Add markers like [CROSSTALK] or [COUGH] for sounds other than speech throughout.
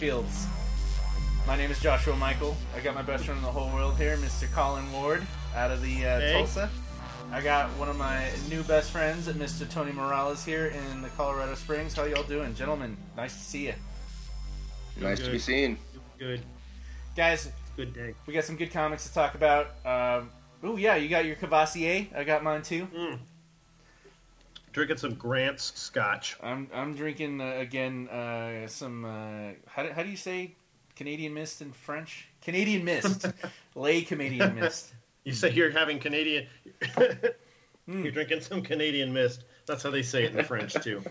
Guys, welcome to Minefields. My name is Joshua Michael. I got my best friend in the whole world here, Mr. Colin Ward, out of the uh, Hey. Tulsa. I got one of my new best friends, Mr. Tony Morales, here in the Colorado Springs. How y'all doing, gentlemen? Nice to see you, Nice to good. be seen. Good, guys. good day. We got some good comics to talk about. Um, oh yeah, you got your Cavassier. I got mine too. Drinking some Grant's Scotch. I'm I'm drinking uh, again uh, some uh, how do, how do you say Canadian mist in French? Canadian mist, [LAUGHS] lay Canadian mist. You say you're having Canadian. Hmm. You're drinking some Canadian mist. That's how they say it in French too.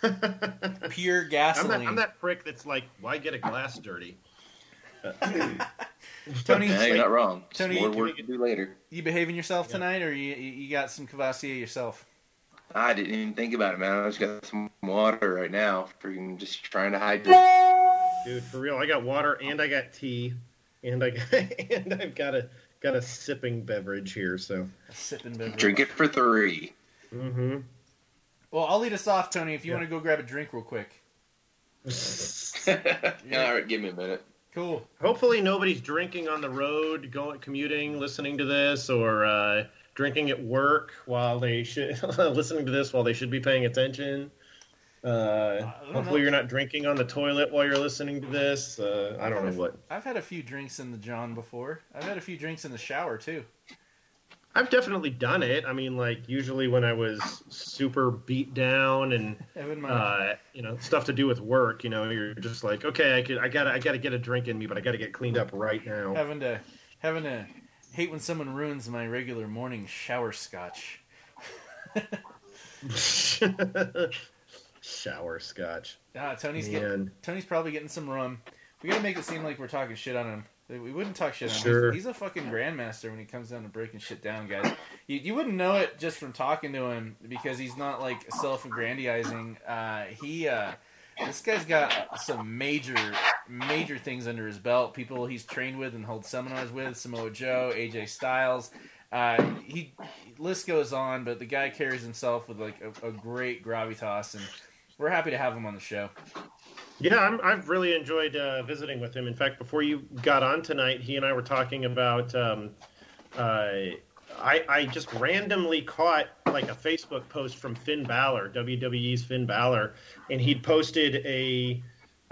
[LAUGHS] Pure I'm gasoline. that, I'm that prick that's like, why get a glass dirty? [LAUGHS] Tony, Yeah, you're not wrong. Tony, More can work to do later. you behaving yourself tonight, or you you you got some Cavassier yourself? I didn't even think about it, man. I just got some water right now. Freaking just trying to hydrate. Dude, for real, I got water and I got tea, and I got, [LAUGHS] and I've got a got a sipping beverage here. So, A sipping beverage. Drink it for three. mm-hmm. Well, I'll lead us off, Tony. If you Yeah. want to go grab a drink real quick. [LAUGHS] All right, give me a minute. Cool. hopefully nobody's drinking on the road, going commuting, listening to this, or uh, drinking at work while they should [LAUGHS] listening to this while they should be paying attention. Uh, hopefully know. you're not drinking on the toilet while you're listening to this. Uh, I don't know what. I've had a few drinks in the John before. I've had a few drinks in the shower too. I've definitely done it. I mean, like usually when I was super beat down and uh, you know stuff to do with work, you know, you're just like, okay, I could, I gotta, I gotta get a drink in me, but I gotta get cleaned up right now. having to having to hate when someone ruins my regular morning shower scotch. [LAUGHS] Shower scotch. Ah, Tony's getting Tony's probably getting some rum. We gotta make it seem like we're talking shit on him. We wouldn't talk shit on him. Sure. He's, he's a fucking grandmaster when he comes down to breaking shit down, guys. You, you wouldn't know it just from talking to him because he's not like self-aggrandizing. Uh, he, uh, this guy's got some major, major things under his belt. People he's trained with and holds seminars with: Samoa Joe, AJ Styles. Uh, he list goes on, but the guy carries himself with like a, a great gravitas, and we're happy to have him on the show. Yeah, I'm, I've really enjoyed uh, visiting with him. In fact, before you got on tonight, he and I were talking about. Um, uh, I, I just randomly caught like a Facebook post from Finn Balor, WWE's Finn Balor, and he'd posted a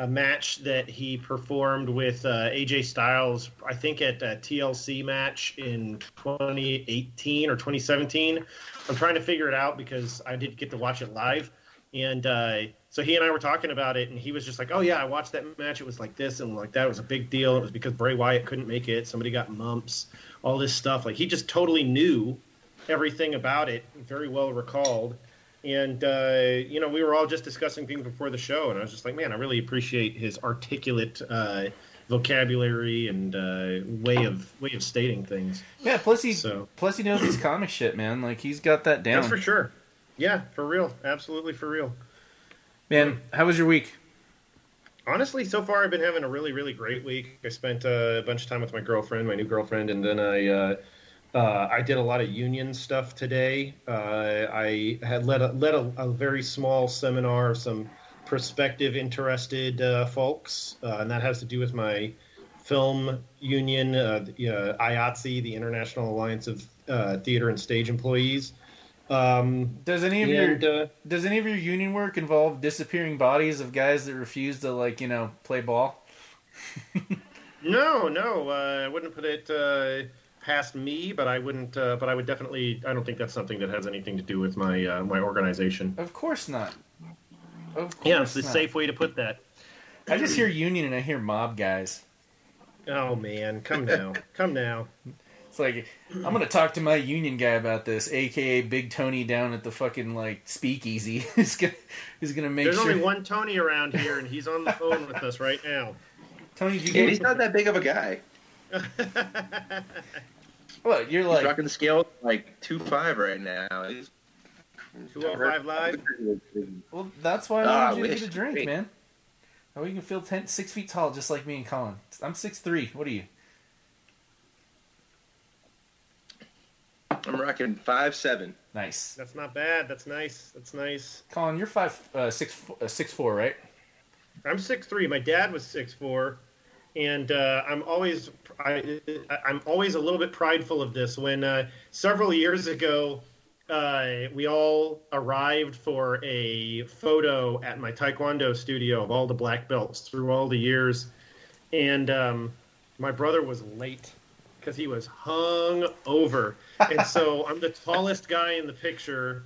a match that he performed with uh, AJ Styles. I think at a TLC match in 2018 or 2017. I'm trying to figure it out because I didn't get to watch it live. And uh, so he and I were talking about it, and he was just like, "Oh yeah, I watched that match. It was like this and like that. It was a big deal. It was because Bray Wyatt couldn't make it. Somebody got mumps, all this stuff. Like he just totally knew everything about it, very well recalled. And uh, you know, we were all just discussing things before the show, and I was just like, man, I really appreciate his articulate uh, vocabulary and uh, way of way of stating things. Yeah, plus he So plus he knows his comic shit, man. Like he's got that down. that's for sure. Yeah, for real, absolutely for real. Man, how was your week? Honestly, so far I've been having a really, really great week. I spent uh, a bunch of time with my girlfriend, my new girlfriend, and then I uh, uh, I did a lot of union stuff today. Uh, I had led a, led a, a very small seminar of some prospective interested uh, folks, uh, and that has to do with my film union, uh, IATSE, the International Alliance of Theater and Stage Employees. Um, Does any of and, your uh, does any of your union work involve disappearing bodies of guys that refuse to like you know play ball? [LAUGHS] No, no, uh, I wouldn't put it uh, past me, but I wouldn't. Uh, but I would definitely. I don't think that's something that has anything to do with my uh, my organization. Of course not. Of course Yeah, it's the not. safe way to put that. I just hear union and I hear mob guys. Oh man, come now, come now. [LAUGHS] It's like I'm gonna talk to my union guy about this, aka Big Tony down at the fucking like speakeasy. [LAUGHS] he's gonna he's gonna make There's sure. only one Tony around here, and he's on the phone with us right now. Tony, did you Yeah, he's not that big of a guy. [LAUGHS] what? You're He's like rocking the scale like two five right now. He's, 205 live. Well, that's why I Ah, wanted you to get a drink, Wait. man. Oh, you can feel ten, six feet tall, just like me and Colin. I'm six three. What are you? I'm rocking five seven. Nice, That's not bad. That's nice. That's nice. Colin. You're five, uh, six, uh, six four, right? I'm six three. My dad was six four, and uh, I'm always I, I'm always a little bit prideful of this. When uh, several years ago, uh, we all arrived for a photo at my Taekwondo studio of all the black belts through all the years, and um, my brother was late because he was hung over, and so [LAUGHS] I'm the tallest guy in the picture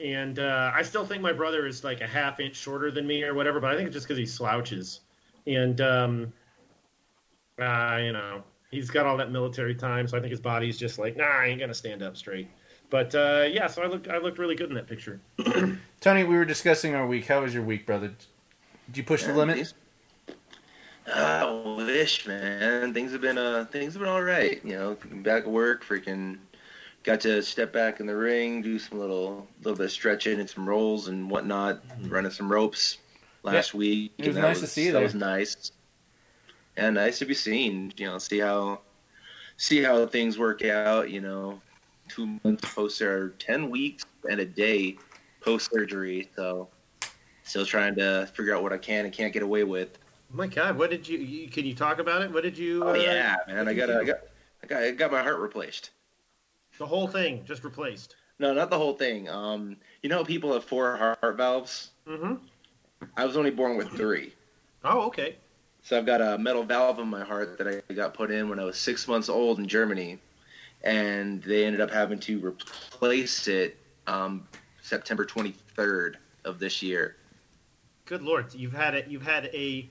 and uh, I still think my brother is like a half inch shorter than me or whatever, but I think it's just because he slouches, and um, uh, you know he's got all that military time, so I think his body's just like, nah, I ain't gonna stand up straight. But uh, yeah, so I looked I looked really good in that picture. [CLEARS THROAT] Tony, we were discussing our week. How was your week, brother? Did you push the limit? I wish, man. Things have been uh things have been all right. You know, back at work, freaking got to step back in the ring, do some little little bit of stretching and some rolls and whatnot, running some ropes last Yeah, week. it was and that nice to see you That there. was nice. And nice to be seen. You know, see how see how things work out. You know, two months post or ten weeks and a day post surgery. So still trying to figure out what I can and can't get away with. My God, what did you, you? Can you talk about it? What did you? Oh uh, yeah, man! I got I got I got I got my heart replaced. the whole thing just replaced. No, not the whole thing. Um, you know, people have four heart valves. Mm-hmm. I was only born with three. Oh, okay. so I've got a metal valve in my heart that I got put in when I was six months old in Germany, and they ended up having to replace it um, September 23rd of this year. Good lord, you've had it. You've had a,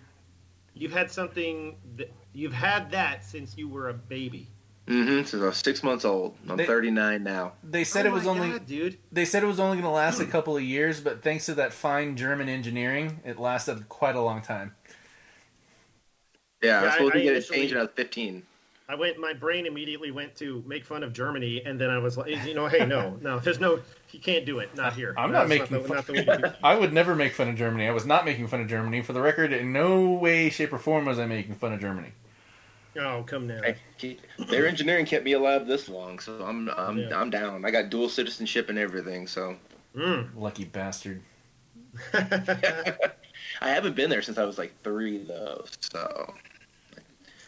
you've had something. That, you've had that since you were a baby. Mm-hmm. Since I was six months old. I'm They- 39 now. They said Oh it was my only God, dude. they said it was only going to last a couple of years, but thanks to that fine German engineering, it lasted quite a long time. Yeah, I was supposed I to get initially- it changed when I was 15. I went. My brain immediately went to make fun of Germany, and then I was like, you know, hey, no, no, there's no, you can't do it. Not here. I'm not That's making the, fun- not the way to. [LAUGHS] I would never make fun of Germany. I was not making fun of Germany. For the record, in no way, shape, or form was I making fun of Germany. Oh, come now. I keep- Their engineering kept me alive this long, so I'm I'm Yeah. I'm down. I got dual citizenship and everything, so Mm. Lucky bastard. [LAUGHS] I haven't been there since I was like three though, so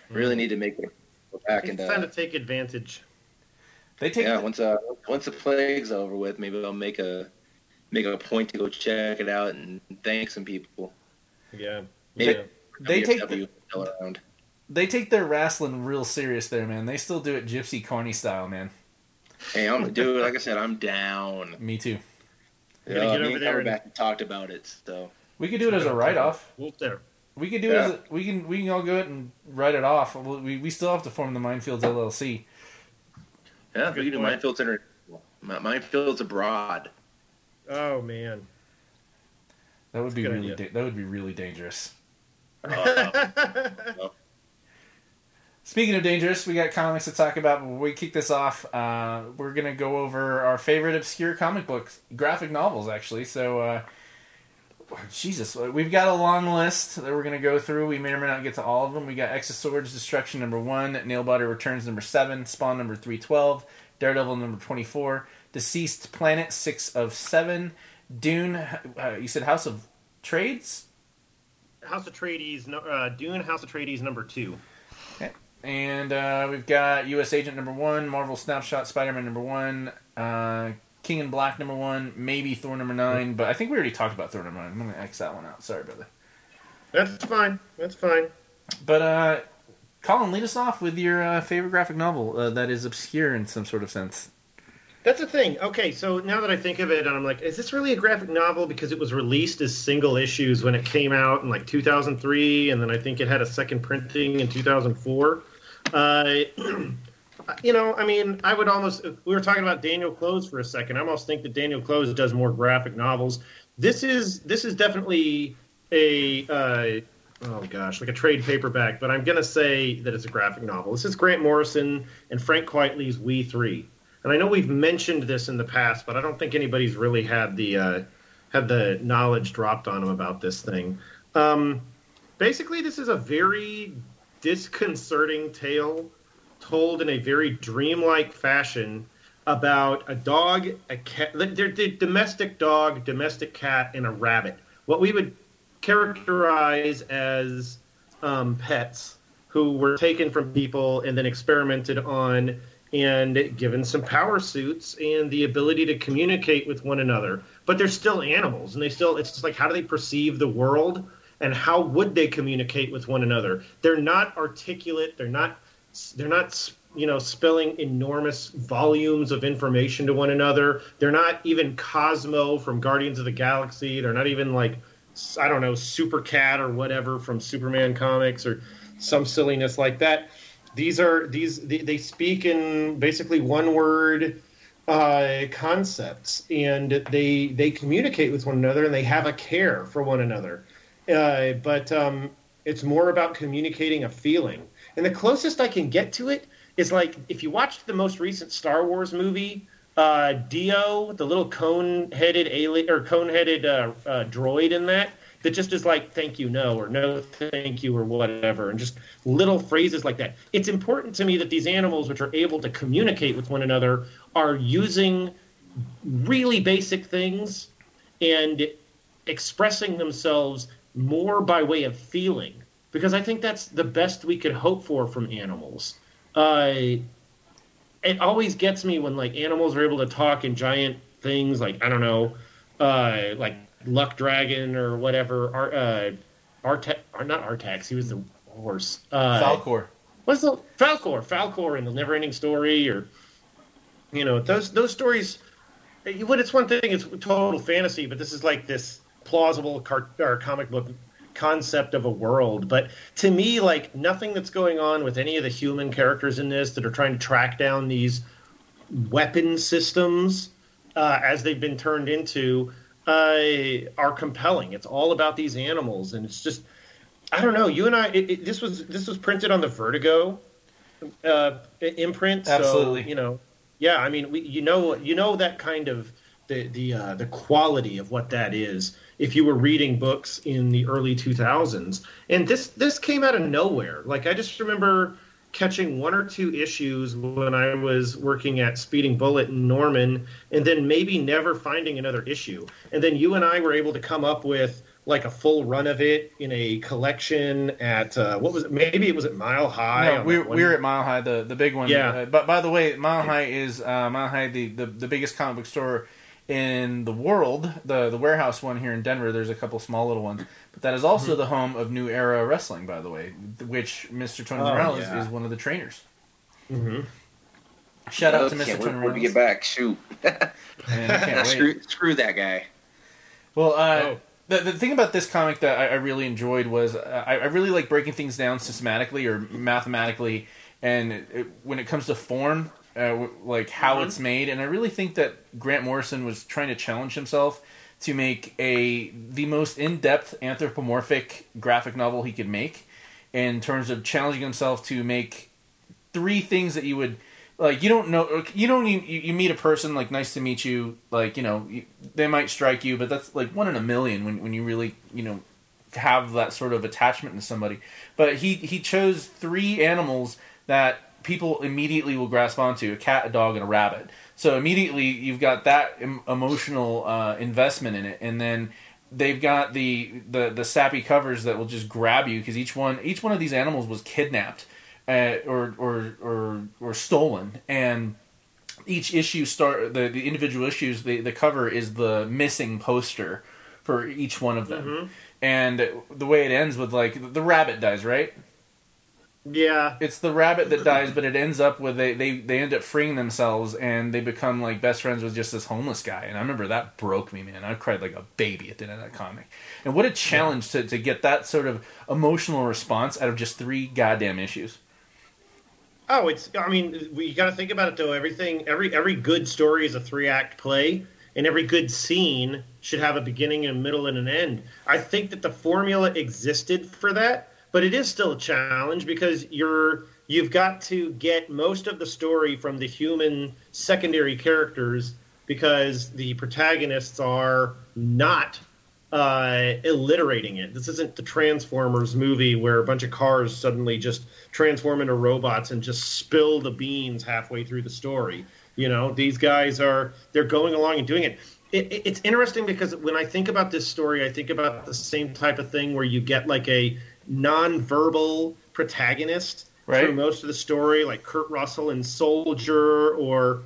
really need to make it go back it's and time uh, to take advantage. They take yeah. the- Once uh once the plague's over with, maybe I'll make a make a point to go check it out and thank some people. Yeah. Maybe yeah. they take the, around. they take their wrestling real serious there, man. They still do it Gypsy corny style, man. Hey, I'm dude. Like I said, I'm down. [LAUGHS] Me too. You gotta Yeah, get me over and there and- Cumberbatch talked about it, so We could do it as a write off. Wolf there. We could do it Yeah. as a, we can we can all go ahead and write it off. We, we, we still have to form the Minefields LLC. yeah, Good we can do minefields inter minefields abroad. Oh man. That would be really da- that would be really dangerous. Uh, [LAUGHS] Speaking of dangerous, we got comics to talk about. Before we kick this off, uh, we're gonna go over our favorite obscure comic books, graphic novels, actually. So, uh, Jesus, we've got a long list that we're gonna go through. We may or may not get to all of them. We got X of Swords Destruction number one, Nailbiter Returns number seven, Spawn number three twelve, Daredevil number twenty four, Deceased Planet six of seven, Dune. Uh, you said House of Trades. House Atreides, uh, Dune House Atreides number two. Okay. And uh, we've got U.S. Agent number one, Marvel Snapshot, Spider-Man number one, uh, King in Black number one, maybe Thor number nine, but I think we already talked about Thor number nine. I'm gonna X that one out. Sorry, brother. That's fine. That's fine. But uh, Colin, lead us off with your uh, favorite graphic novel uh, that is obscure in some sort of sense. That's the thing. Okay, so now that I think of it, and I'm like, is this really a graphic novel? Because it was released as single issues when it came out in like 2003, and then I think it had a second printing in 2004. Uh, [CLEARS THROAT] you know, I mean, I would almost. We were talking about Daniel Clowes for a second. I almost think that Daniel Clowes does more graphic novels. This is this is definitely a. Uh, Oh gosh, like a trade paperback, but I'm gonna say that it's a graphic novel. This is Grant Morrison and Frank Quitely's We Three. And I know we've mentioned this in the past, but I don't think anybody's really had the uh, had the knowledge dropped on them about this thing. Um, basically, this is a very disconcerting tale told in a very dreamlike fashion about a dog, a cat, they're, they're domestic dog, domestic cat, and a rabbit. What we would characterize as um, pets who were taken from people and then experimented on and given some power suits and the ability to communicate with one another. But they're still animals, and they still, it's just like, how do they perceive the world? And how would they communicate with one another? They're not articulate. They're not. They're not you know spilling enormous volumes of information to one another. They're not even Cosmo from Guardians of the Galaxy. They're not even like I don't know Super Cat or whatever from Superman comics or some silliness like that. These are these they, they speak in basically one word uh, concepts, and they they communicate with one another, and they have a care for one another. Uh, but um, it's more about communicating a feeling. And the closest I can get to it is like if you watched the most recent Star Wars movie, uh, D-O, the little cone-headed alien or cone-headed uh, uh, droid in that, that just is like "thank you, no" or "no, thank you" or whatever, and just little phrases like that. It's important to me that these animals, which are able to communicate with one another, are using really basic things and expressing themselves more by way of feeling because I think that's the best we could hope for from animals. Uh, it always gets me when like animals are able to talk in giant things like I don't know, uh, like Luck Dragon or whatever. Ar, uh, Arte- or not Artax, he was the horse. Uh, Falkor. What's the Falkor? Falkor in the Neverending Story, or you know those those stories. What it's one thing, it's total fantasy, but this is like this plausible car- or comic book concept of a world. But to me, like nothing that's going on with any of the human characters in this that are trying to track down these weapon systems uh, as they've been turned into uh, are compelling. It's all about these animals, and it's just I don't know. You and I, it, it, this was this was printed on the Vertigo uh, imprint. Absolutely. So, you know, yeah. I mean, we, you know, you know that kind of the the uh, the quality of what that is if you were reading books in the early 2000s and this this came out of nowhere like i just remember catching one or two issues when i was working at speeding bullet in norman and then maybe never finding another issue and then you and i were able to come up with like a full run of it in a collection at uh, what was it? Maybe it was at Mile High. No, we, we were at Mile High, the the big one. Yeah. Uh, but by the way, Mile High is uh, Mile High, the, the the biggest comic book store in the world, the the warehouse one here in Denver. There's a couple small little ones, but that is also mm-hmm. the home of New Era Wrestling, by the way, which Mr. Tony oh, Morales yeah. is one of the trainers. Mm-hmm. Shout out to Mr. Tony Morales. to get back. Shoot, [LAUGHS] Man, screw, screw, that guy. Well, uh, oh. the the thing about this comic that I, I really enjoyed was uh, I, I, really like breaking things down systematically or mathematically, and it, when it comes to form, uh, like how mm-hmm. it's made, and I really think that Grant Morrison was trying to challenge himself to make a the most in depth anthropomorphic graphic novel he could make, in terms of challenging himself to make three things that you would like you don't know you don't you, you meet a person like nice to meet you like you know you, they might strike you but that's like one in a million when, when you really you know have that sort of attachment to somebody but he he chose three animals that people immediately will grasp onto a cat, a dog, and a rabbit. So immediately you've got that em- emotional uh, investment in it, and then they've got the, the the sappy covers that will just grab you because each one each one of these animals was kidnapped uh, or, or or or stolen, and each issue start the, the individual issues the, the cover is the missing poster for each one of them. Mm-hmm. And the way it ends with like the rabbit dies, right? Yeah, it's the rabbit that dies, but it ends up with they, they they end up freeing themselves and they become like best friends with just this homeless guy. And I remember that broke me, man. I cried like a baby at the end of that comic. And what a challenge yeah. to to get that sort of emotional response out of just three goddamn issues. Oh, it's. I mean, you got to think about it though. Everything, every every good story is a three act play, and every good scene should have a beginning, a middle, and an end. I think that the formula existed for that but it is still a challenge because you're you've got to get most of the story from the human secondary characters because the protagonists are not uh, alliterating it. This isn't the Transformers movie where a bunch of cars suddenly just transform into robots and just spill the beans halfway through the story. You know, these guys are they're going along and doing it. it, it- it's interesting because when I think about this story, I think about the same type of thing where you get like a non-verbal protagonist Right. through most of the story, like Kurt Russell in Soldier, or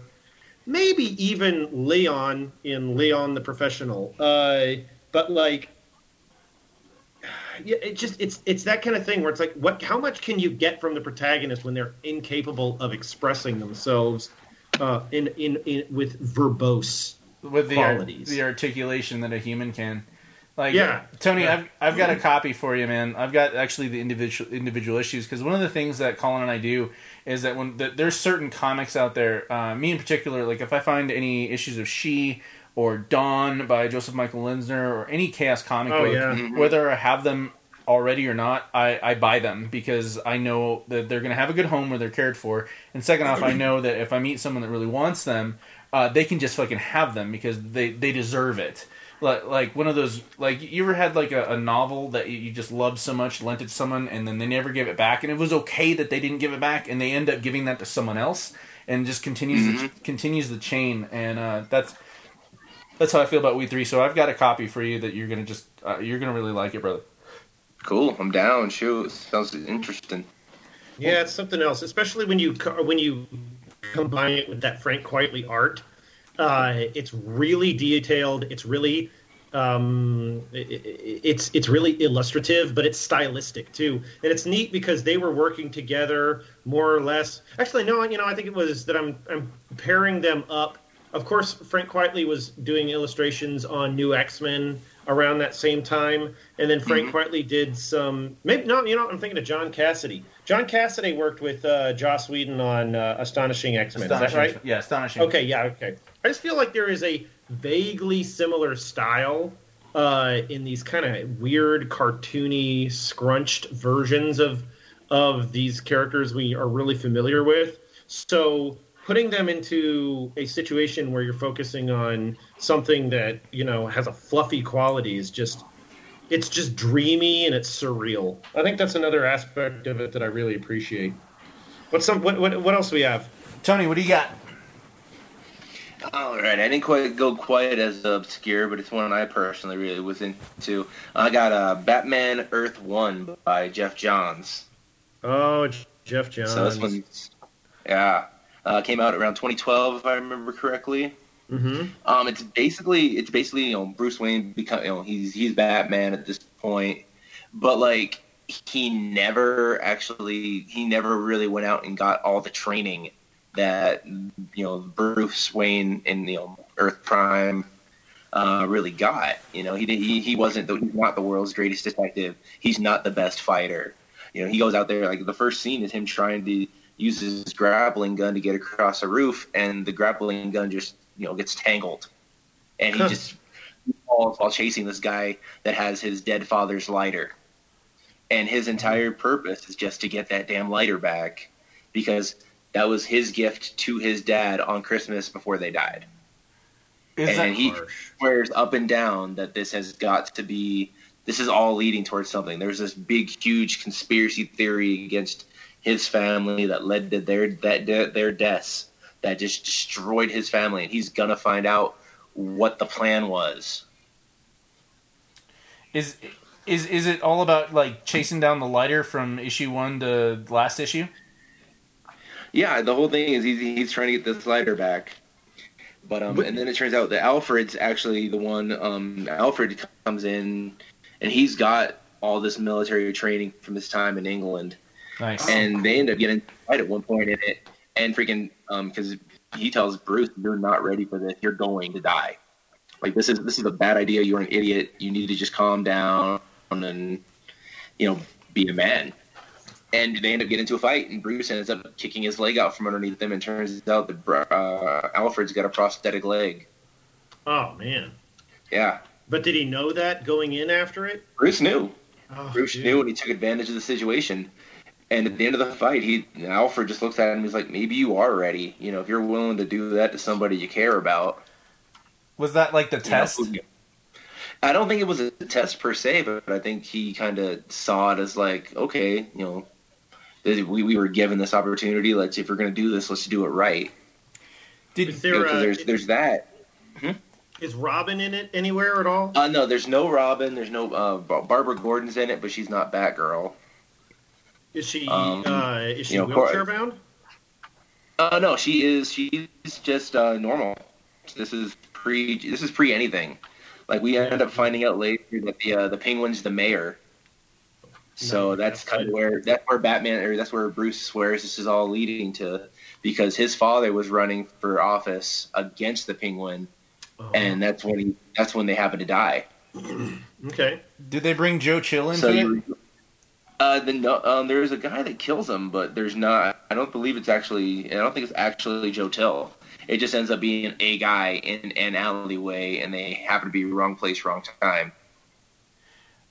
maybe even Leon in Leon the Professional. Uh, but like, yeah, it just it's it's that kind of thing where it's like, what? How much can you get from the protagonist when they're incapable of expressing themselves uh, in, in in with verbose? with the ar- qualities. the articulation that a human can. Like Yeah. Tony, Yeah. I've I've got a copy for you, man. I've got actually the individual individual issues because one of the things that Colin and I do is that when the, there's certain comics out there, uh, me in particular, like if I find any issues of She or Dawn by Joseph Michael Linsner or any Chaos comic Oh, book, yeah. Mhm. whether I have them already or not, I, I buy them because I know that they're going to have a good home where they're cared for. And second off, I know that if I meet someone that really wants them, uh, they can just fucking have them because they, they deserve it. Like, like one of those, like you ever had like a, a novel that you, you just loved so much, lent it to someone, and then they never give it back, and it was okay that they didn't give it back, and they end up giving that to someone else, and just continues the, continues the chain, and uh, that's that's how I feel about We Three. So I've got a copy for you that you're gonna just uh, you're gonna really like it, brother. Cool. I'm down. Shoot, sounds interesting. Yeah, it's something else, especially when you when you combine it with that Frank Quitely art. Uh, it's really detailed. It's really um, i- i- it's it's really illustrative, but it's stylistic too. And it's neat because they were working together more or less. Actually, no, you know, I think it was that I'm I'm pairing them up. Of course, Frank Quitely was doing illustrations on New X Men around that same time, and then Frank Mhm. Quitely did some. Maybe no, you know, I'm thinking of John Cassaday. John Cassaday worked with uh, Joss Whedon on uh, Astonishing X Men. Is that right? Yeah, astonishing. Okay, yeah, okay. I just feel like there is a vaguely similar style uh, in these kind of weird, cartoony, scrunched versions of of these characters we are really familiar with. So putting them into a situation where you're focusing on something that you know has a fluffy quality is just it's just dreamy and it's surreal. I think that's another aspect of it that I really appreciate. What's some what what, what else do we have? Tony, what do you got? All right, I didn't quite go quite as obscure, but it's one I personally really was into. I got uh, Batman Earth One by Geoff Johns. Oh, Geoff Johns. So this one, yeah, uh, came out around 2012 if I remember correctly. Mm-hmm. Um, it's basically it's basically you know Bruce Wayne become you know he's he's Batman at this point, but like he never actually he never really went out and got all the training that you know Bruce Wayne and you know Earth Prime uh, really got. You know he he he wasn't the, he's not the world's greatest detective. He's not the best fighter. You know he goes out there like the first scene is him trying to use his grappling gun to get across a roof, and the grappling gun just you know gets tangled, and he just falls while chasing this guy that has his dead father's lighter, and his entire purpose is just to get that damn lighter back, because that was his gift to his dad on Christmas before they died. Is and he harsh. swears up and down that this has got to be this is all leading towards something. There's this big, huge conspiracy theory against his family that led to their that their deaths that just destroyed his family, and he's gonna find out what the plan was. is is is it all about like chasing down the lighter from issue one to last issue? Yeah, the whole thing is he's he's trying to get the slider back, but um, But- and then it turns out that Alfred's actually the one. Um, Alfred comes in, and he's got all this military training from his time in England. Nice. and they end up getting right at one point in it, and freaking um because he tells Bruce, "You're not ready for this. You're going to die. Like this is this is a bad idea. You're an idiot. You need to just calm down and you know be a man." And they end up getting into a fight, and Bruce ends up kicking his leg out from underneath them, and turns out that uh, Alfred's got a prosthetic leg. Oh man! Yeah, But did he know that going in after it? Bruce knew. Oh, Bruce dude. knew and he took advantage of the situation. And at the end of the fight, he Alfred just looks at him and he's like, "Maybe you are ready. You know, if you're willing to do that to somebody you care about." Was that like the you know, test? I don't think it was a test per se, but I think he kind of saw it as like, okay, you know, we we were given this opportunity. Let's if we're gonna do this, let's do it right. Did Is You there know, 'cause a- there's there's that. Is Robin in it anywhere at all? Uh, no, there's no Robin. There's no uh, Barbara Gordon's in it, but she's not Batgirl. Is she Um, uh, is she you know, wheelchair bound? Uh, no, she is. She's just uh, normal. This is pre. This is pre anything. Like we end up finding out later that the uh, the Penguin's the mayor. So No, that's that's kind of where that's where Batman or that's where Bruce swears this is all leading to, because his father was running for office against the Penguin, Oh, and that's when he that's when they happen to die. [CLEARS THROAT] okay. Did they bring Joe Chill into So it? uh, the um, there's a guy that kills him, but there's not. I don't believe it's actually. I don't think it's actually Joe Till. It just ends up being a guy in an alleyway, and they happen to be wrong place, wrong time,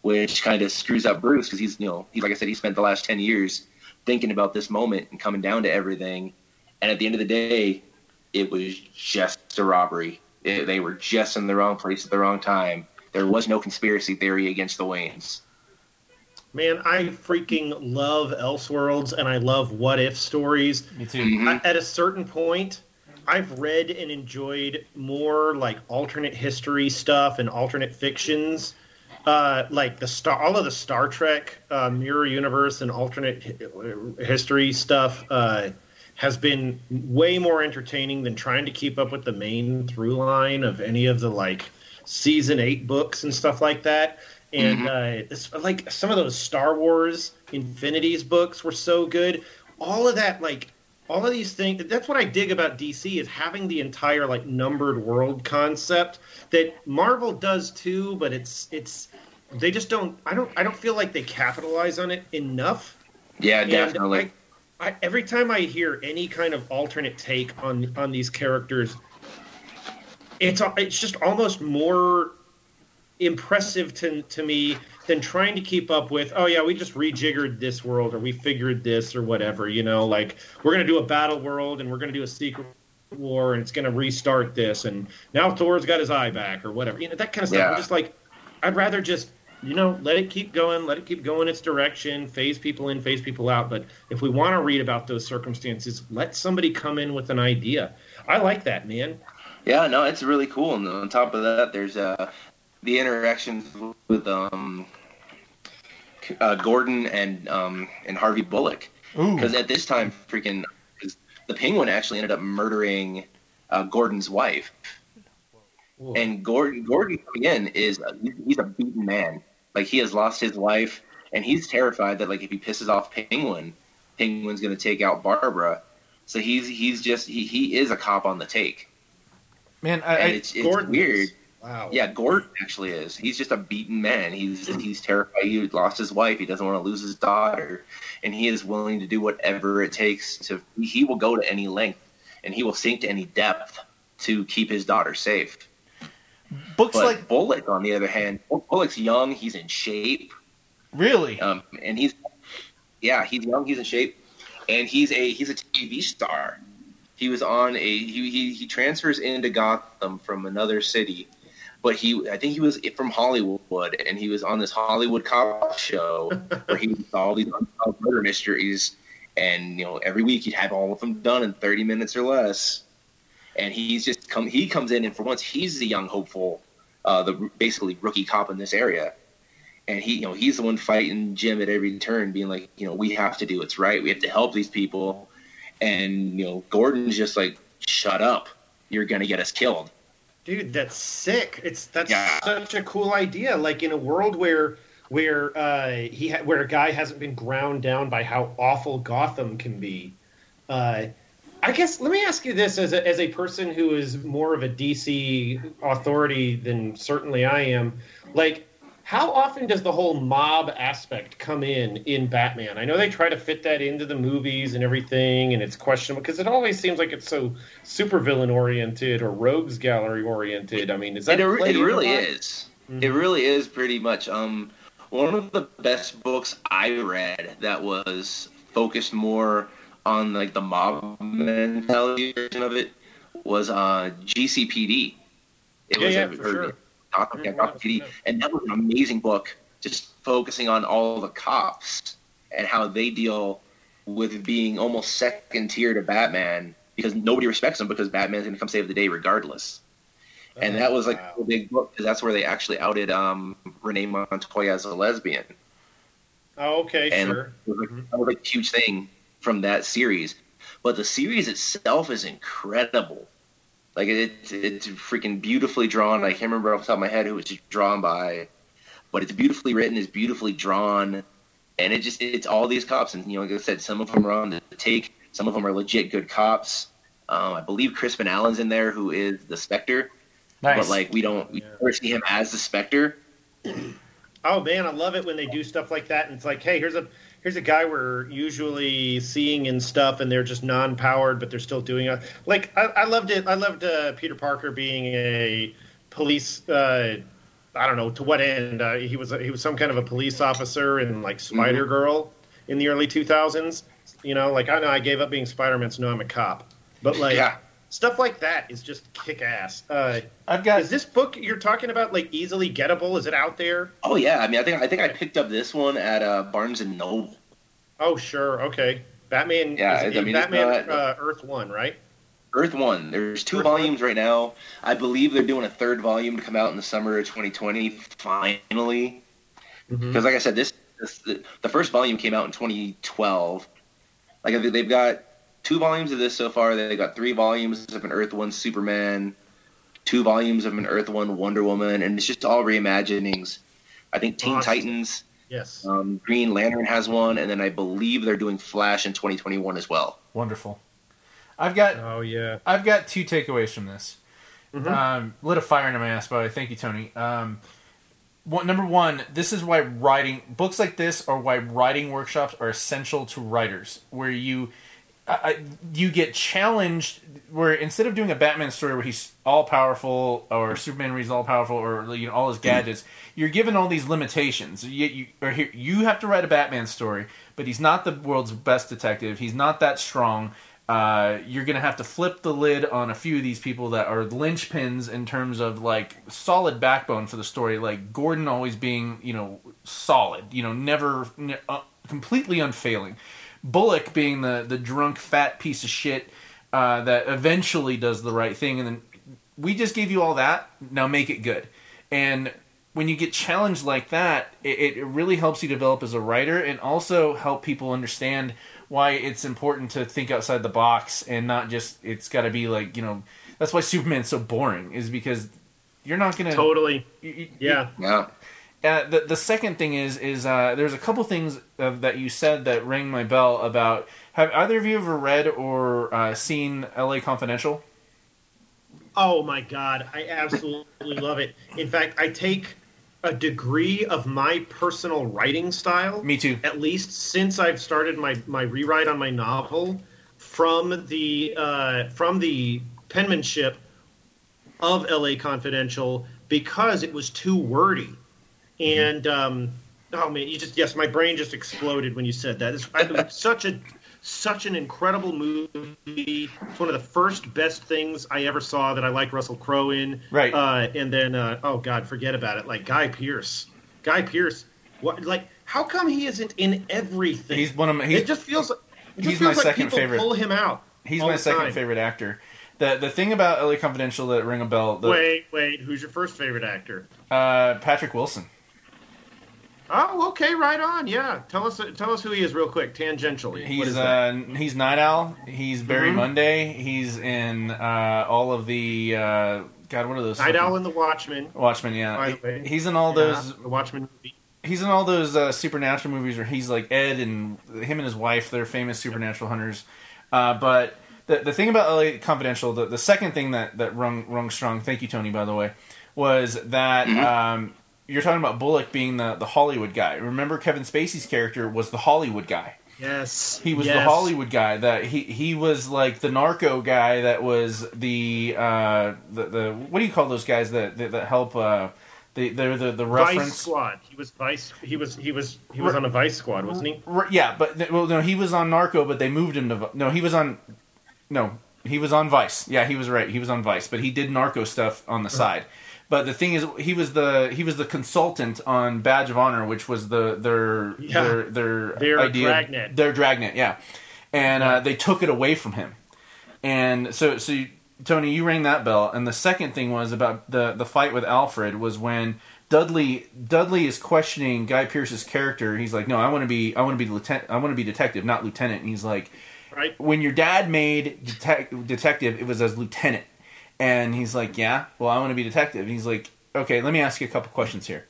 which kind of screws up Bruce because he's you know he like I said he spent the last ten years thinking about this moment and coming down to everything, and at the end of the day, it was just a robbery. It, they were just in the wrong place at the wrong time. There was no conspiracy theory against the Waynes. Man, I freaking love Elseworlds and I love what if stories. Me too. Mhm. I, at a certain point, I've read and enjoyed more like alternate history stuff and alternate fictions, uh, like the star, all of the Star Trek uh, mirror universe and alternate history stuff. Uh, has been way more entertaining than trying to keep up with the main through line of any of the like season eight books and stuff like that. And uh, it's, like some of those Star Wars Infinities books were so good. All of that, like all of these things. That's what I dig about DC is having the entire like numbered world concept that Marvel does too. But it's it's they just don't. I don't. I don't feel like they capitalize on it enough. Yeah, And definitely. I, I, every time I hear any kind of alternate take on on these characters, it's it's just almost more impressive to to me than trying to keep up with. Oh yeah, we just rejiggered this world, or we figured this, or whatever. You know, like we're gonna do a battle world, and we're gonna do a secret war, and it's gonna restart this, and now Thor's got his eye back, or whatever. You know, that kind of stuff. I'm just like, I'd rather just you know, let it keep going, let it keep going its direction, phase people in, phase people out. But if we want to read about those circumstances, let somebody come in with an idea. I like that, man. Yeah, no, it's really cool. And on top of that, there's uh, the interactions with um, uh, Gordon and um, and Harvey Bullock. Because at this time, freaking, 'cause the Penguin actually ended up murdering uh, Gordon's wife. And Gordon, Gordon coming in is he's- a beaten man. Like he has lost his wife, and he's terrified that like if he pisses off Penguin, Penguin's gonna take out Barbara. So he's he's just he, he is a cop on the take, Man, I, it's it's Gordon weird. Wow. Yeah, Gordon actually is. He's just a beaten man. He's he's terrified. He lost his wife. He doesn't want to lose his daughter, and he is willing to do whatever it takes to. He will go to any length, and he will sink to any depth to keep his daughter safe. books But like Bullock, on the other hand, Bullock's young. He's in shape, really. um, and he's yeah, he's young. He's in shape, and he's a he's a TV star. He was on a he he, he transfers into Gotham from another city, but he I think he was from Hollywood, and he was on this Hollywood cop show [LAUGHS] where he would solve these unsolved murder mysteries, and you know every week he'd have all of them done in thirty minutes or less. And he's just come. He comes in, and for once, he's the young hopeful, uh, the basically rookie cop in this area and he you know he's the one fighting Jim at every turn, being like, you know, we have to do what's right. We have to help these people. And you know, Gordon's just like, shut up. You're gonna get us killed. Dude, that's sick. It's that's Yeah. such a cool idea. Like in a world where where uh, he ha- where a guy hasn't been ground down by how awful Gotham can be. Uh, I guess let me ask you this as a, as a person who is more of a DC authority than certainly I am. Like, how often does the whole mob aspect come in in Batman? I know they try to fit that into the movies and everything, and it's questionable because it always seems like it's so supervillain oriented or rogues gallery oriented. I mean, is that It, it really in a lot? is. Mhm. It really is pretty much. Um, one of the best books I read that was focused more on like the mob mentality version of it was uh, GCPD. It Yeah, was yeah, a, for or sure. Gotham, yeah, Yeah, Gotham PD, and that was an amazing book, just focusing on all the cops and how they deal with being almost second tier to Batman because nobody respects them because Batman's going to come save the day regardless. and that was like wow. a big book because that's where they actually outed um, Renee Montoya as a lesbian. Oh, okay, and sure. it was like, Mhm. that was like a huge thing from that series. But the series itself is incredible. Like it's it's freaking beautifully drawn. I can't remember off the top of my head who it's drawn by, but it's beautifully written. It's beautifully drawn, and it just it's all these cops. And you know, like I said, some of them are on the take. Some of them are legit good cops. Um, I believe Crispus Allen's in there, who is the Spectre. Nice. But like we don't we Yeah. never see him as the Spectre. Oh man, I love it when they do stuff like that. And it's like, hey, here's a here's a guy we're usually seeing in stuff, and they're just non-powered, but they're still doing it. Like I, I loved it. I loved uh, Peter Parker being a police. Uh, I don't know to what end. Uh, he was he was some kind of a police officer in like Spider Girl in the early 2000s. You know, like I know I gave up being Spider-Man, so now I'm a cop. But like yeah. Stuff like that is just kick ass. Uh, I've got is this book you're talking about like easily gettable? Is it out there? Oh yeah. I mean, I think I think I picked up this one at uh, Barnes and Noble. Oh, sure. Okay. Batman. Yeah, is- I mean, Batman not- uh, Earth One, right? Earth One. There's two Earth One? volumes right now. I believe they're doing a third volume to come out in the summer of 2020. Finally, Mm-hmm. because like I said, this, this the, the first volume came out in 2012. Like they've got two volumes of this so far. They got three volumes of an Earth One Superman, two volumes of an Earth One Wonder Woman, and it's just all reimaginings. I think Teen Awesome. Titans, Yes. um, Green Lantern has one, and then I believe they're doing Flash in 2021 as well. wonderful. I've got Oh yeah. I've got two takeaways from this. Mhm. Um, lit a fire into my ass, by the. Thank you, Tony. Um, one, number one, this is why writing books like this are why writing workshops are essential to writers, where you I, you get challenged. Where instead of doing a Batman story where he's all powerful, or Superman where he's all powerful, or you know all his gadgets, you're given all these limitations. You, you or here you have to write a Batman story, but he's not the world's best detective. He's not that strong. Uh, you're gonna have to flip the lid on a few of these people that are linchpins in terms of like solid backbone for the story. Like Gordon always being, you know, solid. You know, never ne- uh, completely unfailing. Bullock being the the drunk fat piece of shit uh, that eventually does the right thing, and then we just gave you all that. Now make it good. And when you get challenged like that, it, it really helps you develop as a writer, and also help people understand why it's important to think outside the box and not just it's got to be like you know. That's why Superman's so boring is because you're not gonna Totally. you- you- Yeah. Yeah. Uh, the the second thing is is uh, there's a couple things uh, that you said that rang my bell about. Have either of you ever read or uh, seen L.A. Confidential? Oh my God, I absolutely love it. In fact, I take a degree of my personal writing style, Me too. at least since I've started my my rewrite on my novel, from the uh, from the penmanship of L.A. Confidential because it was too wordy, and um, oh man, you just yes, my brain just exploded when you said that. It's, it was [LAUGHS] such a such an incredible movie. It's one of the first best things I ever saw that I like Russell Crowe in. Right. Uh, and then uh, oh god, forget about it. Like Guy Pearce. Guy Pearce. What like how come he isn't in everything? He's one of my. He's, it just feels. It just he's feels my like second favorite. Pull him out. he's my second time. favorite actor. The the thing about L.A. Confidential that ring a bell. The, Wait, wait. Who's your first favorite actor? uh, Patrick Wilson. Oh, okay, right on. Yeah, tell us tell us who he is real quick, tangentially. He's uh, he's Night Owl. He's Barry Mhm. Monday. He's in uh, all of the uh, God. What are those? Night Owl and the Watchmen. Watchmen. Yeah, By the way. he's in all Yeah, those the Watchmen movie. he's in all those uh, supernatural movies where he's like Ed and him and his wife. They're famous supernatural hunters. Uh, but the the thing about LA Confidential, the, the second thing that that rung rung strong. Thank you, Tony. By the way, was that Mhm. um, you're talking about Bullock being the the Hollywood guy. Remember, Kevin Spacey's character was the Hollywood guy. Yes, He was the. Hollywood guy. That he he was like the narco guy. That was the uh, the the what do you call those guys that that, that help. Uh, they're the the Vice reference. Squad. He was Vice. He was he was he was on a Vice Squad, wasn't he? Yeah, but well, no, he was on Narco, but they moved him to no. He was on no, he was on Vice. Yeah, he was right. He was on Vice, but he did Narco stuff on the Uh-huh. side. But the thing is, he was the he was the consultant on Badge of Honor, which was the their Yeah. their their Their idea, dragnet. their dragnet. Yeah, and uh, they took it away from him, and so so. You, Tony, you rang that bell, and the second thing was about the the fight with Alfred was when Dudley Dudley is questioning Guy Pearce's character. He's like, "No, I want to be I want to be lieutenant. I want to be detective, not lieutenant." And he's like, Right. "When your dad made detec- detective, it was as lieutenant." And he's like, "Yeah, well, I want to be detective." And he's like, "Okay, let me ask you a couple questions here.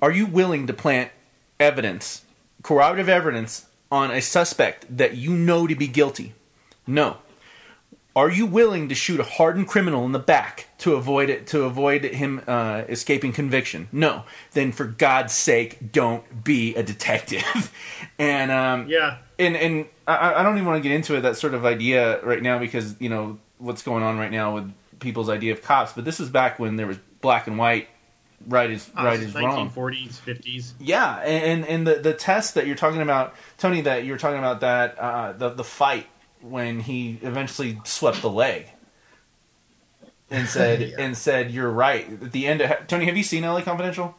Are you willing to plant evidence, corroborative evidence, on a suspect that you know to be guilty? No. Are you willing to shoot a hardened criminal in the back to avoid it to avoid him uh, escaping conviction? No. Then, for God's sake, don't be a detective. [LAUGHS] and um, Yeah. and and I, I don't even want to get into it that sort of idea right now because you know what's going on right now with people's idea of cops. But this is back when there was black and white, right is right is wrong. 1940s, 50s. Yeah, and and the the test that you're talking about, Tony, that you're talking about that uh, the the fight when he eventually swept the leg and [LAUGHS] said Yeah. and said you're right at the end. Of, Tony, have you seen LA Confidential?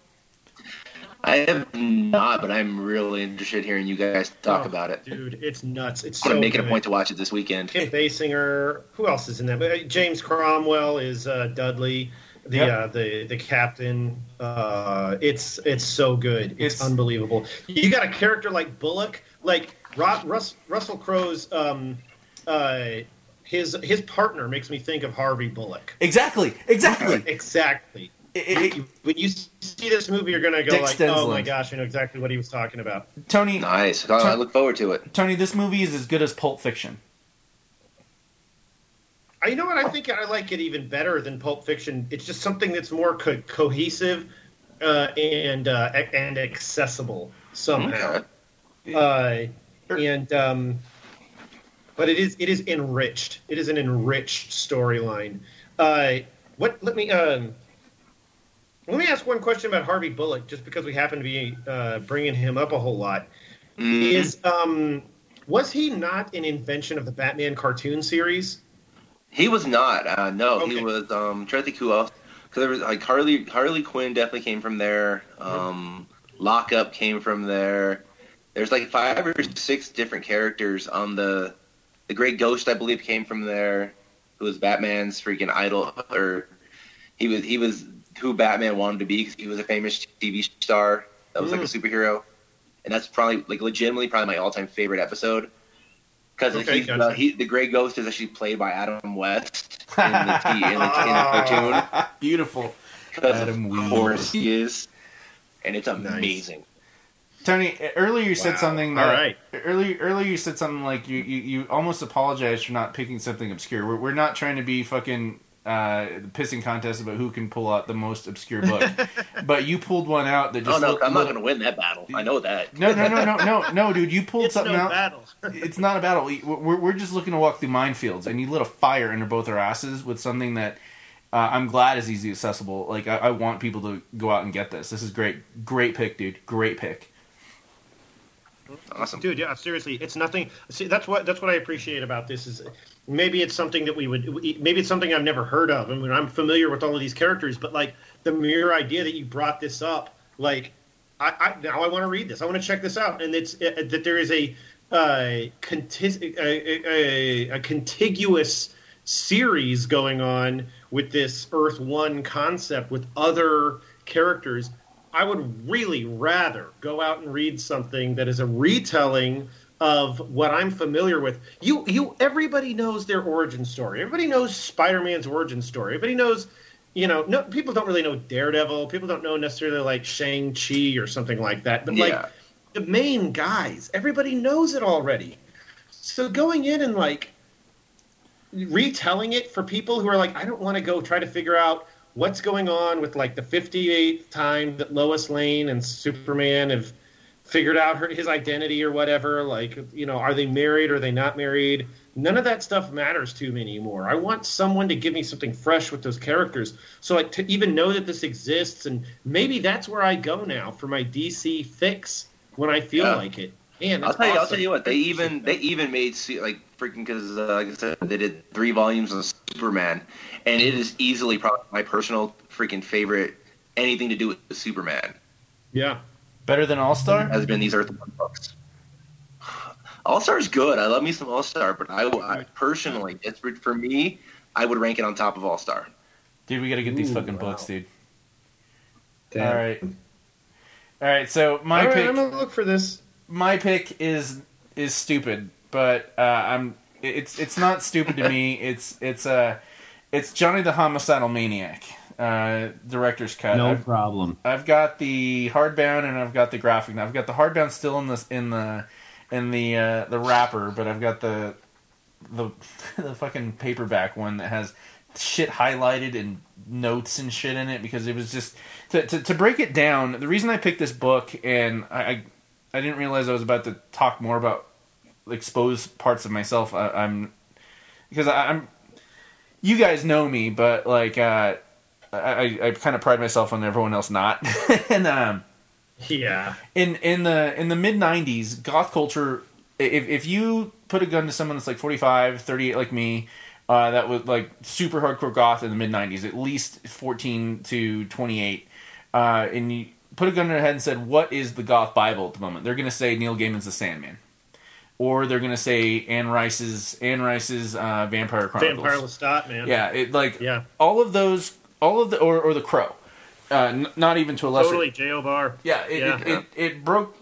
I have not, but I'm really interested hearing you guys talk Oh, about it. Dude, it's nuts. It's I'm so gonna make it a point to watch it this weekend. Kim Basinger. Who else is in that? Uh, James Cromwell is uh, Dudley, the Yep. uh, the the captain. Uh, it's it's so good. It's, It's- unbelievable. You got a character like Bullock, like Ro- Russ, Russell Crowe's. Um, uh, his his partner makes me think of Harvey Bullock. Exactly, exactly. [LAUGHS] Exactly. It- it- it- when you see this movie, you're gonna go Dick like, "Oh my gosh, I know exactly what he was talking about." Tony, Nice. I I look forward to it. Tony, this movie is as good as Pulp Fiction. I, You know what? I think I like it even better than Pulp Fiction. It's just something that's more co- cohesive uh, and uh, and accessible somehow. Okay. Uh, and um, but it is it is enriched. It is an enriched storyline. Uh, what? Let me um, let me ask one question about Harvey Bullock, just because we happen to be uh, bringing him up a whole lot. Mhm. Is um, was he not an invention of the Batman cartoon series? He was not. Uh, no, he was. Um, trying to think who else. Because there was like Harley. Harley Quinn definitely came from there. Um, Lockup came from there. There's like five or six different characters on the. The Grey Ghost, I believe, came from there. Who was Batman's freaking idol, or he was he was who Batman wanted to be because he was a famous TV star that was like a superhero, and that's probably like legitimately probably my all time favorite episode. Because Okay, he's gotcha. uh, he, the Grey Ghost is actually played by Adam West in the, t- in the, in the [LAUGHS] cartoon. Beautiful. Because Adam of West. course he is, and it's Nice. amazing. Tony, earlier you said something All that right. earlier earlier you said something like you, you, you almost apologized for not picking something obscure. We're, we're not trying to be fucking uh, pissing contest about who can pull out the most obscure book, [LAUGHS] but you pulled one out that just Oh no, look- I'm not going to win that battle. I know that. No, no, no, no, no, no, dude! You pulled It's something no out. battle. [LAUGHS] It's not a battle. We- We're, we're just looking to walk through minefields, and you lit a fire under both our asses with something that uh, I'm glad is easy accessible. Like I, I want people to go out and get this. This is great, great pick, dude. Great pick. Awesome. dude yeah seriously it's nothing see that's what that's what i appreciate about this is maybe it's something that we would maybe it's something i've never heard of i mean i'm familiar with all of these characters but like the mere idea that you brought this up like i, I now i want to read this i want to check this out and it's uh, that there is a uh conti- a, a, a contiguous series going on with this earth one concept with other characters. I would really rather go out and read something that is a retelling of what I'm familiar with. You, you, everybody knows their origin story. Everybody knows Spider-Man's origin story. Everybody knows, you know, no people don't really know Daredevil. People don't know necessarily like Shang Chi or something like that. But Yeah. like the main guys, everybody knows it already. So going in and like retelling it for people who are like, I don't want to go try to figure out what's going on with like the 58th time that Lois Lane and Superman have figured out her, his identity or whatever. Like, you know, are they married? Are they not married? None of that stuff matters to me anymore. I want someone to give me something fresh with those characters. So, like, to even know that this exists, and maybe that's where I go now for my DC fix when I feel Yeah. like it. Man, I'll tell you. I'll tell you what. They even they even made like freaking because uh, like I said they did three volumes of Superman, and it is easily probably my personal freaking favorite. Anything to do with Superman yeah. Better than All Star? has been these Earth One books. All Star is good. I love me some All Star, but I, I personally, it's for- for me, I would rank it on top of All Star. Dude, we gotta get these Ooh, fucking wow. books, dude. Damn. All right. All right, so my All right, pick I'm gonna look for this. my pick is is stupid, but uh, I'm it's it's not stupid to [LAUGHS] me. It's it's uh it's Johnny the Homicidal Maniac, uh, director's cut. No I've, problem. I've got the hardbound and I've got the graphic. Now I've got the hardbound still in the in the in the uh, the wrapper, but I've got the the [LAUGHS] the fucking paperback one that has shit highlighted and notes and shit in it because it was just to, to, to break it down. The reason I picked this book and I, I I didn't realize I was about to talk more about expose parts of myself. I, I'm because I, I'm you guys know me, but like uh, I, I, I kind of pride myself on everyone else not. [LAUGHS] and um, Yeah. in in the in the mid '90s, goth culture. If if you put a gun to someone that's like 45, 38 like me, uh, that was like super hardcore goth in the mid '90s, at least 14 to 28, uh, and you put a gun to their head and said, "What is the goth Bible at the moment?" They're going to say Neil Gaiman's The Sandman, or they're going to say Anne Rice's Anne Rice's uh, Vampire Chronicles. Vampire Lestat, man. Yeah, it like Yeah. all of those, all of the or, or the Crow, uh, n- not even to a lesser. Totally. J. O'Barr. Yeah, it, Yeah. It, it, it broke.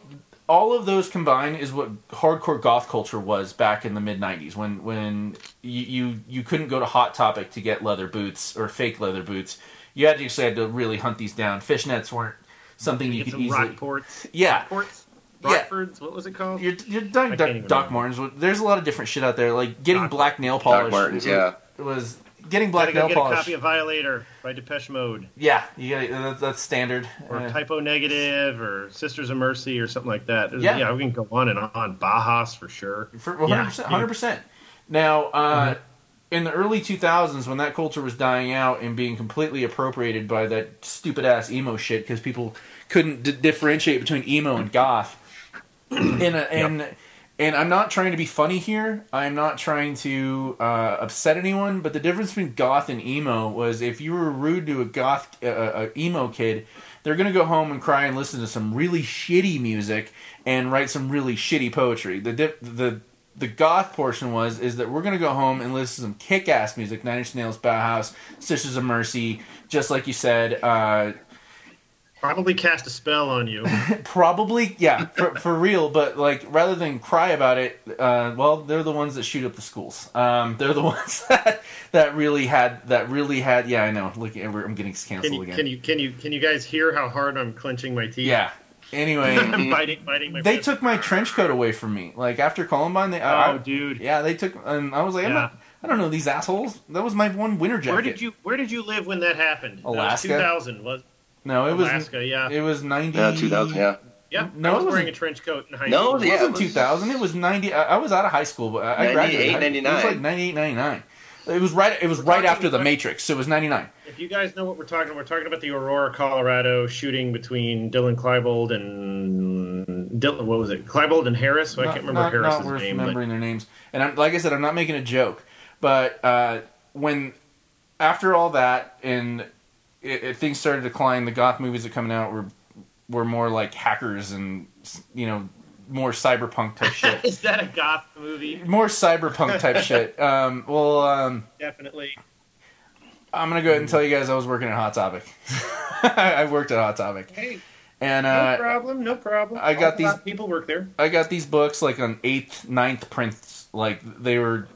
All of those combined is what hardcore goth culture was back in the mid '90s, when when you, you you couldn't go to Hot Topic to get leather boots or fake leather boots. You had to actually had to really hunt these down. Fishnets weren't something you Get could some easily. Rockports. Yeah. Rockports? Yeah. Rockfords? What was it called? You're, you're I Doc, Doc, even Martens. There's a lot of different shit out there. Like getting Doc- black nail polish. Doc Martens, was- yeah. was getting Gotta black go nail get a copy of Violator by Depeche Mode. yeah, you got that, that's standard. Or Uh, Type O Negative or Sisters of Mercy or something like that. Yeah. yeah, we can go on and on. Bauhaus for sure. For one hundred percent, hundred percent. Now, uh, in the early two thousands, when that culture was dying out and being completely appropriated by that stupid ass emo shit, because people couldn't d- differentiate between emo and goth, and uh, and and I'm not trying to be funny here. I'm not trying to uh, upset anyone, but the difference between goth and emo was if you were rude to a goth uh, uh, emo kid, they're gonna go home and cry and listen to some really shitty music and write some really shitty poetry. The di- the the goth portion was is that we're gonna go home and listen to some kick ass music, Nine Inch Nails, Bauhaus, Sisters of Mercy, just like you said. Probably cast a spell on you. [LAUGHS] probably, yeah, for, for real. But like, rather than cry about it, uh, well, they're the ones that shoot up the schools. Um, they're the [LAUGHS] ones that that really had that really had. Yeah, I know. Look, I'm getting Can canceled you, again. can you can you can you guys hear how hard I'm clenching my teeth? yeah. Anyway, [LAUGHS] biting biting my. they fist. took my trench coat away from me. Like after Columbine, they. Oh, I- dude. Yeah, they took, and I was like, I'm Yeah. not, I don't know these assholes. That was my one winter jacket. Where did you Where did you live when that happened? Alaska? Two thousand was No, it was Alaska. Yeah, it was ninety. Yeah, 2000, yeah. yeah. No, I was wearing a trench coat in high No, school. It yeah, wasn't was- 2000. It was 90. I, I was out of high school, but I, I 98, graduated. It was like 98, 99. It was right. It was We're right after the about- Matrix. So it was 99. If you guys know what we're talking, about, we're talking about the Aurora, Colorado shooting between Dylan Klebold and Dylan. What was it? Klebold and Harris. I Not- can't remember not, Harris's not worth name. but- remembering their names. And I'm, like I said, I'm not making a joke. But uh, when after all that and it, it, things started to decline, the goth movies that coming out were were more like hackers and you know more cyberpunk type shit. [LAUGHS] Is that a goth movie? more cyberpunk type [LAUGHS] shit. Um, well, um, Definitely. I'm gonna go ahead and tell you guys I was working at Hot Topic. [LAUGHS] I worked at Hot Topic, Hey, and no uh, problem. No problem. I got these- people work there. I got these books like on eighth, ninth prints. Like they were.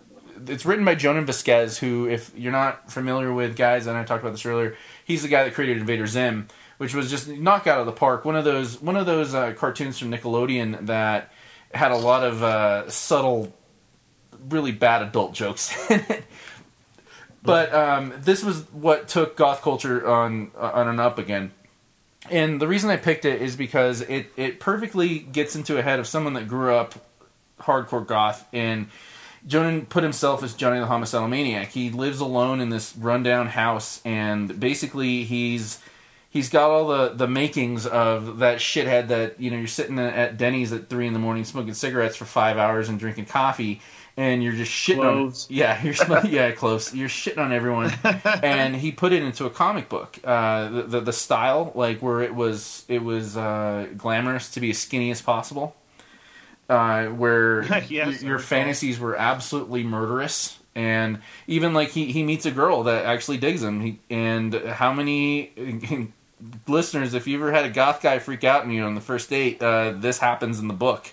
It's written by Jhonen Vasquez, who, if you're not familiar with, guys, and I talked about this earlier, he's the guy that created Invader Zim, which was just knock out of the park. One of those, one of those uh, cartoons from Nickelodeon that had a lot of uh, subtle, really bad adult jokes [LAUGHS] in it. But um, this was what took goth culture on on an up again. And the reason I picked it is because it, it perfectly gets into a head of someone that grew up hardcore goth and Jhonen put himself as Johnny the homicidal maniac. He lives alone in this rundown house and basically he's he's got all the, the makings of that shithead that you know you're sitting at Denny's at three in the morning smoking cigarettes for five hours and drinking coffee and you're just shitting on yeah [LAUGHS] you're sm- yeah [LAUGHS] close you're shitting on everyone [LAUGHS] and he put it into a comic book. Uh, the, the the style, like where it was it was uh, glamorous to be as skinny as possible. Uh, where [LAUGHS] Yes, y- your fantasies were absolutely murderous. And even like he, he meets a girl that actually digs him. He, and how many [LAUGHS] listeners, if you ever had a goth guy freak out on you on the first date, uh, this happens in the book.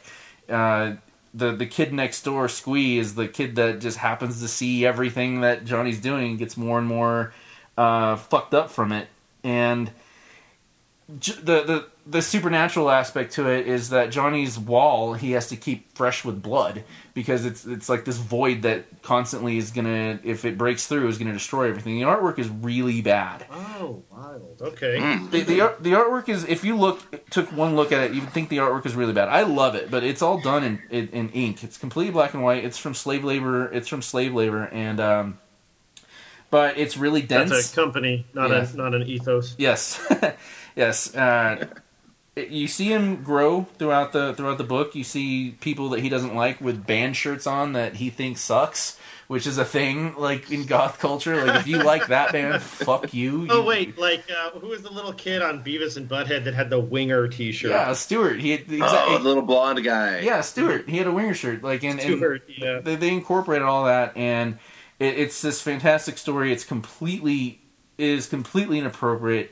Uh, the the kid next door, Squee, is the kid that just happens to see everything that Johnny's doing and gets more and more uh, fucked up from it. And the, the the supernatural aspect to it is that Johnny's wall he has to keep fresh with blood because it's it's like this void that constantly is gonna if it breaks through is gonna destroy everything. The artwork is really bad. Oh, wild. Okay. Mm. The, the art- the artwork is if you look took one look at it, you'd think the artwork is really bad. I love it, but it's all done in, in, in ink. It's completely black and white. It's from slave labor. It's from slave labor, and um, but it's really dense. That's a company, not Yes. a not an ethos. Yes, [LAUGHS] yes. Uh, you see him grow throughout the throughout the book. You see people that he doesn't like with band shirts on that he thinks sucks, which is a thing like in goth culture. Like if you like that band, [LAUGHS] fuck you. Oh You- wait, like uh, who was the little kid on Beavis and Butthead that had the winger T-shirt? yeah, Stewart. He had, Oh, exactly. the little blonde guy. yeah, Stewart. He had a winger shirt. Like and, and Stewart, yeah. they, they incorporated all that and it, it's this fantastic story it's completely it is completely inappropriate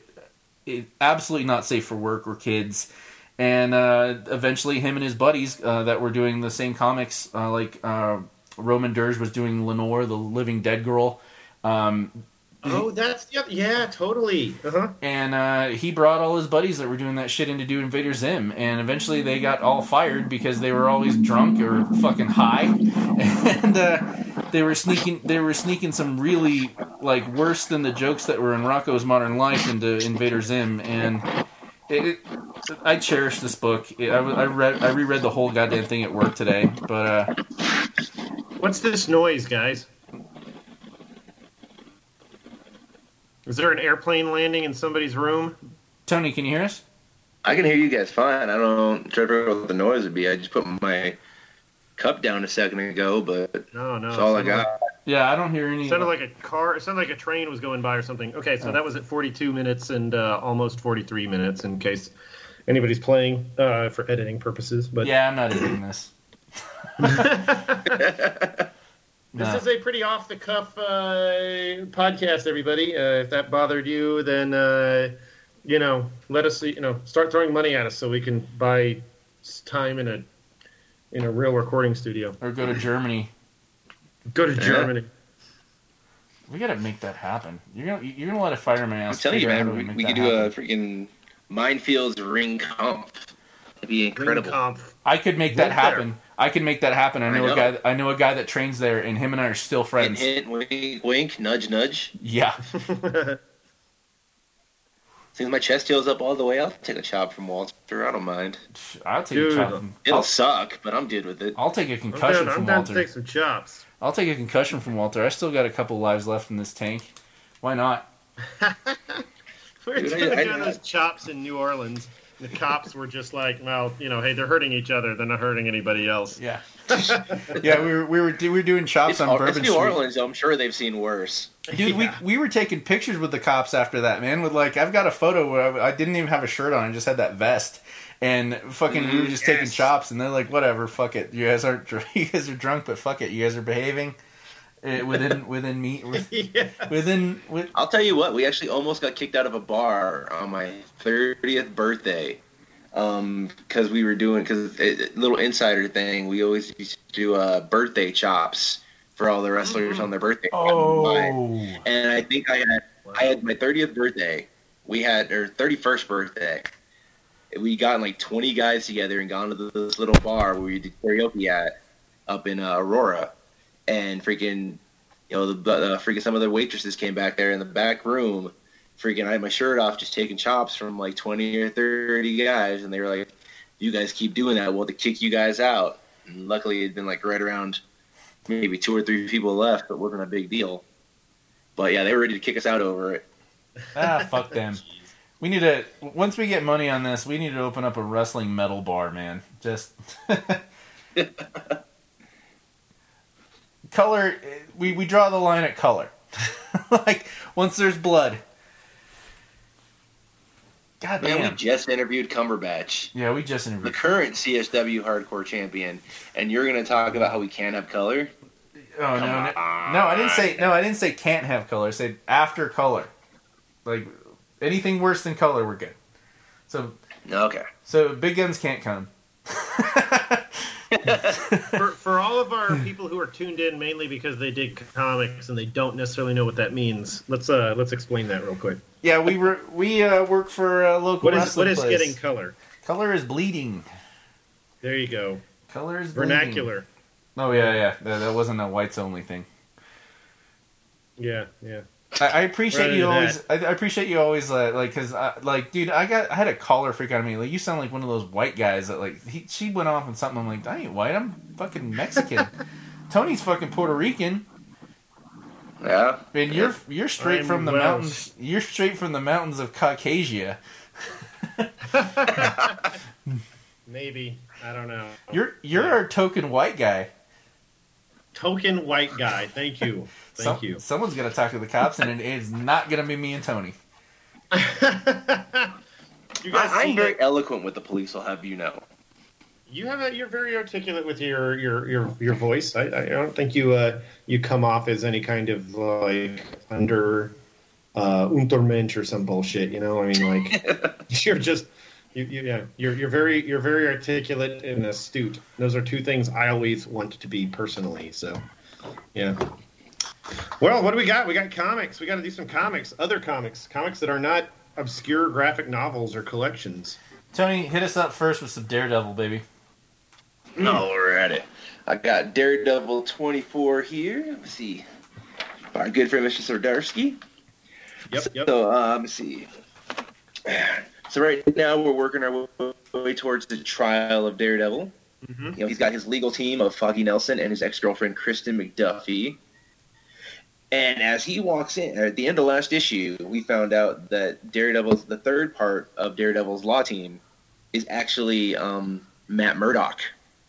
it, absolutely not safe for work or kids. And uh, eventually him and his buddies uh, that were doing the same comics uh, like uh, roman dirge was doing lenore the living dead girl um, Oh, that's other, yeah, totally. Uh-huh. and uh, he brought all his buddies that were doing that shit in to do Invader Zim, and eventually they got all fired because they were always drunk or fucking high, [LAUGHS] and uh, they were sneaking they were sneaking some really like worse than the jokes that were in Rocko's Modern Life into Invader Zim, and it, it, I cherish this book. It, I, I read I reread the whole goddamn thing at work today, but uh, What's this noise, guys? Is there an airplane landing in somebody's room? Tony, can you hear us? I can hear you guys fine. I don't try to figure out what the noise would be. I just put my cup down a second ago, but No, no. that's all I it sounded got. Yeah, I don't hear any. Like, sounded like a car. It sounded like a train was going by or something. Okay, so that was at 42 minutes and uh, almost 43 minutes in case anybody's playing uh, for editing purposes. But yeah, I'm not editing this. [LAUGHS] [LAUGHS] [LAUGHS] This No. is a pretty off the cuff uh, podcast, everybody. Uh, if that bothered you, then uh, you know, let us you know start throwing money at us so we can buy time in a in a real recording studio. Or go to Germany. Go to Yeah. Germany. We gotta make that happen. You're gonna you're gonna let a fireman I'm telling you, figure out how man, we, make we could do a happen. freaking minefields Ringkampf. It'd be incredible. Ringkampf. I could make that Right there. Happen. I can make that happen. I I know, a guy. I know a guy that trains there, and him and I are still friends. hint, wink, wink, nudge, nudge. Yeah, [LAUGHS] Since my chest heals up all the way, I'll take a chop from Walter. I don't mind. I'll take Dude. a chop. From, It'll I'll, suck, but I'm good with it. I'll take a I'm concussion down, I'm from down to Walter. take some chops. I'll take a concussion from Walter. I still got a couple lives left in this tank. Why not? [LAUGHS] We're Dude, doing I- doing those chops in New Orleans. The cops were just like, well, you know, hey, they're hurting each other. They're not hurting anybody else. Yeah, [LAUGHS] yeah. We were we were, we were doing chops It's, on Bourbon it's New Street. Orleans, so I'm sure they've seen worse. Dude, Yeah. we we were taking pictures with the cops after that, man. With like, I've got a photo where I, I didn't even have a shirt on; I just had that vest, and fucking, we were mm-hmm. just taking Yes. chops, and they're like, "Whatever, fuck it. You guys aren't, [LAUGHS] you guys are drunk, but fuck it. You guys are behaving eh, within [LAUGHS] within me with, yeah. within with." I'll tell you what, we actually almost got kicked out of a bar on my 30th birthday. Um, because we were doing, because little insider thing, we always used to do uh, birthday chops for all the wrestlers on their birthday. Oh, And I think I had, I had my 30th birthday. We had, or 31st birthday. We got like 20 guys together and gone to this little bar where we did karaoke at up in uh, Aurora. And freaking, you know, the, uh, freaking some of the waitresses came back there in the back room. Freaking, I had my shirt off, just taking chops from like 20 or 30 guys. And they were like, you guys keep doing that, we'll have to kick you guys out. And luckily, it'd been like right around maybe two or three people left, but wasn't a big deal. But yeah, they were ready to kick us out over it. ah, fuck them. We need to once we get money on this, we need to open up a wrestling metal bar, man. Just [LAUGHS] [LAUGHS] color. We we draw the line at color. [LAUGHS] like once there's blood. God Man, we just interviewed Cumberbatch, Yeah, we just interviewed the current CSW hardcore champion, and you're going to talk about how we can't have color? Oh no, Come no, no! I didn't say no. I didn't say can't have color. I said after color. Like anything worse than color, we're good. So, Okay. so big guns can't come. [LAUGHS] for, for all of our people who are tuned in mainly because they dig comics and they don't necessarily know what that means, let's uh let's explain that real quick. yeah, we were we uh, work for a local What is wrestling what is place. getting color? color is bleeding. There you go. Color is bleeding. Vernacular. Oh yeah, yeah. That, that wasn't a whites only thing. Yeah, yeah. I, I appreciate Right you always. I, I appreciate you always uh, like because like dude, I got I had a caller freak out of me. Like you sound like one of those white guys that like he she went off on something. I'm like I ain't white. I'm fucking Mexican. [LAUGHS] Tony's fucking Puerto Rican. Yeah. And you're you're straight I'm from the Welsh. mountains. You're straight from the mountains of Caucasia. [LAUGHS] [LAUGHS] Maybe. I don't know. You're you're Yeah. our token white guy. Token white guy. [LAUGHS] Thank you. Thank Some- you. Someone's gonna talk to the cops, and it is not gonna be me and Tony. [LAUGHS] you guys I, I'm very that- eloquent with the police, I'll have you know. You have a, you're very articulate with your your your, your voice. I, I don't think you uh, you come off as any kind of like under uh, untermensch or some bullshit. You know, I mean, like [LAUGHS] you're just you, you yeah you're you're very you're very articulate and astute. Those are two things I always want to be personally. So yeah. Well, what do we got? We got comics. We got to do some comics. Other comics, comics that are not obscure graphic novels or collections. Tony, hit us up first with some Daredevil, baby. No, we're at it. I got Daredevil 24 here. Let me see. Our good friend Mr. Zdarsky. Yep, yep. So, uh, let me see. So right now we're working our way towards the trial of Daredevil. Mhm. You know, he's got his legal team of Foggy Nelson and his ex-girlfriend Kristen McDuffie. And as he walks in, at the end of last issue, we found out that Daredevil's the third part of Daredevil's law team is actually um, Matt Murdock.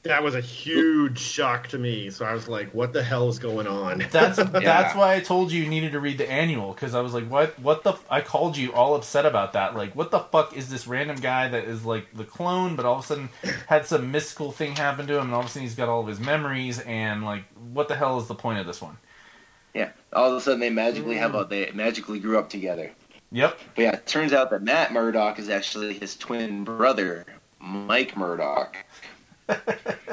That was a huge shock to me. So I was like, "What the hell is going on?" [LAUGHS] That's [LAUGHS] that's why I told you you needed to read the annual because I was like, what what the? F-? I called you all upset about that. Like, what the fuck is this random guy that is like the clone, but all of a sudden had some mystical thing happen to him, and all of a sudden he's got all of his memories, and like, what the hell is the point of this one? Yeah. All of a sudden they magically have a they magically grew up together. Yep. But yeah, it turns out that Matt Murdock is actually his twin brother, Mike Murdock.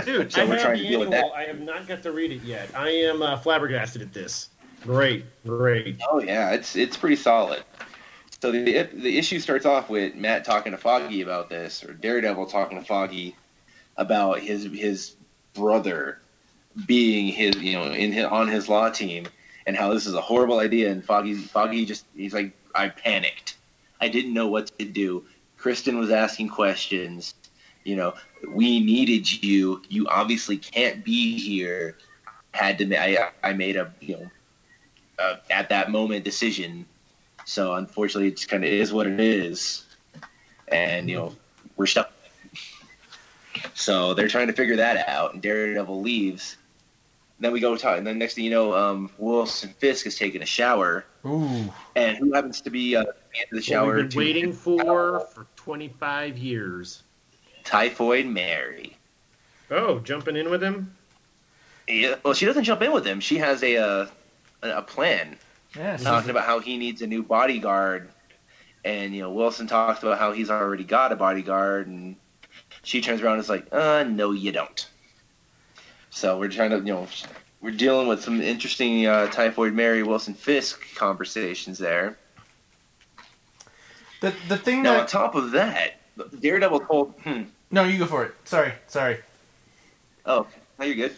Dude, So I have trying the to deal with annual. I have not got to read it yet. I am uh, flabbergasted at this. Great, great. Oh yeah, it's it's pretty solid. So the the issue starts off with Matt talking to Foggy about this, or Daredevil talking to Foggy about his his brother being his you know in his, on his law team, and how this is a horrible idea. And Foggy Foggy just he's like I panicked. I didn't know what to do. Kristen was asking questions. You know, we needed you. You obviously can't be here. Had to. ma- I I made a you know uh, at that moment decision. So unfortunately, it's kind of is what it is, and you know we're stuck. So they're trying to figure that out, and Daredevil leaves. Then we go talk, and then next thing you know, um, Wilson Fisk is taking a shower, Ooh. and who happens to be uh, at the end of the What shower? we've been waiting for for 25 years. Typhoid Mary. Oh, jumping in with him? Yeah, well, she doesn't jump in with him. She has a uh, a a plan. Yeah. she's- talking about how he needs a new bodyguard, and you know Wilson talks about how he's already got a bodyguard, and she turns around and is like, "Uh, no, you don't." So we're trying to, you know, we're dealing with some interesting uh, Typhoid Mary Wilson Fisk conversations there. the the thing Now on top of that, Daredevil told, hmm, no, you go for it. Sorry, sorry. Oh, now you're good.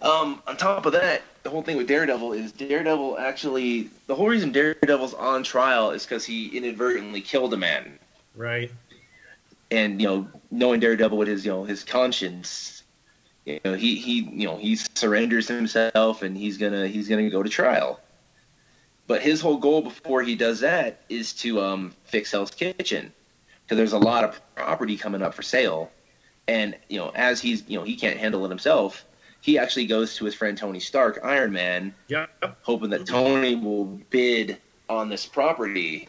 Um, on top of that, the whole thing with Daredevil is Daredevil actually the whole reason Daredevil's on trial is because he inadvertently killed a man, Right. and you know, knowing Daredevil with his you know his conscience, you know, he he you know he surrenders himself and he's gonna he's gonna go to trial. But his whole goal before he does that is to um, fix Hell's Kitchen because there's a lot of property coming up for sale, and you know as he's you know he can't handle it himself, he actually goes to his friend Tony Stark, Iron Man, Yep. hoping that Tony will bid on this property.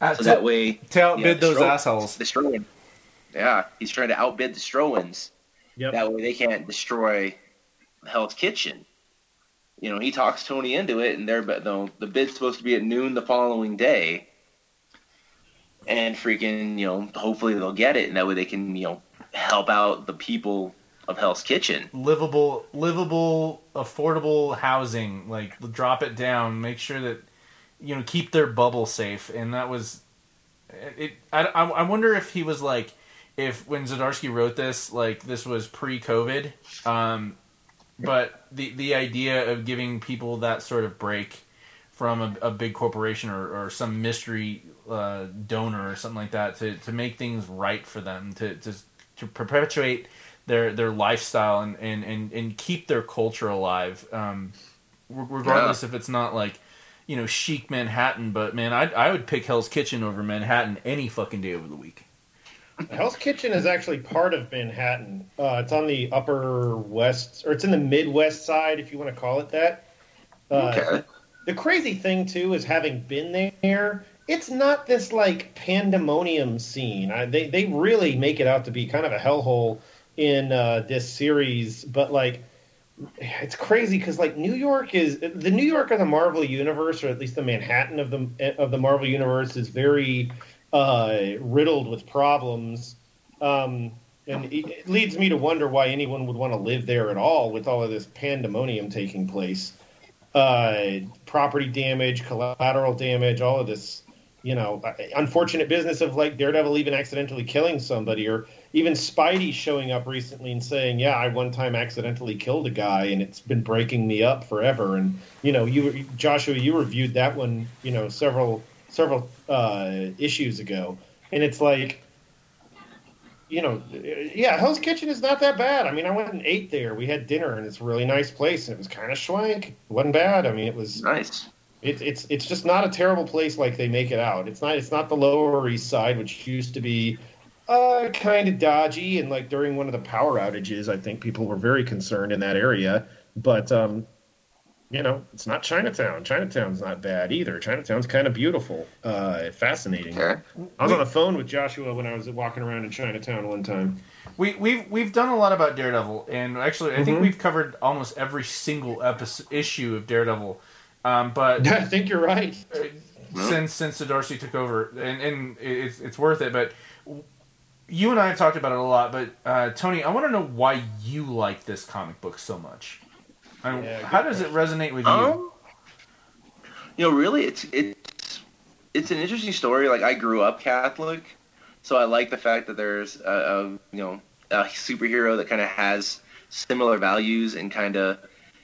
Uh, so to, that way to outbid know, those Stro- assholes. The Stromwyns. Yeah, he's trying to outbid the Stromwyns. Yep. That way they can't destroy Hell's Kitchen. You know, he talks Tony into it, and they're but no, the bid's supposed to be at noon the following day. And freaking, you know, hopefully they'll get it, and that way they can, you know, help out the people of Hell's Kitchen. livable, livable, affordable housing. Like drop it down, make sure that you know keep their bubble safe. And that was it. I, I, wonder if he was like if when Zdarsky wrote this, like this was pre-COVID. Um, but the the idea of giving people that sort of break from a, a big corporation or, or some mystery uh, donor or something like that to, to make things right for them to, to to perpetuate their their lifestyle and, and, and, and keep their culture alive um, re- regardless if it's not like you know chic Manhattan but man I I would pick Hell's Kitchen over Manhattan any fucking day over the week Hell's Kitchen is actually part of Manhattan. Uh, it's on the upper west, or it's in the Midwest side, if you want to call it that. Uh, Okay. The crazy thing too is having been there, it's not this like pandemonium scene. I, they they really make it out to be kind of a hellhole in uh, this series, but like it's crazy because like New York is the New York of the Marvel universe, or at least the Manhattan of the of the Marvel universe, is very uh, riddled with problems. Um, and it, leads me to wonder why anyone would want to live there at all with all of this pandemonium taking place. Uh, property damage, collateral damage, all of this, you know, uh, unfortunate business of like Daredevil even accidentally killing somebody, or even Spidey showing up recently and saying, "Yeah, I one time accidentally killed a guy, and it's been breaking me up forever." And you know, you Joshua, you reviewed that one, you know, several several uh, issues ago, and it's like, you know, yeah, Hell's Kitchen is not that bad. I mean, I went and ate there. We had dinner, and it's a really nice place, and it was kind of schwank. It wasn't bad. I mean, it was. Nice. It's it's it's just not a terrible place like they make it out. It's not it's not the Lower East Side, which used to be uh, kind of dodgy, and like during one of the power outages, I think people were very concerned in that area. But um, you know, it's not Chinatown. Chinatown's not bad either. Chinatown's kind of beautiful, uh, fascinating. Okay. I was on the phone with Joshua when I was walking around in Chinatown one time. We, we've we've done a lot about Daredevil, and actually, I think Mhm. we've covered almost every single episode issue of Daredevil. Um, but [LAUGHS] I think you're right. since since Darcy took over, and, and it's it's worth it. But you and I have talked about it a lot. But uh, Tony, I want to know why you like this comic book so much. I mean, Yeah, how does it resonate with you? Um, you know, really, it's it's it's an interesting story. Like I grew up Catholic, so I like the fact that there's a, a you know a superhero that kind of has similar values and kind of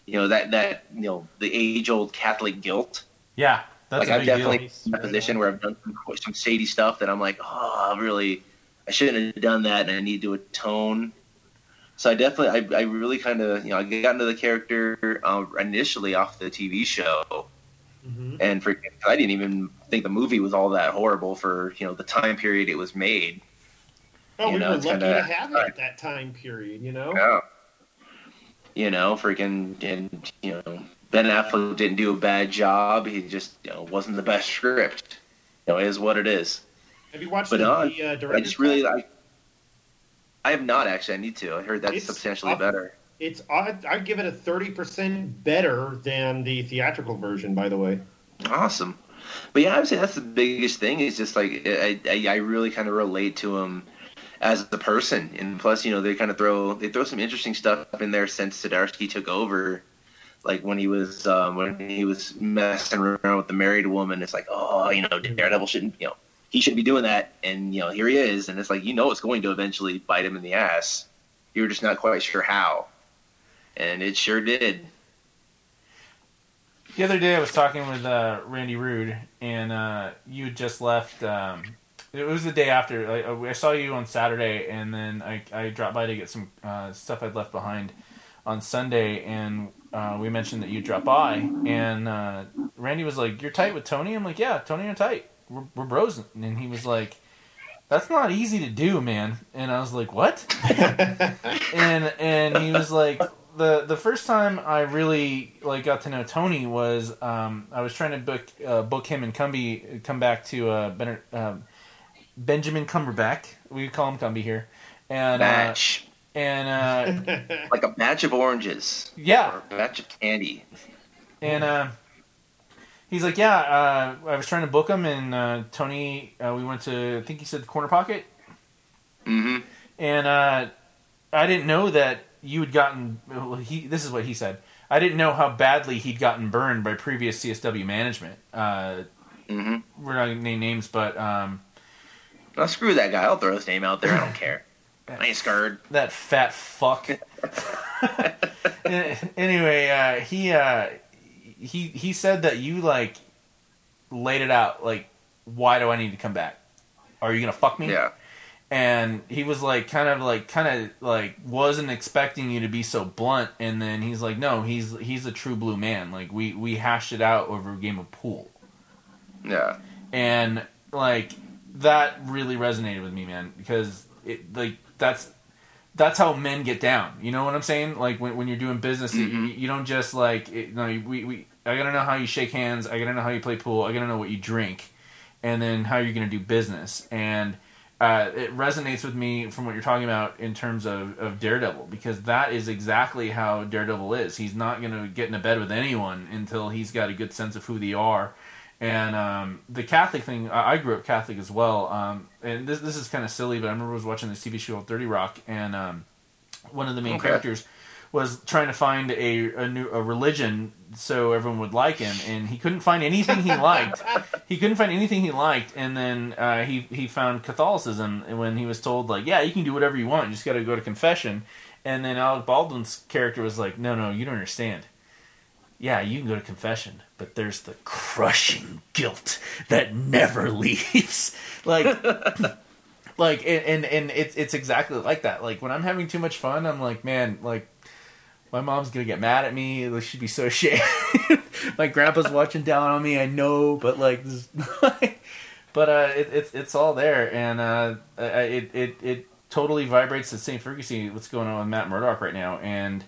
you know that that you know the age old Catholic guilt. yeah, that's like a I've big definitely deal. in a position where I've done some, some shady stuff that I'm like, oh, really, I shouldn't have done that, and I need to atone. So I definitely, I, I really kind of, you know, I got into the character uh, initially off the TV show, Mm-hmm. and for I didn't even think the movie was all that horrible for you know the time period it was made. Oh, You we know, were lucky kinda- to have it at that time period. You know. Yeah. You know, freaking, and you know, Ben Affleck didn't do a bad job. He just you know wasn't the best [LAUGHS] script. You know, it is what it is. Have you watched But, the, uh, the uh, I just really like. I have not actually. I need to. I heard that's It's substantially up- better. It's I'd, I'd give it a thirty percent better than the theatrical version. By the way, Awesome. But yeah, I would say that's the biggest thing. Is just like I, I, I really kind of relate to him as a person, and plus, you know, they kind of throw they throw some interesting stuff in there since Zdarsky took over. Like when he was um, when he was messing around with the married woman, it's like, oh, you know, Daredevil shouldn't, you know, he shouldn't be doing that, and you know, here he is, and it's like you know, it's going to eventually bite him in the ass. You're just not quite sure how, and it sure did. The other day, I was talking with uh, Randy Rude, and uh, you had just left. Um, it was the day after. I, I saw you on Saturday, and then I, I dropped by to get some uh, stuff I'd left behind on Sunday, and uh, we mentioned that you dropped by, and uh, Randy was like, "You're tight with Tony." I'm like, "Yeah, Tony and tight. We're, we're bros," and he was like. That's not easy to do, man. And I was like, "What?" [LAUGHS] and and he was like, the the first time I really like got to know Tony was um, I was trying to book uh, book him and Cumby come back to uh, ben, um, Benjamin Cumberbatch. We call him Cumby here, and uh, and uh, [LAUGHS] like a batch of oranges. yeah, Or a batch of candy. and uh, he's like, yeah, uh, I was trying to book him, and uh, Tony, uh, we went to I think he said the Corner Pocket, Mm-hmm. and uh, I didn't know that you had gotten. well, He this is what he said. I didn't know how badly he'd gotten burned by previous CSW management. Uh, Mm-hmm. we're not gonna name names, but um, Well, screw that guy. I'll throw his name out there. I don't [LAUGHS] care. I ain't scared. that fat fuck. [LAUGHS] anyway, uh, he uh, he he said that you like laid it out. Like, why do I need to come back? Are you gonna fuck me? Yeah. and he was like kind of like kind of like wasn't expecting you to be so blunt and then he's like no he's he's a true blue man like we we hashed it out over a game of pool Yeah. and like that really resonated with me man because it like that's that's how men get down you know what i'm saying like when, when you're doing business you, Mhm. you don't just like it, no we, we i gotta know how you shake hands i gotta know how you play pool i gotta know what you drink and then how you're gonna do business and uh, it resonates with me from what you're talking about in terms of, of Daredevil because that is exactly how Daredevil is. He's not going to get into bed with anyone until he's got a good sense of who they are. And um, the Catholic thing, I, I grew up Catholic as well. Um, and this this is kind of silly, but I remember I was watching this TV show called Thirty Rock, and um, one of the main Okay. characters was trying to find a, a new a religion so everyone would like him, and he couldn't find anything he liked. [LAUGHS] he couldn't find anything he liked, and then uh, he he found Catholicism when he was told like, yeah, you can do whatever you want, you just got to go to confession. And then Alec Baldwin's character was like, no, no, you don't understand. Yeah, you can go to confession, but there's the crushing guilt that never [LAUGHS] leaves. Like, [LAUGHS] like, and and, and it's it's exactly like that. Like when I'm having too much fun, I'm like, man, like my mom's gonna get mad at me. Like, she'd be so [LAUGHS] ashamed. my grandpa's watching down on me. I know, but like, this, but uh, it, it's it's all there, and uh, it it it totally vibrates the same frequency. What's going on with Matt Murdock right now, and.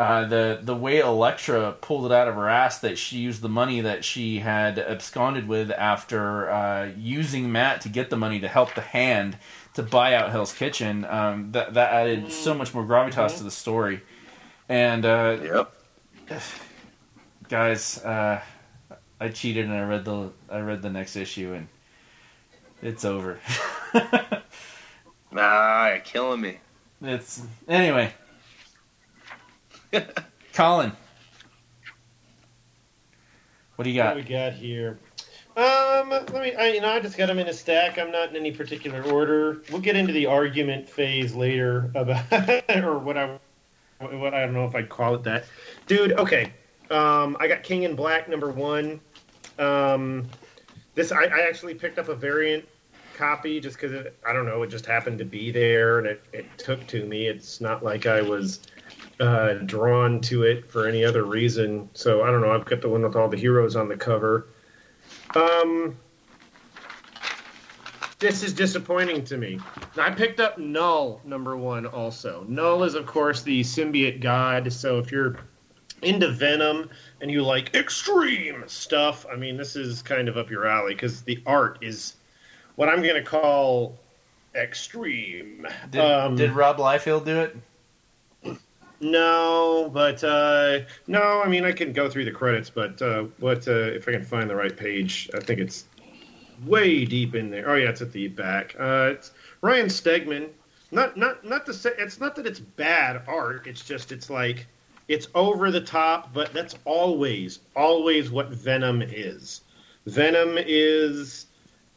Uh, the the way Elektra pulled it out of her ass that she used the money that she had absconded with after uh, using Matt to get the money to help the hand to buy out Hell's Kitchen. Um, that that added so much more gravitas to the story. And uh, Yep. [SIGHS] guys, uh, I cheated and I read the I read the next issue and it's over. [LAUGHS] Ah, you're killing me. it's anyway. [LAUGHS] Colin, what do you What got? we got here? Um, let me. I, you know, I just got them in a stack. I'm not in any particular order. We'll get into the argument phase later about, [LAUGHS] or what I, what I don't know if I'd call it that, dude. Okay. Um, I got King in Black number one. Um, this I, I actually picked up a variant copy just because I don't know. It just happened to be there and it, it took to me. It's not like I was uh, drawn to it for any other reason. So I don't know. I've got the one with all the heroes on the cover. Um, this is disappointing to me. I picked up Knull number one also. Knull is of course the symbiote god. So if you're into Venom and you like extreme stuff, I mean this is kind of up your alley because the art is what I'm going to call extreme. Did, Um, did Rob Liefeld do it? No, but uh, no. I mean, I can go through the credits, but uh, what uh, if I can find the right page? I think it's way deep in there. Oh yeah, it's at the back. Uh, it's Ryan Stegman. Not not not to say it's not that it's bad art. It's just it's like it's over the top, but that's always always what Venom is. Venom is.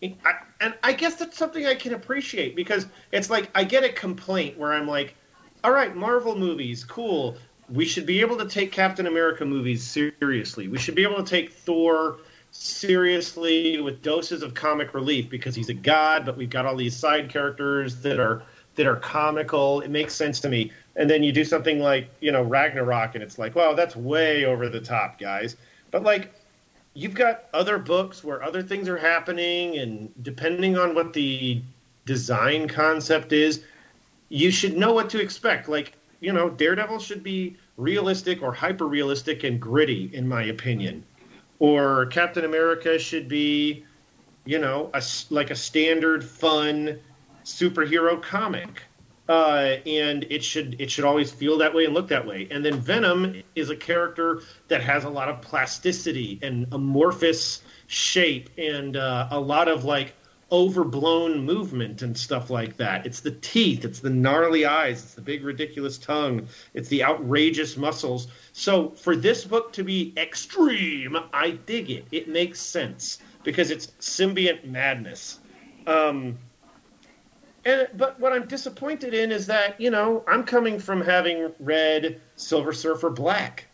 I, and I guess that's something I can appreciate because it's like I get a complaint where I'm like, all right, Marvel movies, cool. We should be able to take Captain America movies seriously. We should be able to take Thor seriously with doses of comic relief because he's a god, but we've got all these side characters that are that are comical. It makes sense to me. And then you do something like, you know, Ragnarok and it's like, wow, that's way over the top, guys. But like you've got other books where other things are happening and depending on what the design concept is, you should know what to expect. Like you know, Daredevil should be realistic or hyper realistic and gritty, in my opinion. Or Captain America should be, you know, a, like a standard fun superhero comic. Uh, and it should it should always feel that way and look that way. And then Venom is a character that has a lot of plasticity and amorphous shape and uh, a lot of like overblown movement and stuff like that. It's the teeth, it's the gnarly eyes, it's the big ridiculous tongue, it's the outrageous muscles. So for this book to be extreme, I dig it. It makes sense because it's symbiont madness. Um, and but what I'm disappointed in is that you know I'm coming from having read Silver Surfer Black,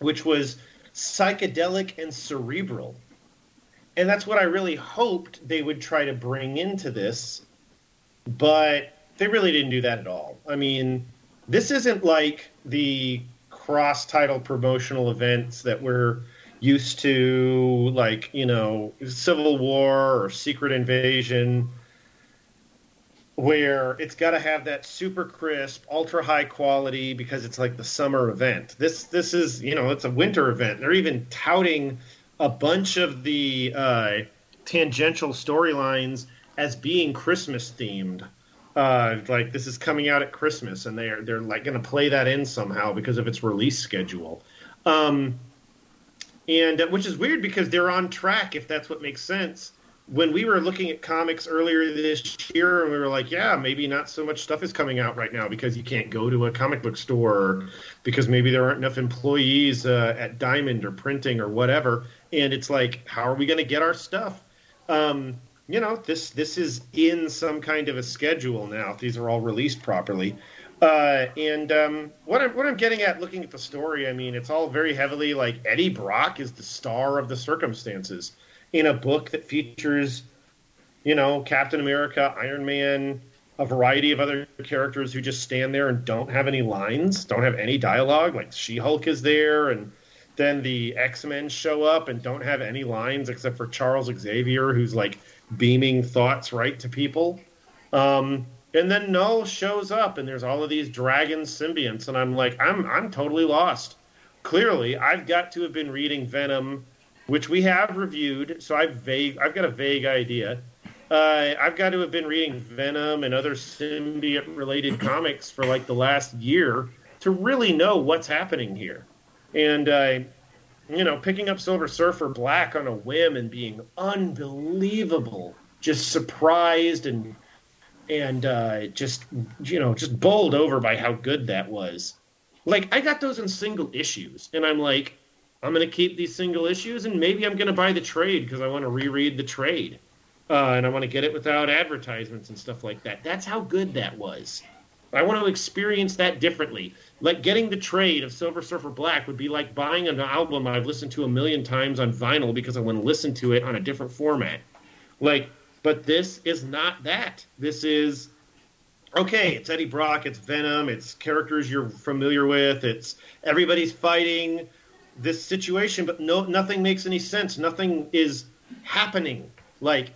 which was psychedelic and cerebral, and that's what I really hoped they would try to bring into this, but they really didn't do that at all. I mean, this isn't like the cross-title promotional events that we're used to, like you know, Civil War or Secret Invasion where it's got to have that super crisp, ultra high quality because it's like the summer event. This this is you know it's a winter event. They're even touting a bunch of the uh, tangential storylines as being Christmas themed. Uh, like this is coming out at Christmas, and they're they're like going to play that in somehow because of its release schedule. Um, and uh, which is weird because they're on track if that's what makes sense when we were looking at comics earlier this year, and we were like, yeah, maybe not so much stuff is coming out right now because you can't go to a comic book store, because maybe there aren't enough employees uh, at Diamond or printing or whatever. And it's like, how are we going to get our stuff? Um, you know, this this is in some kind of a schedule now. If these are all released properly. Uh, and um, what I'm what I'm getting at, looking at the story, I mean, it's all very heavily like Eddie Brock is the star of the circumstances in a book that features, you know, Captain America, Iron Man, a variety of other characters who just stand there and don't have any lines, don't have any dialogue. Like She Hulk is there, and then the X Men show up and don't have any lines except for Charles Xavier, who's like beaming thoughts right to people. Um, and then Knull shows up, and there's all of these dragon symbionts, and I'm like, I'm I'm totally lost. Clearly, I've got to have been reading Venom which we have reviewed. So I've vague, I've got a vague idea. Uh, I've got to have been reading Venom and other symbiote-related comics for like the last year to really know what's happening here. And uh, you know, picking up Silver Surfer Black on a whim and being unbelievable, just surprised and and uh, just you know just bowled over by how good that was. Like I got those in single issues, and I'm like, I'm to keep these single issues, and maybe I'm to buy the trade because I want to reread the trade, uh, and I want to get it without advertisements and stuff like that. That's how good that was. I want to experience that differently. Like getting the trade of Silver Surfer Black would be like buying an album I've listened to a million times on vinyl because I want to listen to it on a different format. Like, but this is not that. This is okay. It's Eddie Brock. It's Venom. It's characters you're familiar with. It's everybody's fighting this situation, but no, nothing makes any sense. Nothing is happening. Like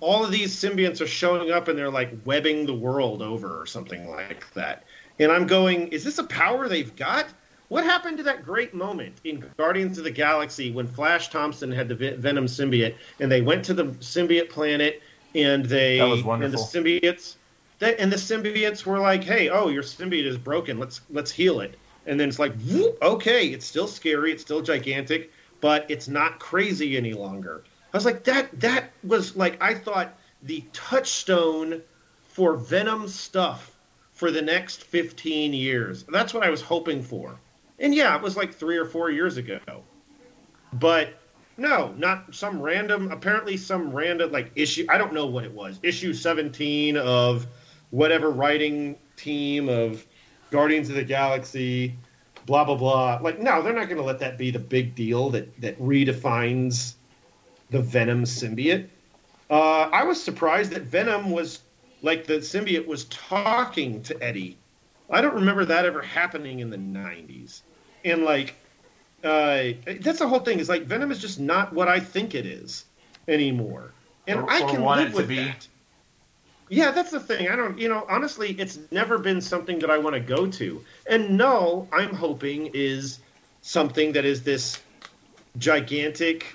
all of these symbionts are showing up and they're like webbing the world over or something like that. And I'm going, is this a power they've got? What happened to that great moment in Guardians of the Galaxy when Flash Thompson had the Venom symbiote and they went to the symbiote planet and they that was wonderful. and the symbiotes they, and the symbiotes were like, "Hey, oh, your symbiote is broken. Let's let's heal it." and then it's like, whoop, okay, it's still scary, it's still gigantic, but it's not crazy any longer. I was like, that that was like I thought the touchstone for Venom stuff for the next 15 years. That's what I was hoping for. And yeah, it was like three or four years ago. But no, not some random, apparently some random, like issue, I don't know what it was, issue 17 of whatever writing team of Guardians of the Galaxy, blah blah blah. Like, no, they're not going to let that be the big deal that that redefines the Venom symbiote. Uh, I was surprised that Venom was like the symbiote was talking to Eddie. I don't remember that ever happening in the '90s, and like uh, that's the whole thing. Is like Venom is just not what I think it is anymore, and Or- I can live with be. that. Yeah, that's the thing. I don't, you know, honestly, it's never been something that I want to go to. And no, I'm hoping is something that is this gigantic,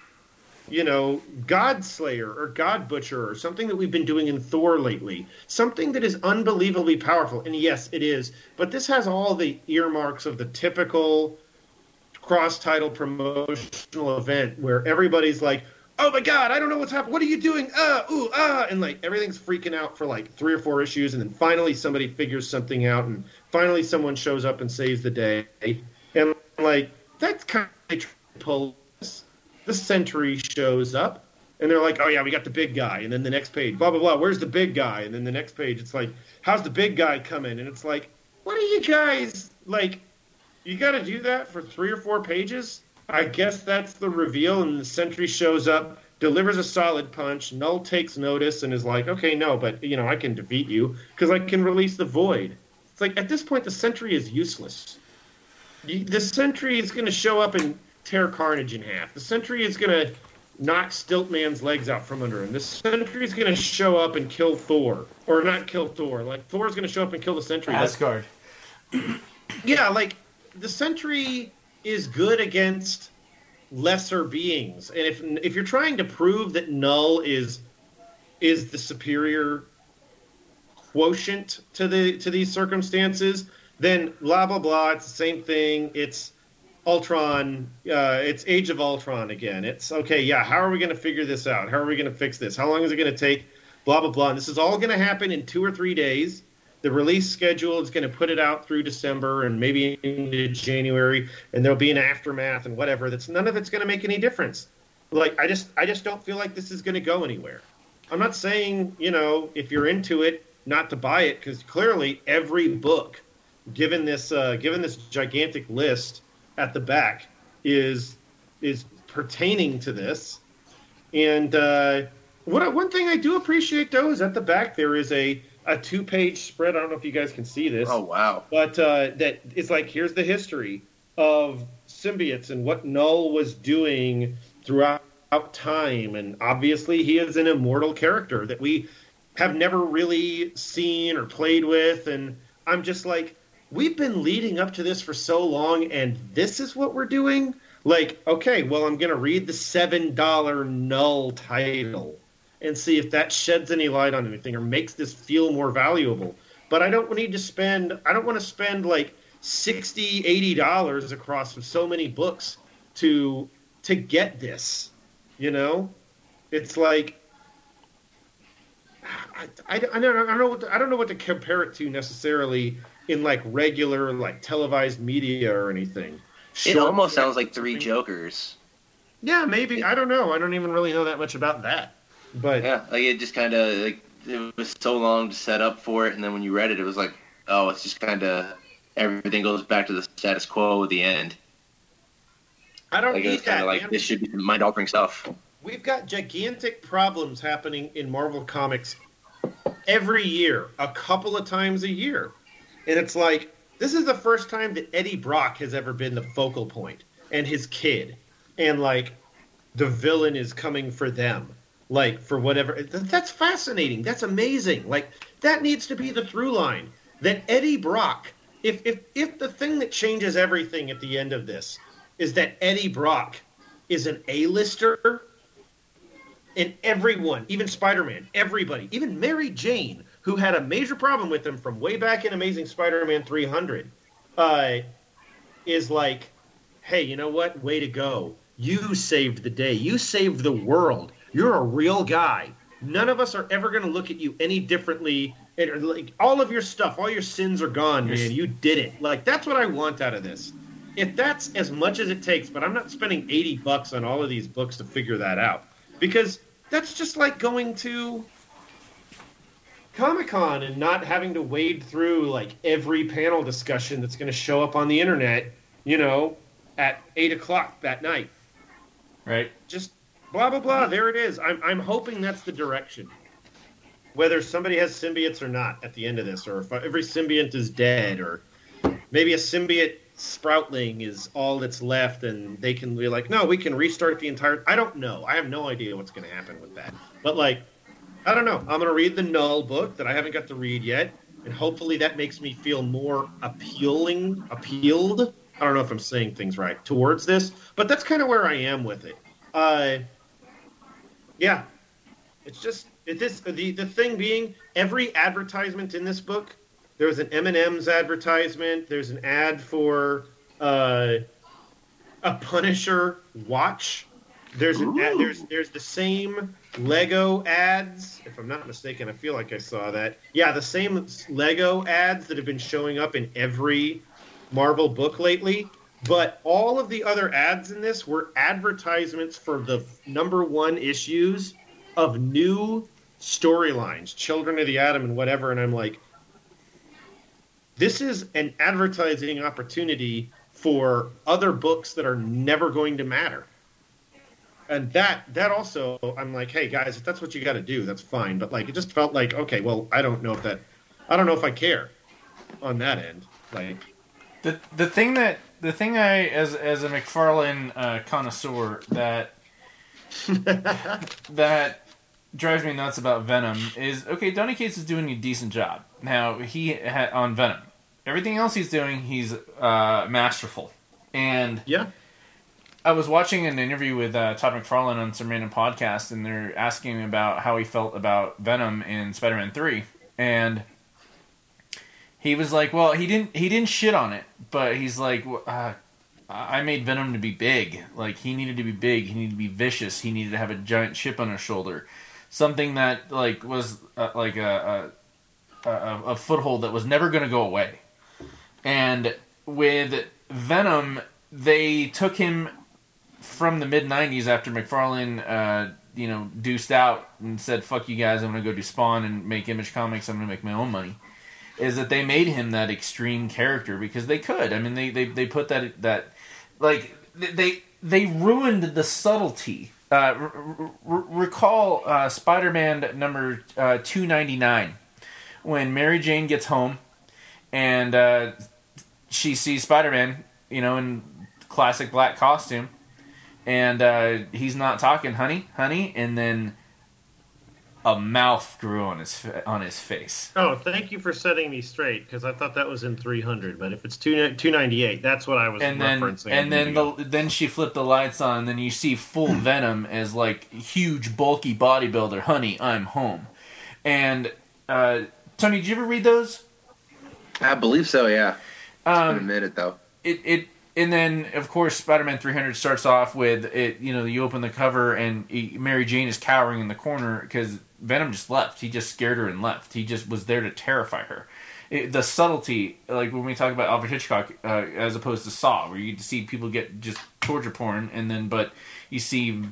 you know, God Slayer or God Butcher or something that we've been doing in Thor lately. Something that is unbelievably powerful. And yes, it is. But this has all the earmarks of the typical cross title promotional event where everybody's like, oh my god, I don't know what's happening. What are you doing? Uh, ooh, ah, and like everything's freaking out for like three or four issues, and then finally somebody figures something out, and finally someone shows up and saves the day, and like that's kind of pull. The Sentry shows up, and they're like, oh yeah, we got the big guy, and then the next page, blah blah blah. Where's the big guy? And then the next page, it's like, how's the big guy coming? And it's like, what are you guys like? You got to do that for three or four pages? I guess that's the reveal, and the Sentry shows up, delivers a solid punch. Knull takes notice and is like, "Okay, no, but you know, I can defeat you because I can release the Void." It's like at this point, the Sentry is useless. The Sentry is going to show up and tear Carnage in half. The Sentry is going to knock Stiltman's legs out from under him. The Sentry is going to show up and kill Thor, or not kill Thor. Like Thor is going to show up and kill the Sentry. Asgard. [CLEARS THROAT] yeah, like the Sentry is good against lesser beings, and if if you're trying to prove that Knull is is the superior quotient to the to these circumstances, then blah blah blah. It's the same thing. It's Ultron. Uh, it's Age of Ultron again. It's okay. Yeah. How are we going to figure this out? How are we going to fix this? How long is it going to take? Blah blah blah. And this is all going to happen in two or three days the release schedule is going to put it out through December and maybe into January, and there'll be an aftermath and whatever. That's none of it's going to make any difference. Like I just I just don't feel like this is going to go anywhere. I'm not saying you know if you're into it not to buy it because clearly every book, given this uh, given this gigantic list at the back, is is pertaining to this. And uh, what one thing I do appreciate though is at the back there is a a two page spread. I don't know if you guys can see this. Oh wow! But uh, that it's like here's the history of symbiotes and what Knull was doing throughout time, and obviously he is an immortal character that we have never really seen or played with, and I'm just like, we've been leading up to this for so long, and this is what we're doing. Like, okay, well, I'm gonna read the seven dollar Knull title and see if that sheds any light on anything or makes this feel more valuable. But I don't need to spend. I don't want to spend like 60 80 dollars across so many books to to get this. You know, it's like I, I, I don't, I don't know what to, I don't know what to compare it to necessarily in like regular like televised media or anything. It almost sounds like Three Jokers. Yeah, maybe. I don't know. I don't even really know that much about that. But yeah, like it just kind of like it was so long to set up for it, and then when you read it, it was like, oh, it's just kind of everything goes back to the status quo at the end. I don't like, need it's kind that. of like man. this should be mind altering stuff. We've got gigantic problems happening in Marvel Comics every year, a couple of times a year. And it's like, this is the first time that Eddie Brock has ever been the focal point and his kid. And like, the villain is coming for them. Like, for whatever. That's fascinating. That's amazing. Like, that needs to be the through line. That Eddie Brock, if, if, if the thing that changes everything at the end of this is that Eddie Brock is an A-lister and everyone, even Spider-Man, everybody, even Mary Jane, who had a major problem with him from way back in Amazing Spider-Man 300, uh, is like, hey, you know what? Way to go! You saved the day. You saved the world. You're a real guy. None of us are ever going to look at you any differently. And, like all of your stuff, all your sins are gone, man. You did it. Like that's what I want out of this. If that's as much as it takes, but I'm not spending 80 bucks on all of these books to figure that out because that's just like going to Comic Con and not having to wade through like every panel discussion that's going to show up on the internet, you know, at eight o'clock that night. Right. Just blah blah blah. There it is. I'm I'm hoping that's the direction. Whether somebody has symbiotes or not at the end of this, or if every symbiont is dead, or maybe a symbiote sproutling is all that's left, and they can be like, no, we can restart the entire. I don't know. I have no idea what's going to happen with that. But like, I don't know. I'm going to read the Knull book that I haven't got to read yet, and hopefully that makes me feel more appealing, appealed. I don't know if I'm saying things right towards this, but that's kind of where I am with it. Uh, yeah, it's just it, this the the thing being every advertisement in this book. There was an M and M's advertisement. There's an ad for uh, a Punisher watch. There's an ad, there's there's the same Lego ads. If I'm not mistaken, I feel like I saw that. Yeah, the same Lego ads that have been showing up in every Marvel book lately. But all of the other ads in this were advertisements for the number one issues of new storylines, Children of the Atom and whatever. And I'm like, this is an advertising opportunity for other books that are never going to matter. And that that also I'm like, hey guys, if that's what you got to do, that's fine. But like, it just felt like, okay, well, I don't know if that, I don't know if I care on that end. Like, the the thing that the thing I as as a McFarlane uh, connoisseur that [LAUGHS] that drives me nuts about Venom is okay. Donny Cates is doing a decent job now. He had on Venom. Everything else he's doing, he's uh, masterful. And yeah, I was watching an interview with uh, Todd McFarlane on some random podcast, and they're asking him about how he felt about Venom in Spider-Man Three, and he was like, "Well, he didn't he didn't shit on it, but he's like, uh, I made Venom to be big. Like he needed to be big. He needed to be vicious. He needed to have a giant chip on his shoulder, something that like was uh, like a, a a foothold that was never going to go away. And with Venom, they took him from the mid '90s after McFarlane, uh, you know, deuced out and said, "Fuck you guys, I'm to go do Spawn and make Image Comics. I'm to make my own money." Is that they made him that extreme character because they could. I mean, they they, they put that that like they they ruined the subtlety. Uh, r- r- recall uh, Spider-Man number uh, two ninety nine when Mary Jane gets home and uh, she sees Spider-Man, you know, in classic black costume, and uh, he's not talking, honey, honey, and then a mouth grew on his fa- on his face. Oh, thank you for setting me straight because I thought that was in 300, but if it's 2 298, that's what I was and then and then the, then she flipped the lights on and then you see full [CLEARS THROAT] venom as like huge bulky bodybuilder honey i'm home and uh, tony did you ever read those I believe so. Yeah. It's been a um, minute though. it, it and then of course spider-man 300 starts off with it you know you open the cover and he, mary jane is cowering in the corner because venom just left. He just scared her and left. He just was there to terrify her. It, the subtlety like when we talk about alfred hitchcock uh, as opposed to saw where you see people get just torture porn and then but you see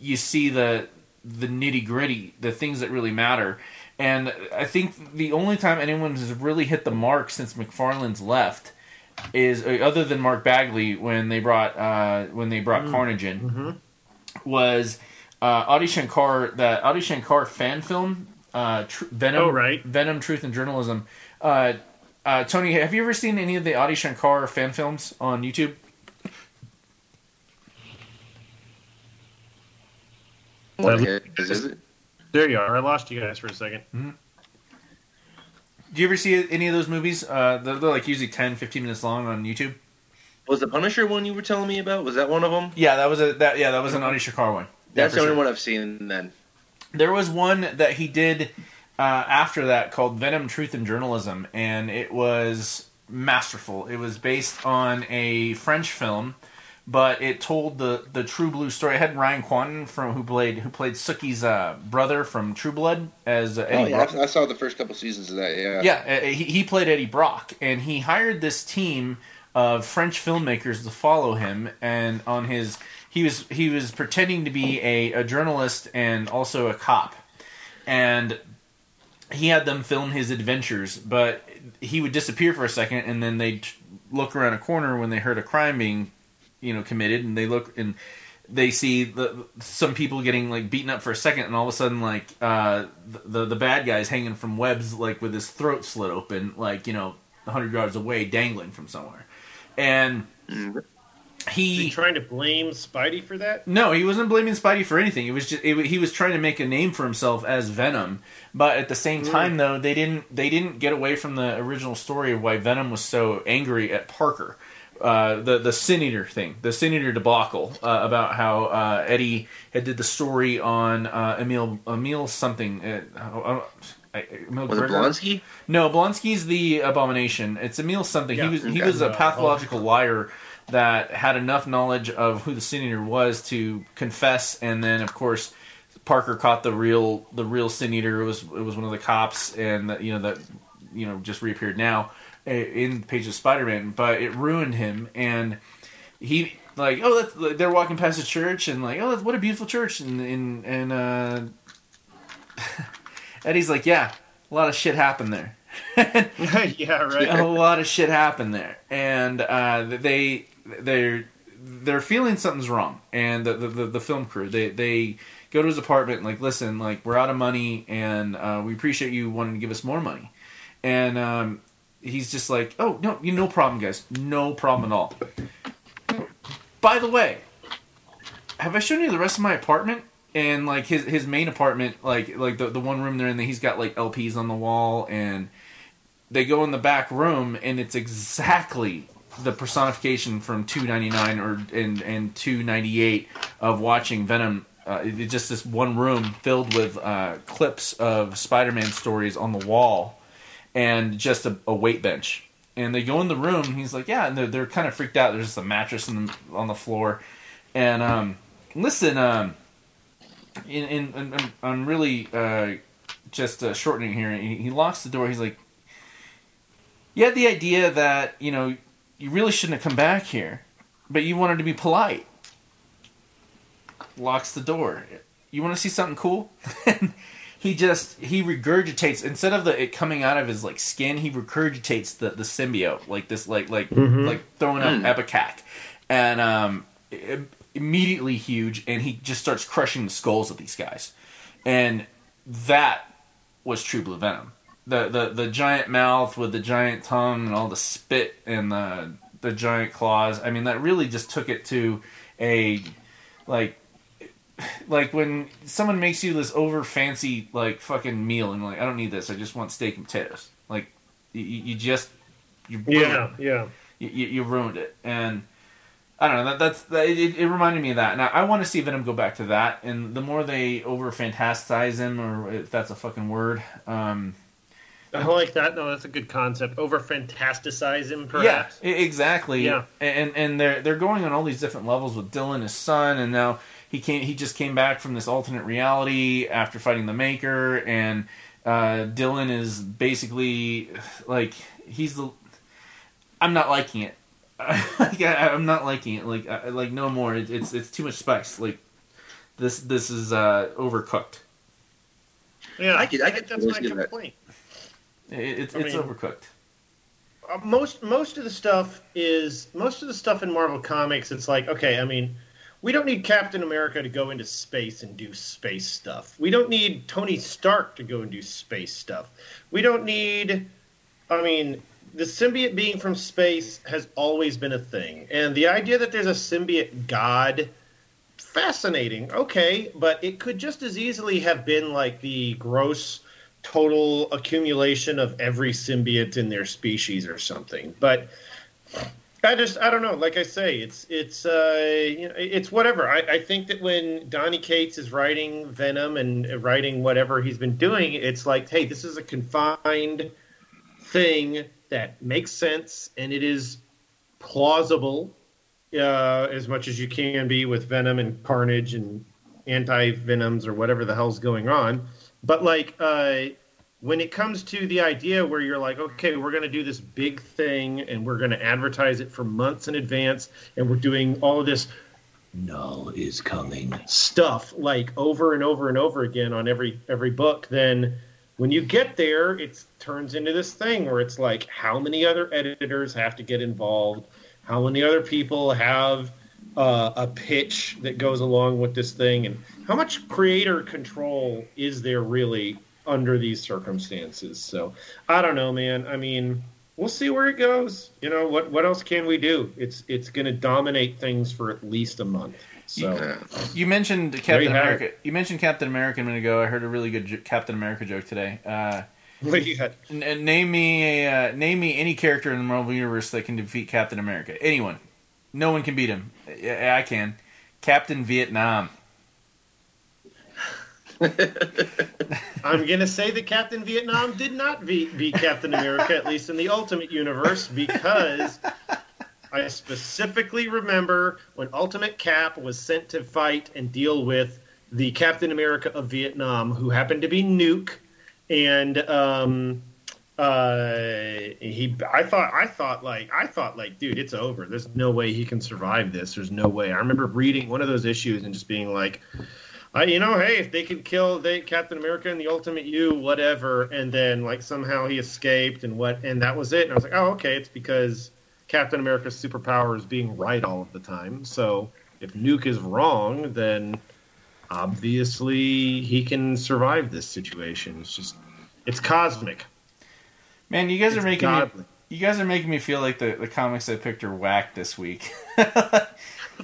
you see the the nitty gritty the things that really matter. And i think the only time anyone has really hit the mark since mcfarlane's left is uh, other than Mark Bagley when they brought uh, when they brought Carnage in was uh, Adi Shankar that Adi Shankar fan film uh, Tr- Venom Oh, right. Venom Truth and Journalism. Uh, uh, Tony, have you ever seen any of the Adi Shankar fan films on YouTube? What is, is it? there you are. I lost you guys for a second. Do you ever see any of those movies? Uh, they're, they're like usually 10, 15 minutes long on YouTube. Was the Punisher one you were telling me about? Was that one of them? Yeah, that was a that yeah that was an Adi Shankar one. That's for the only sure. one I've seen. Then There was one that he did uh, after that called Venom, Truth, and Journalism, and it was masterful. It was based on a French film, but it told the the True Blue story. It had Ryan Kwanten from who played who played Sookie's uh, brother from True Blood as uh, oh Eddie yeah, Brock. I saw the first couple seasons of that. Yeah. Yeah, uh, he, he played Eddie Brock, and he hired this team of French filmmakers to follow him. And on his, he was he was pretending to be a, a journalist and also a cop, and he had them film his adventures. But he would disappear for a second, and then they'd look around a corner when they heard a crime being, you know, committed, and they look and they see the, some people getting like beaten up for a second, and all of a sudden, like uh, the the bad guy's hanging from webs, like with his throat slit open, like you know, hundred yards away, dangling from somewhere, and Mm. Is he trying to blame Spidey for that? No, he wasn't blaming Spidey for anything. It was just it, he was trying to make a name for himself as Venom. But at the same Mm. time, though, they didn't they didn't get away from the original story of why Venom was so angry at Parker. Uh, the the Sin Eater thing, the Sin Eater debacle uh, about how uh, Eddie had did the story on uh, Emil Emil something. Uh, I Emil Was it Blonsky? No, Blonsky's the abomination. It's Emil something. Yeah, he was he was a pathological liar that had enough knowledge of who the Sin Eater was to confess, and then of course Parker caught the real the real Sin Eater. It was it was one of the cops, and that, you know that you know just reappeared now uh, in Pages of Spider-Man, but it ruined him, and he like oh that's, they're walking past a church and like oh that's, what a beautiful church and and and uh, [LAUGHS] Eddie's like yeah a lot of shit happened there. [LAUGHS] [LAUGHS] yeah, right. a lot of shit happened there, and uh, they they're they're feeling something's wrong. And the, the the the film crew they they go to his apartment and like listen like we're out of money and uh, we appreciate you wanting to give us more money, and um, he's just like oh no you no problem guys no problem at all. By the way, have I shown you the rest of my apartment? And like his his main apartment, like like the the one room they're in, he's got like LPs on the wall, and they go in the back room, and it's exactly the personification from 299 or and and 298 of watching Venom. Uh, just this one room filled with uh, clips of Spider-Man stories on the wall, and just a, a weight bench. And they go in the room. And he's like, "Yeah," and they're, they're kind of freaked out. There's just a mattress on the, on the floor, and um, listen, um, in, in, in, in- I'm really uh, just uh, shortening here. He, he locks the door. He's like, "You had the idea that you know you really shouldn't have come back here, but you wanted to be polite." Locks the door. You want to see something cool? [LAUGHS] he just he regurgitates instead of the it coming out of his like skin. He regurgitates the the symbiote like this like like Mhm. like throwing up Mm. ipecac, and um. i- immediately huge and he just starts crushing the skulls of these guys and that was true blue venom the, the the giant mouth with the giant tongue and all the spit and the the giant claws i mean that really just took it to a like like when someone makes you this over fancy like fucking meal and like i don't need this i just want steak and potatoes like you, you just you Yeah, yeah. you, you ruined it and I don't know. That, that's that, it, it. reminded me of that, and I, I want to see Venom go back to that. And the more they over fantasize him, or if that's a fucking word, um, I like that. No, that's a good concept. Over fantasticize him, yeah, perhaps. e- exactly. Yeah. and and they're they're going on all these different levels with Dylan, his son, and now he came. He just came back from this alternate reality after fighting the Maker, and uh, Dylan is basically like he's the. I'm not liking it. [LAUGHS] like, I, I'm not liking it. Like I, like no more. It, it's it's too much spice. Like this this is uh, overcooked. Yeah, I could- I could that's my see that. complaint. It, it's I it's mean- overcooked. Uh, most most of the stuff is most of the stuff in Marvel Comics. It's like okay, I mean, we don't need Captain America to go into space and do space stuff. We don't need Tony Stark to go and do space stuff. We don't need. I mean, the symbiote being from space has always been a thing, and the idea that there's a symbiote god. Fascinating, okay, but it could just as easily have been like the gross total accumulation of every symbiote in their species or something. But I just I don't know. Like I say, it's it's uh, you know, it's whatever. I, I think that when Donny Cates is writing Venom and writing whatever he's been doing, it's like, hey, this is a confined thing that makes sense and it is plausible uh, as much as you can be with Venom and Carnage and anti venoms or whatever the hell's going on. But like uh, when it comes to the idea where you're like, okay, we're going to do this big thing and we're going to advertise it for months in advance, and we're doing all of this Knull is coming stuff like over and over and over again on every every book, then when you get there, it turns into this thing where it's like, how many other editors have to get involved? How many other people have uh, a pitch that goes along with this thing? And how much creator control is there really under these circumstances? So I don't know, man. I mean, we'll see where it goes. You know what? What else can we do? It's it's going to dominate things for at least a month. So Yeah. You mentioned Captain America. You mentioned Captain America a minute ago. I heard a really good jo- Captain America joke today. Uh, [LAUGHS] n- name me a, uh, name me any character in the Marvel universe that can defeat Captain America. Anyone. No one can beat him. Yeah, I can. Captain Vietnam. [LAUGHS] I'm going to say that Captain Vietnam did not beat, beat Captain America, at least in the Ultimate Universe, because I specifically remember when Ultimate Cap was sent to fight and deal with the Captain America of Vietnam, who happened to be Nuke, and um, uh, he. I thought. I thought like. I thought like, dude, it's over. There's no way he can survive this. There's no way. I remember reading one of those issues and just being like. I, you know, hey, if they could kill they Captain America and the Ultimate You, whatever, and then like somehow he escaped and what, and that was it. And I was like, oh, okay, it's because Captain America's superpower is being right all of the time. So if Nuke is wrong, then obviously he can survive this situation. It's just, it's cosmic. Man, you guys are It's making me, you guys are making me feel like the, the comics I picked are whack this week. [LAUGHS]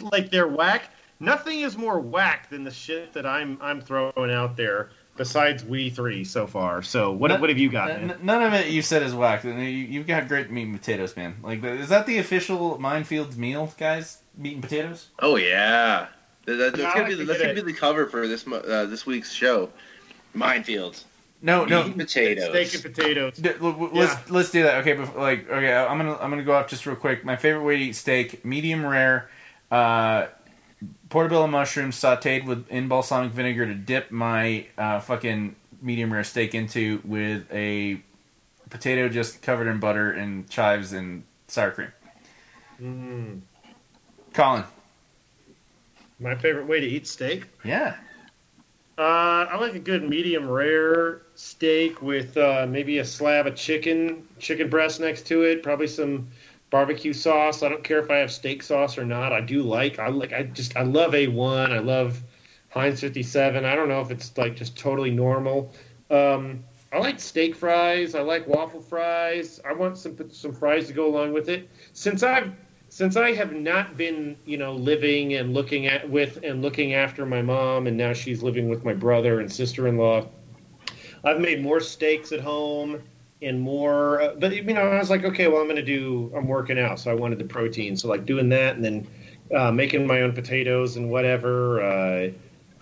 like they're whack. Nothing is more whack than the shit that I'm I'm throwing out there. Besides we three so far. So what No- what have you got? N- none of it you said is whack. You, you've got great meat and potatoes, man. Like, is that the official Minefields meal, guys? Meat and potatoes? Oh yeah, that, that- that's gonna like be to the, that's gonna be the cover for this uh, this week's show. Minefields, No, no. meat and potatoes. Steak and potatoes. D- l- w- let's let's do that. Okay, bef- like okay, I'm gonna I'm gonna go off just real quick. My favorite way to eat steak: medium rare, uh, portobello mushrooms sautéed with in balsamic vinegar to dip my uh, fucking medium rare steak into with a potato just covered in butter and chives and sour cream. Mm. Colin, My favorite way to eat steak. yeah, Uh, I like a good medium rare steak with uh, maybe a slab of chicken, chicken breast next to it. Probably some barbecue sauce. I don't care if I have steak sauce or not. I do like. I like. I just. I love A one. I love Heinz fifty seven. I don't know if it's like just totally normal. Um, I like steak fries. I like waffle fries. I want some some fries to go along with it. Since I've since I have not been, you know, living and looking at with and looking after my mom, and now she's living with my brother and sister-in-law, I've made more steaks at home and more. Uh, but you know, I was like, okay, well, I'm going to do. I'm working out, so I wanted the protein. So like doing that, and then uh, making my own potatoes and whatever. Uh,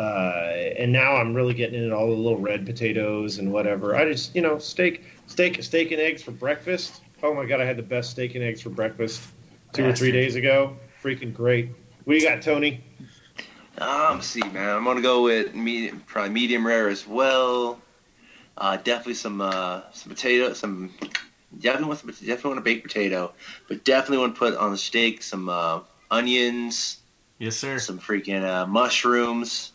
uh, and now I'm really getting into all the little red potatoes and whatever. I just, you know, steak, steak, steak and eggs for breakfast. Oh my god, I had the best steak and eggs for breakfast two or three days ago. Freaking great. What do you got, Tony? Um, see, man, I'm gonna go with medium, probably medium rare as well. Uh, definitely some uh, some potato, some definitely want some, definitely want a baked potato, but definitely want to put on the steak some uh, onions, yes, sir. some freaking uh, mushrooms,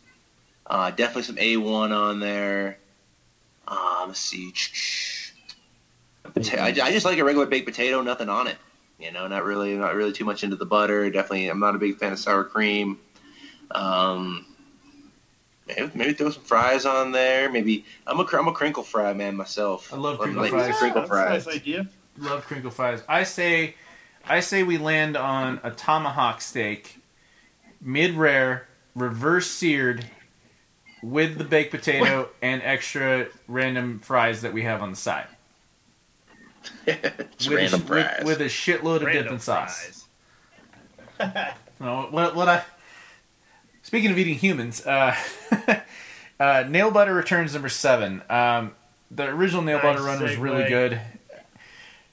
uh, definitely some A1 on there. Um, let's see. Pota- I, I just like a regular baked potato, nothing on it. You know, not really, not really too much into the butter. Definitely, I'm not a big fan of sour cream. Um, maybe, maybe throw some fries on there. Maybe I'm a cr- I'm a crinkle fry man myself. I love crinkle like fries. the crinkle That's a fries. nice idea. Love crinkle fries. I say, I say we land on a tomahawk steak, mid rare, reverse seared, with the baked potato and extra random fries that we have on the side. [LAUGHS] Just with random a, fries. With, with a shitload of Random dipping sauce. fries. [LAUGHS] No, what, what I speaking of eating humans, uh, [LAUGHS] uh, Nailbiter returns number seven. Um, the original nail Nice butter run was really segue. good.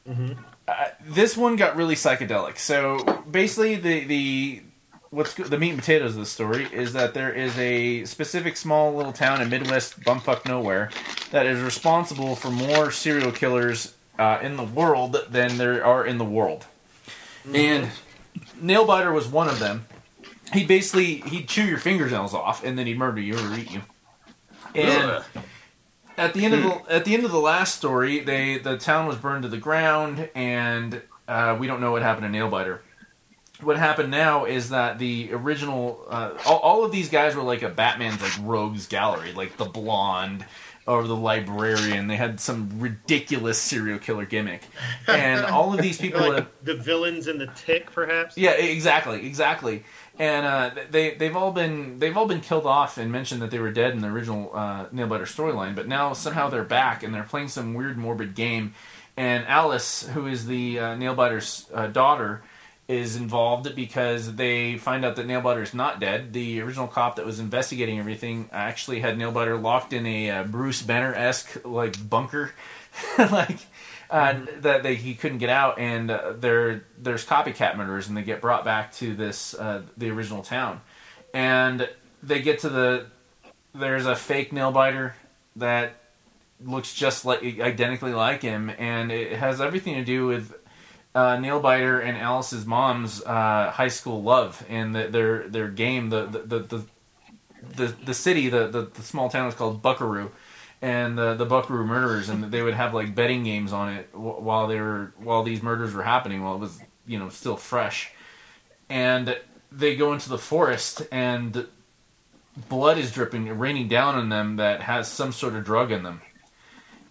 Mhm. Uh, this one got really psychedelic. So basically, the the what's the meat and potatoes of the story is that there is a specific small little town in Midwest bumfuck nowhere that is responsible for more serial killers uh, in the world than there are in the world, and Nailbiter was one of them. He basically he'd chew your fingernails off and then he'd murder you or eat you. And Ugh. at the end of the at the end of the last story, they the town was burned to the ground, and uh, we don't know what happened to Nailbiter. What happened now is that the original, uh, all, all of these guys were like a Batman's like rogues gallery, like the blonde, or the librarian. They had some ridiculous serial killer gimmick, and all of these people. [LAUGHS] like have- the, the villains in the Tick, perhaps. yeah, exactly, exactly. And uh, they they've all been they've all been killed off and mentioned that they were dead in the original uh, Nailbiter storyline, but now somehow they're back and they're playing some weird morbid game. And Alice, who is the uh, Nailbiter's uh, daughter, is involved because they find out that Nailbiter is not dead. The original cop that was investigating everything actually had Nailbiter locked in a uh, Bruce Banner esque like bunker, [LAUGHS] like uh, that they, he couldn't get out. And uh, there there's copycat murders, and they get brought back to this uh, the original town, and they get to the there's a fake nail biter that looks just like identically like him, and it has everything to do with uh, Nailbiter and Alice's mom's uh, high school love and the, their their game. The the the the, the city, the, the the small town is called Buckaroo, and the the Buckaroo murders, and they would have like betting games on it while they were while these murders were happening, while it was you know still fresh, and they go into the forest and blood is dripping, raining down on them that has some sort of drug in them.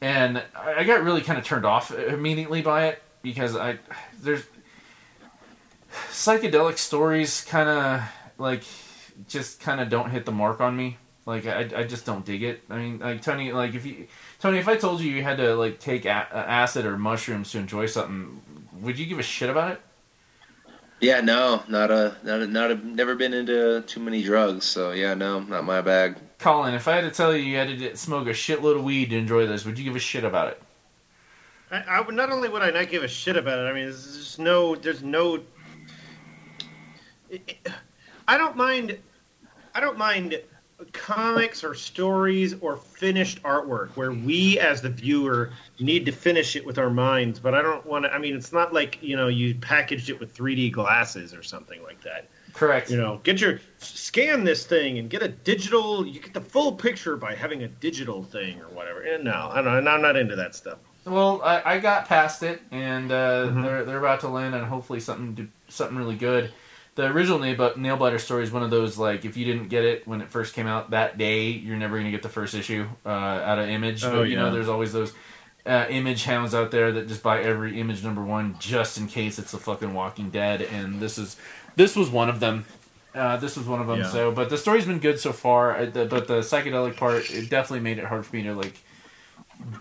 And I got really kind of turned off immediately by it because I there's psychedelic stories kind of like just kind of don't hit the mark on me. Like I, I just don't dig it. I mean, like Tony, like if you Tony, if I told you you had to like take a- acid or mushrooms to enjoy something, would you give a shit about it? Yeah, no, not a, not a, not a, never been into too many drugs. So yeah, no, not my bag. Colin, if I had to tell you you had to smoke a shitload of weed to enjoy this, would you give a shit about it? I, I would not only would I not give a shit about it. I mean, there's just no, there's no. I don't mind. I don't mind comics or stories or finished artwork where we as the viewer need to finish it with our minds but i don't want to i mean it's not like you know you packaged it with 3d glasses or something like that Correct. you know get your scan this thing and get a digital you get the full picture by having a digital thing or whatever and no i don't i'm not into that stuff Well, I, I got past it, and uh, Mhm. they're they're about to land on hopefully something something really good. The original Nail Nailbiter story is one of those like if you didn't get it when it first came out that day, you're never gonna get the first issue uh, out of Image. Oh, but you know, there's always those uh, Image hounds out there that just buy every Image number one just in case it's the fucking Walking Dead, and this is this was one of them. Uh, this was one of them. Yeah. So, but the story's been good so far. the- But the psychedelic part, it definitely made it hard for me to like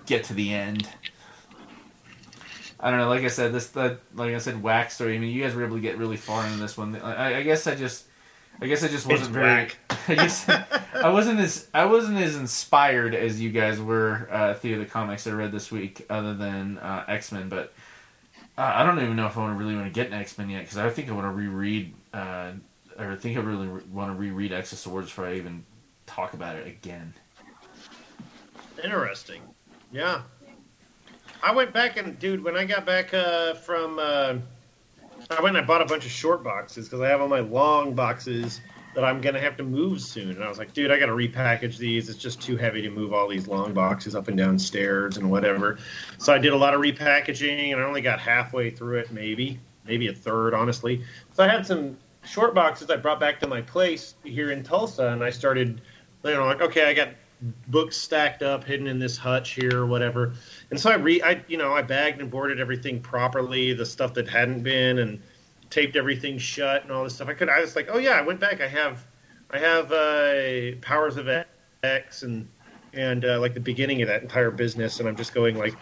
get to the end. I don't know. Like I said, this the like I said, whack story. I mean, you guys were able to get really far into this one. I, I guess I just, I guess I just wasn't It's very. whack. [LAUGHS] I guess I wasn't as I wasn't as inspired as you guys were uh, through the comics I read this week, other than uh, X Men. But uh, I don't even know if I want to really want to get an X Men yet because I think I want to reread, uh, or I think I really re- want to reread X of Swords before I even talk about it again. Interesting. Yeah. I went back and, dude, when I got back uh, from, uh, I went and I bought a bunch of short boxes because I have all my long boxes that I'm gonna have to move soon. And I was like, dude, I got to repackage these. It's just too heavy to move all these long boxes up and down stairs and whatever. So I did a lot of repackaging, and I only got halfway through it, maybe, maybe a third, honestly. So I had some short boxes I brought back to my place here in Tulsa, and I started, you know, like, okay, I got books stacked up, hidden in this hutch here, or whatever. And so I re, I you know, I bagged and boarded everything properly, the stuff that hadn't been, and taped everything shut and all this stuff. I could, I was like, oh yeah, I went back. I have, I have uh, Powers of X and and uh, like the beginning of that entire business, and I'm just going like,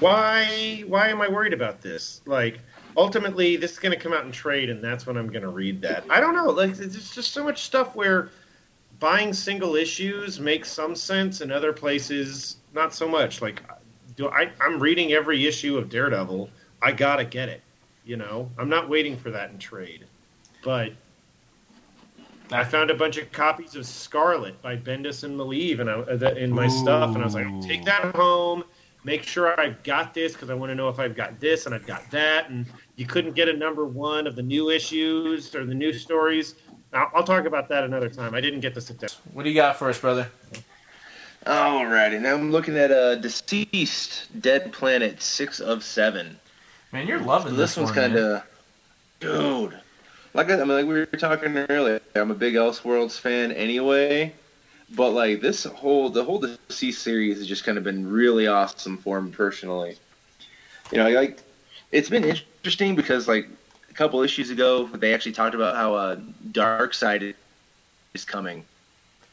why, why am I worried about this? Like. Ultimately, this is going to come out in trade, and that's when I'm going to read that. I don't know. Like, there's just so much stuff where buying single issues makes some sense and other places not so much like do I, i'm reading every issue of daredevil. I gotta get it you know? I'm not waiting for that in trade. But i found a bunch of copies of scarlet by bendis and Maleev and I, uh, in my stuff and i was like take that home. Make sure i've got this because i want to know if i've got this and i've got that and you couldn't get a number one of the new issues or the new stories. I'll, I'll talk about that another time. I didn't get to sit down. What do you got for us, brother? Alrighty, now I'm looking at uh, DCeased Dead Planet six of seven. Man, you're loving this, this, one's one, kind of, dude. Like I, I mean, like we were talking earlier, I'm a big Elseworlds fan anyway. but like this whole the whole DC series has just kind of been really awesome for me personally. You know, like it's been interesting because like a couple issues ago they actually talked about how uh, side is coming,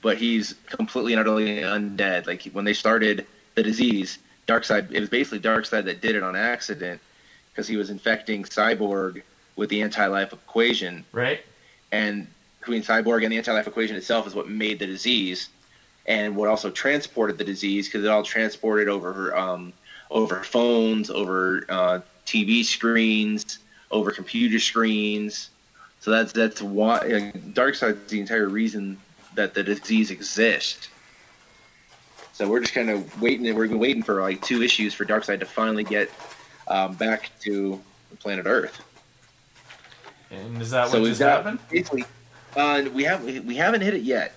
but he's completely and utterly undead. Like when they started the disease, Darkseid it was basically Darkseid that did it on accident because he was infecting Cyborg with the anti-life equation Right? and between cyborg and the anti-life equation itself is what made the disease and what also transported the disease because it all transported over um, over phones over uh, tv screens over computer screens so that's that's why like, Darkseid's the entire reason that the disease exists so we're just kind of waiting we're been waiting for like two issues for darkseid to finally get um, back to planet earth And is that so what just got happened? basically uh, we have we haven't hit it yet.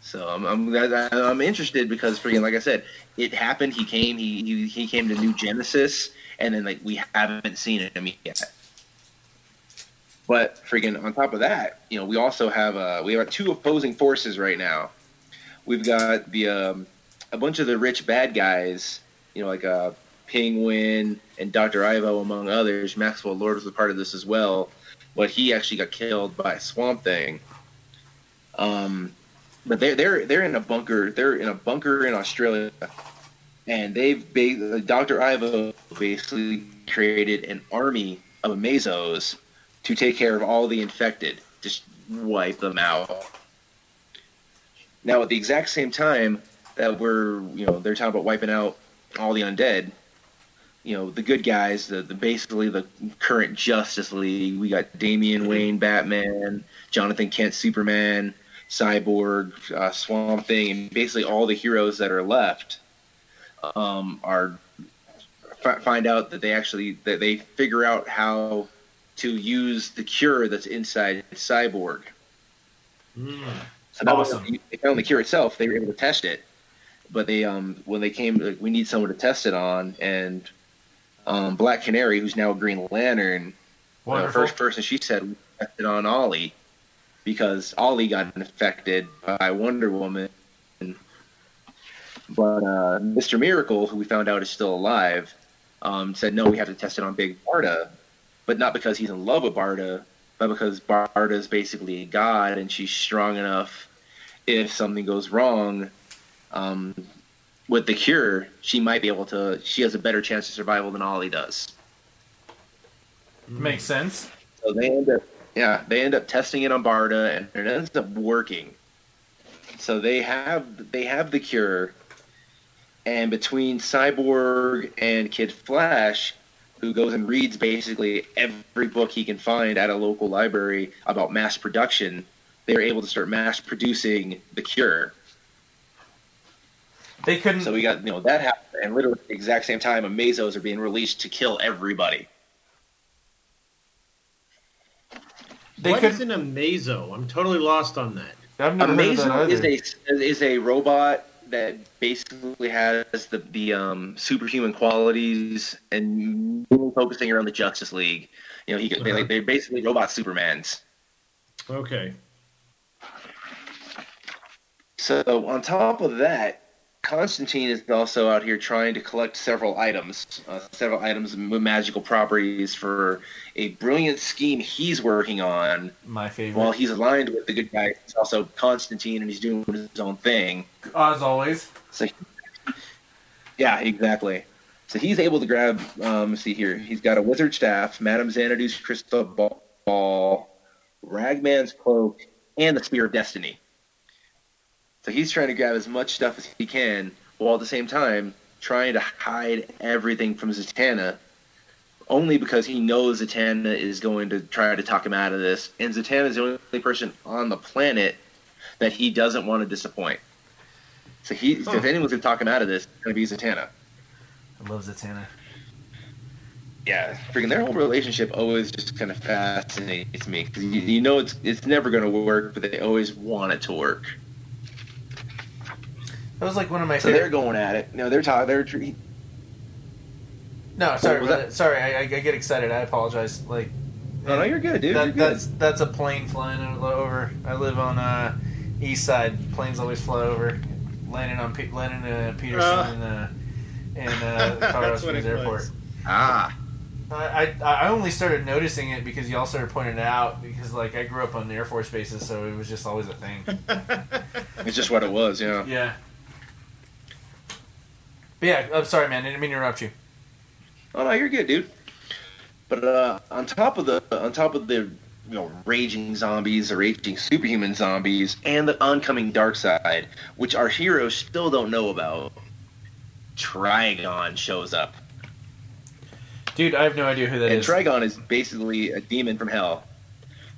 So I'm I'm, I'm interested because freaking like I said, it happened. He came he, he he came to New Genesis, and then like we haven't seen him yet. But freaking on top of that, you know, we also have uh we have two opposing forces right now. We've got the um, a bunch of the rich bad guys, you know, like uh, Penguin and Doctor Ivo among others. Maxwell Lord was a part of this as well but he actually got killed by swamp thing. Um, but they're they're they're in a bunker. They're in a bunker in Australia, and they've ba- Doctor Ivo basically created an army of Amazos to take care of all the infected, just wipe them out. Now, at the exact same time that we're you know they're talking about wiping out all the undead, you know the good guys, the, the basically the current Justice League. We got Damian Wayne, Batman, Jonathan Kent, Superman, Cyborg, uh, Swamp Thing, and basically all the heroes that are left um, are f- find out that they actually that they figure out how to use the cure that's inside Cyborg. Mm. So not Awesome. only they found the cure itself, they were able to test it. But they um when they came like we need someone to test it on and um Black Canary, who's now a Green Lantern, the Wonderful. first person she said tested on Ollie because Ollie got infected by Wonder Woman. But uh, Mr. Miracle, who we found out is still alive, um, said no, we have to test it on Big Barda, but not because he's in love with Barda, but because Barda is basically a god and she's strong enough. If something goes wrong um, with the cure, she might be able to. She has a better chance of survival than Ollie does. Makes sense. So they end up, yeah, they end up testing it on Barda, and it ends up working. So they have they have the cure, and between Cyborg and Kid Flash, who goes and reads basically every book he can find at a local library about mass production, they are able to start mass producing the cure. They couldn't. So we got you know that happened, and literally at the exact same time, Amazos are being released to kill everybody. they What couldn't. is an Amazo? I'm totally lost on that. I've never heard of that Amazo is a is a robot that basically has the the um, superhuman qualities and focusing around the Justice League. You know, he they, Uh-huh. like they're basically robot Supermans. Okay. So on top of that, Constantine is also out here trying to collect several items, uh, several items with magical properties for a brilliant scheme he's working on. My favorite. While he's aligned with the good guy, it's also Constantine, and he's doing his own thing. As always. So, yeah, exactly. So he's able to grab. Um, let's see here. He's got a wizard staff, Madame Xanadu's crystal ball, Ragman's cloak, and the spear of destiny. So he's trying to grab as much stuff as he can, while at the same time trying to hide everything from Zatanna. Only because he knows Zatanna is going to try to talk him out of this, and Zatanna is the only person on the planet that he doesn't want to disappoint. So he, Huh. if anyone's going to talk him out of this, it's going to be Zatanna. I love Zatanna. Yeah, freaking their whole relationship always just kind of fascinates me because you, you know it's it's never going to work, but they always want it to work. That was like one of my So they're going at it. No, they're talking. They're tre- No, sorry, was brother. that? sorry. I, I get excited. I apologize. Like, no, no, you're good, dude. that, you're good. that's that's a plane flying over. I live on uh, East side. Planes always fly over, landing on Pe- landing uh, Peterson Uh. in uh, in uh, [LAUGHS] Colorado Springs Airport. was. Ah, I, I I only started noticing it because y'all started pointing it out because like I grew up on the Air Force bases, so it was just always a thing. [LAUGHS] it's just what it was, yeah. Yeah. But yeah, I'm sorry, man. I didn't mean to interrupt you. Oh no, you're good, dude. But uh, on top of the on top of the you know raging zombies, the raging superhuman zombies, and the oncoming Darkseid, which our heroes still don't know about, Trigon shows up. Dude, I have no idea who that and is. Trigon is basically a demon from hell.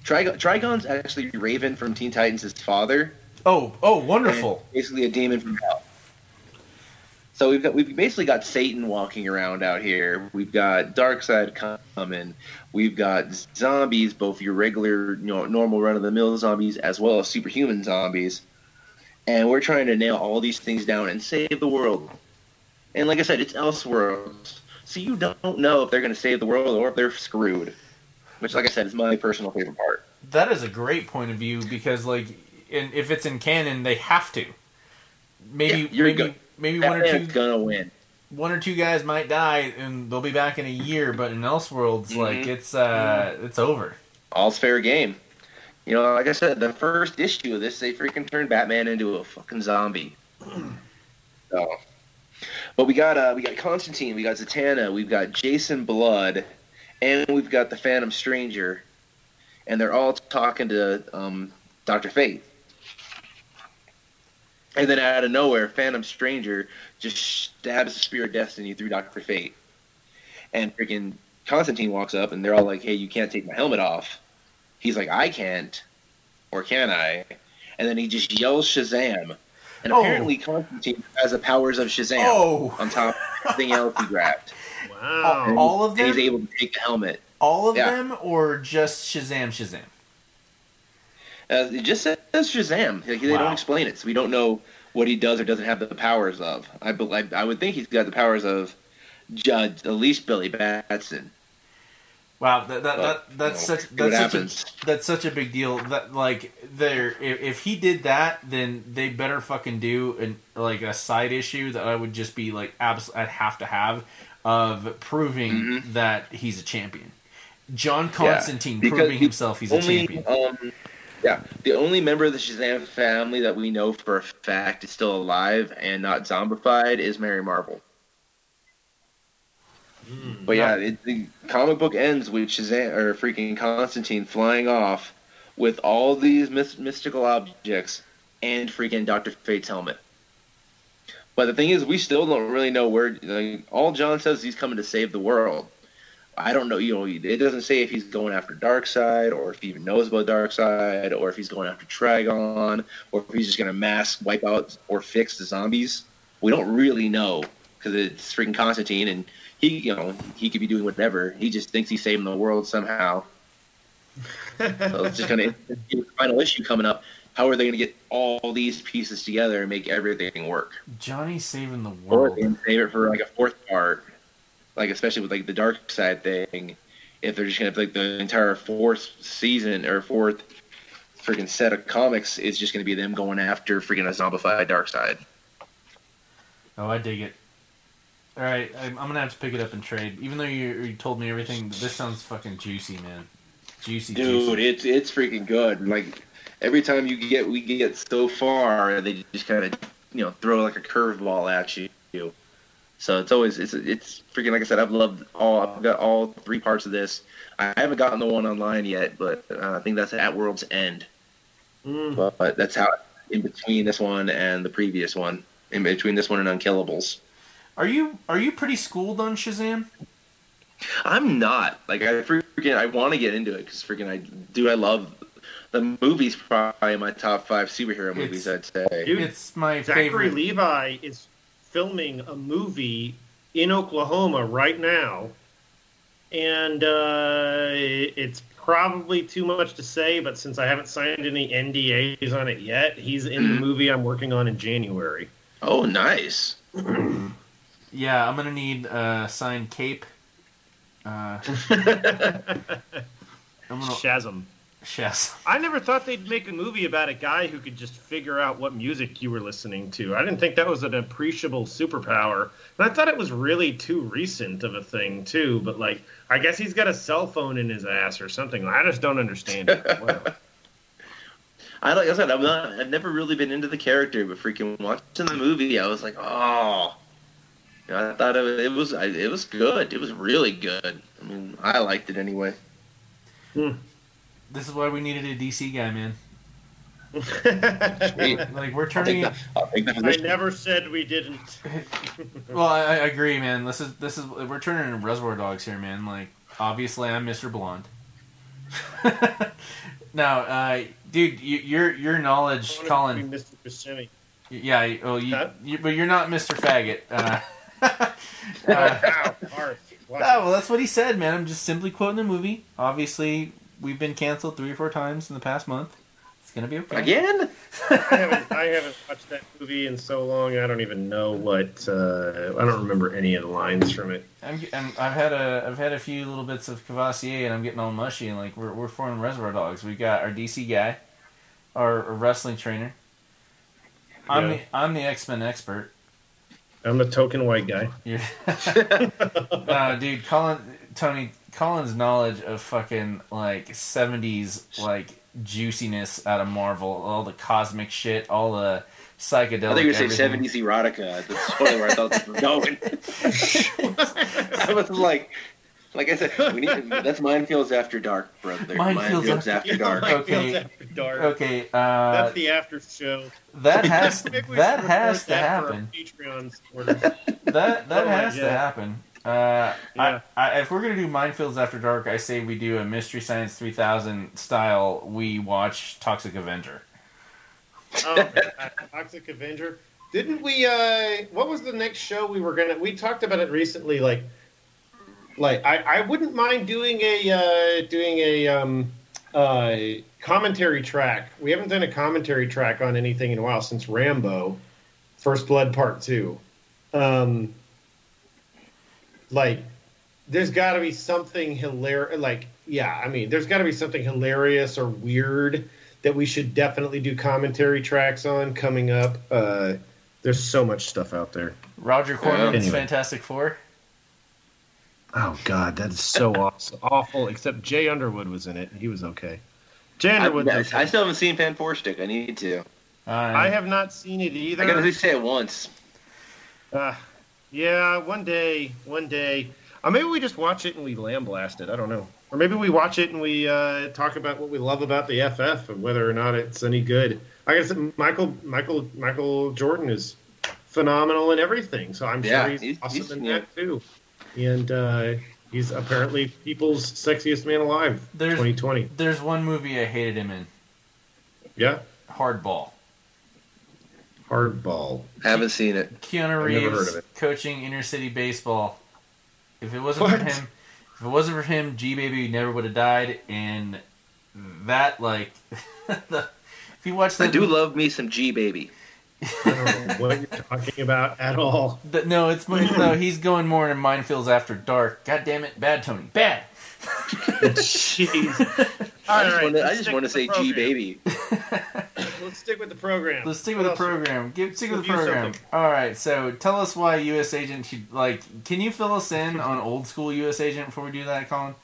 Trigon, Trigon's actually Raven from Teen Titans' father. oh, oh, wonderful. Basically a demon from hell. So we've got we've basically got Satan walking around out here. We've got Darkseid coming. We've got zombies, both your regular, you know, normal run of the mill zombies as well as superhuman zombies. And we're trying to nail all these things down and save the world. And like I said, it's Elseworlds. So you don't know if they're going to save the world or if they're screwed. Which, like I said, is my personal favorite part. That is a great point of view because, like, in, if it's in canon, they have to. Maybe, Yeah, you're maybe, good. Maybe one or two, gonna win. one or two guys might die and they'll be back in a year. But in Elseworlds, like, Mhm. it's uh, it's over. all's fair game. You know, like I said, the first issue of this, they freaking turned Batman into a fucking zombie. [CLEARS THROAT] So, but we got uh, we got Constantine, we got Zatanna, we've got Jason Blood, and we've got the Phantom Stranger, and they're all talking to um, Doctor Fate. And then out of nowhere, Phantom Stranger just stabs the Spear of Destiny through Doctor Fate, and freaking Constantine walks up, and they're all like, "Hey, you can't take my helmet off." He's like, I can't, or can I? And then he just yells Shazam. And Oh. apparently Constantine has the powers of Shazam Oh, on top of everything else he grabbed. Wow. And all of them? he's able to take the helmet. all of Yeah. them, or just Shazam? Shazam. Uh, it just says Shazam. Like, they Wow. don't explain it, so we don't know what he does or doesn't have the powers of. I, I, I would think he's got the powers of Judge, at least Billy Batson. Wow, that, that, But, that that's you know, such that's such happens. a that's such a big deal. That like there, if, if he did that, then they better fucking do an like a side issue that I would just be like abs- I'd have to have of proving Mhm. that he's a champion. John Constantine because proving himself he's a champion. Um, yeah, the only member of the Shazam family that we know for a fact is still alive and not zombified is Mary Marvel. Mm. But yeah, it, the comic book ends with Shazam or freaking Constantine flying off with all these mys- mystical objects and freaking Doctor Fate's helmet. But the thing is, we still don't really know where. Like, all John says he's coming to save the world. I don't know. You know, it doesn't say if he's going after Darkseid or if he even knows about Darkseid or if he's going after Trigon or if he's just going to mass wipe out or fix the zombies. We don't really know because it's freaking Constantine and he, you know, he could be doing whatever. He just thinks he's saving the world somehow. So it's just going to final issue coming up. How are they going to get all these pieces together and make everything work? Johnny saving the world. Or world. they can save it for like a fourth part, like especially with like the Darkseid thing. If they're just gonna like the entire fourth season or fourth freaking set of comics is just gonna be them going after freaking a zombified Darkseid. Oh, I dig it. All right, I'm, I'm gonna have to pick it up and trade. Even though you, you told me everything, this sounds fucking juicy, man. Juicy, Dude, juicy. it's it's freaking good. Like every time you get we get so far, they just kind of you know throw like a curveball at you. So it's always it's it's freaking like I said. I've loved all. I've got all three parts of this. I haven't gotten the one online yet, but uh, I think that's at World's End. Mm. But, but that's how in between this one and the previous one, in between this one and Unkillables. Are you are you pretty schooled on Shazam? I'm not like I freaking I want to get into it because freaking I do I love the movies probably my top five superhero movies I'd say. Dude, It's my Zachary favorite. Levi is filming a movie in Oklahoma right now, and uh, it's probably too much to say. But since I haven't signed any NDAs on it yet, he's in the [CLEARS THROAT] movie I'm working on in January. Oh, nice. [CLEARS THROAT] Yeah, I'm gonna need a signed cape. Uh, [LAUGHS] I'm gonna Shazam. Yes. I never thought they'd make a movie about a guy who could just figure out what music you were listening to. I didn't think that was an appreciable superpower. And I thought it was really too recent of a thing, too. But, like, I guess he's got a cell phone in his ass or something. I just don't understand it. [LAUGHS] Whatever. I like I said, I'm not. I've never really been into the character, but freaking watching the movie, I was like, oh. You know, I thought it was it was, it was good. It was really good. I mean, I liked it anyway. Hmm. This is why we needed a DC guy, man. [LAUGHS] Like we're I'll take turning. that. I'll take I never said we didn't. [LAUGHS] Well, I, I agree, man. This is this is we're turning into Reservoir Dogs here, man. Like obviously, I'm Mr. Blonde. [LAUGHS] now, uh, dude, you, your your knowledge, I Colin. wanna be Mr. Buscemi. Yeah, well, you, Huh? you, but you're not Mr. Faggot. Uh, uh, Ow, Arf. Oh, well, that's what he said, man. I'm just simply quoting the movie. Obviously, we've been canceled three or four times in the past month. It's gonna be okay. Again? I haven't, [LAUGHS] I haven't watched that movie in so long. I don't even know what. Uh, I don't remember any of the lines from it. I'm, I'm, I've had a I've had a few little bits of Courvoisier, and I'm getting all mushy. And like we're we're forming Reservoir Dogs. We got our DC guy, our, our wrestling trainer. I'm Yeah. the I'm the X Men expert. I'm the token white guy. You're, [LAUGHS] [LAUGHS] uh, dude, Colin, Tony, Colin's knowledge of fucking like '70s like juiciness out of Marvel, all the cosmic shit, all the psychedelic. I think you were going say 70s erotica. That's totally where I thought this was going. [LAUGHS] I was like, like I said, we need, that's Minefields After Dark, brother. Minefields Minefields After- After Dark. Like, Okay. After dark. Okay, uh, That's the after show. that has [LAUGHS] Maybe we that has to that for our happen. Patreon supporters. That that Oh, has to happen. Uh, Yeah. I, I, if we're gonna do Minefields After Dark, I say we do a Mystery Science 3000 style. We watch Toxic Avenger. oh, [LAUGHS] uh, Toxic Avenger. Didn't we? uh What was the next show we were gonna? We talked about it recently. Like, like I, I wouldn't mind doing a uh doing a um uh commentary track. We haven't done a commentary track on anything in a while since Rambo, First Blood Part Two. Um, like, there's got to be something hilarious. Like, yeah, I mean, there's got to be something hilarious or weird that we should definitely do commentary tracks on coming up. Uh, there's so much stuff out there. Roger Corman's Anyway. Fantastic Four. Oh God, that is so [LAUGHS] awesome. awful. Except Jay Underwood was in it. He was okay. Jay I, Underwood. I still haven't seen Fan Four Stick. I need to. Uh, I have not seen it either. I gotta at least say it once. Uh, yeah, one day, one day. Uh, maybe we just watch it and we lamblast it. I don't know. Or maybe we watch it and we uh, talk about what we love about the FF and whether or not it's any good. I guess Michael Michael Michael Jordan is phenomenal in everything, so I'm Yeah, sure he's, he's- awesome he's- in yeah. that too. And uh, he's apparently people's sexiest man alive. There's- 2020. There's one movie I hated him in. Yeah, Hardball. Hardball. Haven't seen it. Keanu I've never Reeves heard of it. coaching inner city baseball. If it wasn't for him, if it wasn't for him, G Baby never would have died. And that, like, [LAUGHS] the, if you watch that, I that, do love me some G baby. [LAUGHS] I don't know what you're talking about at all. the- no, it's no, he's going more into minefields after dark. God damn it, bad Tony, bad. [LAUGHS] Jeez. I just right, want to. I just want to say the G baby. [LAUGHS] Let's stick with the program. Let's stick with the What else? program. Give stick with the program. something. All right. So tell us why U.S. Agent should like. Can you fill us in on [LAUGHS] old school U.S. Agent before we do that, Colin?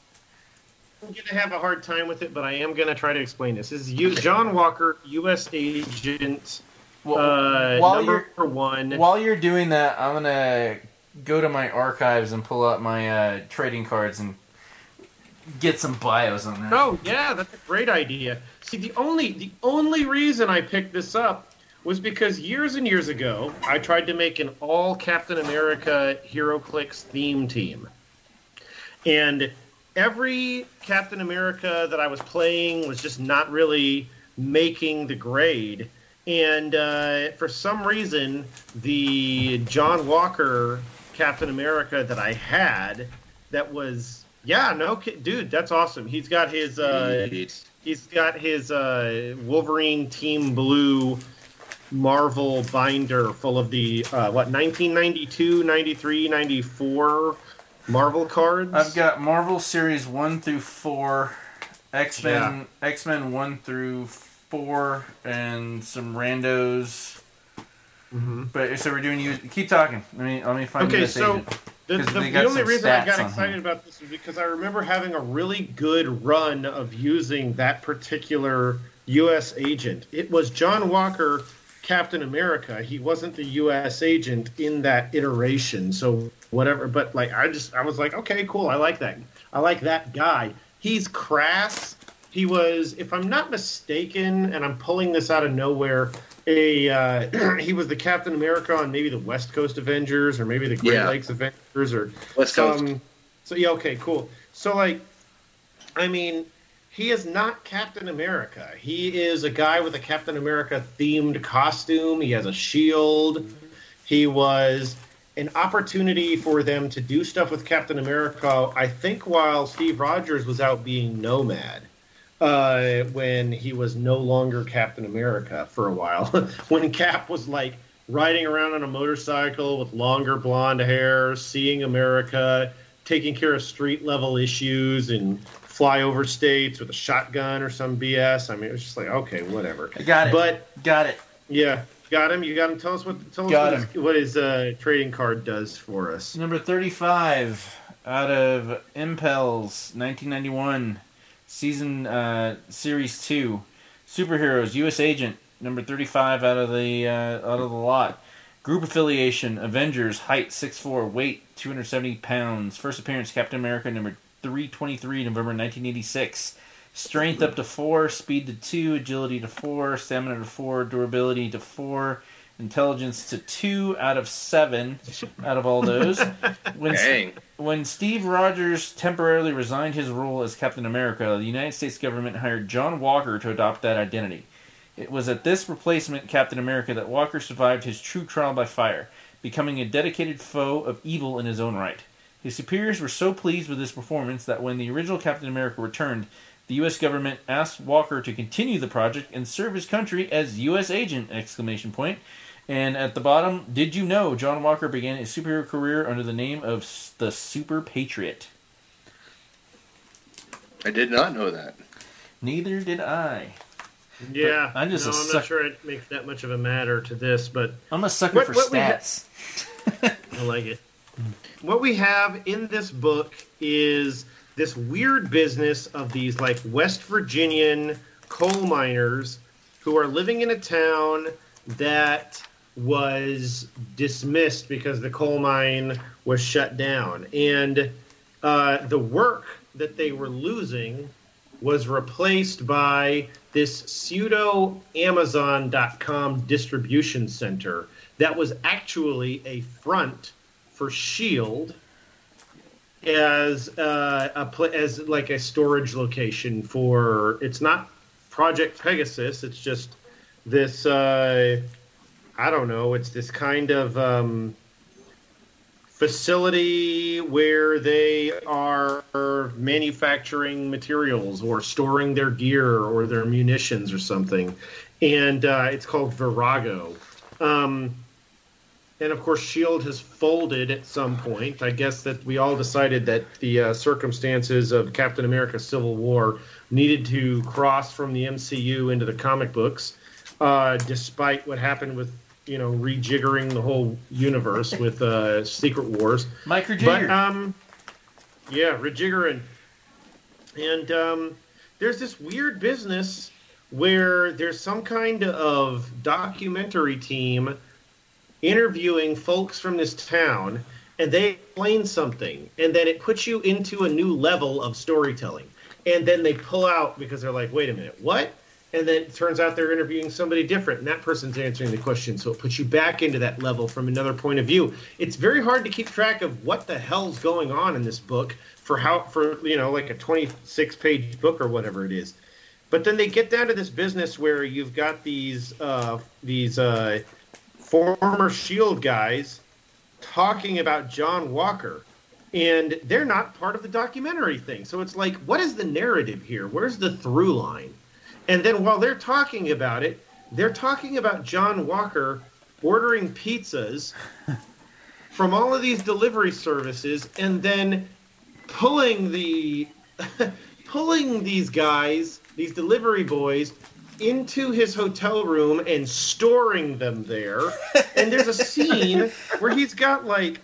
I'm going to have a hard time with it, but I am going to try to explain this. This is you, John Walker, U.S. agent, Well, uh, while number you're one. while you're doing that, I'm gonna go to my archives and pull out my uh, trading cards and get some bios on that. Oh yeah, that's a great idea. See, the only the only reason I picked this up was because years and years ago I tried to make an all Captain America HeroClix theme team, and every Captain America that I was playing was just not really making the grade. And uh, for some reason, the John Walker Captain America that I had, that was yeah, no, ki- dude, that's awesome. He's got his uh, he's got his uh, Wolverine Team Blue Marvel binder full of the uh, what 1992, 93, 94 Marvel cards. I've got Marvel Series one through four, X Men, X Men one through four, and some randos. Mm-hmm. But so we're doing you. Keep talking. Let me let me find Okay, US so Agent. The, the, the only reason I got excited him. about this is because I remember having a really good run of using that particular U.S. agent. It was John Walker, Captain America. He wasn't the U.S. agent in that iteration, so whatever. But like, I just I was like, okay, cool. I like that. I like that guy. He's crass. He was, if I'm not mistaken, and I'm pulling this out of nowhere, a uh, [CLEARS THROAT] he was the Captain America on maybe the West Coast Avengers or maybe the Great Yeah. Lakes Avengers or West Coast. some. So yeah, okay, cool. So like, I mean, he is not Captain America. He is a guy with a Captain America themed costume. He has a shield. He was an opportunity for them to do stuff with Captain America. I think while Steve Rogers was out being Nomad uh, when he was no longer Captain America for a while. [LAUGHS] when Cap was like riding around on a motorcycle with longer blonde hair, seeing America, taking care of street level issues and flyover states with a shotgun or some BS. I mean, it was just like, okay, whatever. I got it. But got it. yeah, got him. You got him. Tell us what. Tell us Got what his, what his uh, trading card does for us. Number 35 out of Impels 1991 season uh, series 2 superheroes US agent number 35 out of the uh, out of the lot. Group affiliation Avengers height six four, weight 270 pounds. First appearance Captain America number 323 November 1986 strength up to 4 speed to 2 agility to 4 stamina to 4 durability to 4 intelligence to 2 out of 7 out of all those [LAUGHS] when when Steve Rogers temporarily resigned his role as Captain America, the United States government hired John Walker to adopt that identity. It was at this replacement Captain America that Walker survived his true trial by fire, becoming a dedicated foe of evil in his own right. His superiors were so pleased with his performance that when the original Captain America returned, the U.S. government asked Walker to continue the project and serve his country as U.S. agent! Exclamation point. And at the bottom, did you know John Walker began his superhero career under the name of the Super Patriot? I did not know that. Neither did I. Yeah, I'm just no, a I'm suck- not sure it makes that much of a matter to this, but I'm a sucker What- for what we ha- stats. [LAUGHS] I like it. What we have in this book is this weird business of these like West Virginian coal miners who are living in a town that was dismissed because the coal mine was shut down. And uh, the work that they were losing was replaced by this pseudo Amazon.com distribution center that was actually a front for Shield as uh, a pla as like a storage location for. It's not Project Pegasus. It's just this. Uh, I don't know. It's this kind of um, facility where they are manufacturing materials or storing their gear or their munitions or something, and uh, it's called Virago. Um, and of course, Shield has folded at some point. I guess that we all decided that the uh, circumstances of Captain America: Civil War needed to cross from the MCU into the comic books, uh, despite what happened with you know rejiggering the whole universe [LAUGHS] with uh, Secret Wars. Mike But um, yeah, rejiggering, and um, there's this weird business where there's some kind of documentary team interviewing folks from this town, and they explain something, and then it puts you into a new level of storytelling, and then they pull out because they're like, wait a minute, what? And then it turns out they're interviewing somebody different, and that person's answering the question. So it puts you back into that level from another point of view. It's very hard to keep track of what the hell's going on in this book for how for you know like a 26 page book or whatever it is. But then they get down to this business where you've got these uh, these uh, former Shield guys talking about John Walker, and they're not part of the documentary thing. So it's like, what is the narrative here? Where's the through line? And then while they're talking about it, they're talking about John Walker ordering pizzas from all of these delivery services and then pulling the [LAUGHS] pulling these guys, these delivery boys, into his hotel room and storing them there. And there's a scene where he's got like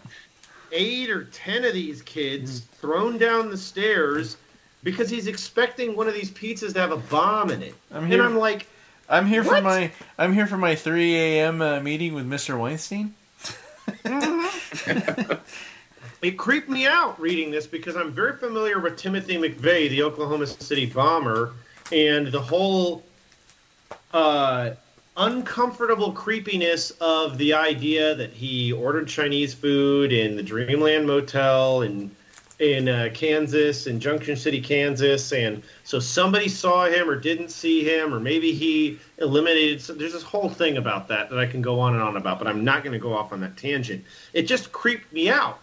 eight or ten of these kids hmm. thrown down the stairs because he's expecting one of these pizzas to have a bomb in it. I'm and I'm like, I'm here for my I'm here for my 3 a.m. Uh, meeting with Mr. Weinstein. [LAUGHS] it creeped me out reading this because I'm very familiar with Timothy McVeigh, the Oklahoma City bomber, and the whole uh, uncomfortable creepiness of the idea that he ordered Chinese food in the Dreamland Motel in in uh, Kansas, in Junction City, Kansas, and so somebody saw him or didn't see him, or maybe he eliminated. So there's this whole thing about that that I can go on and on about, but I'm not going to go off on that tangent. It just creeped me out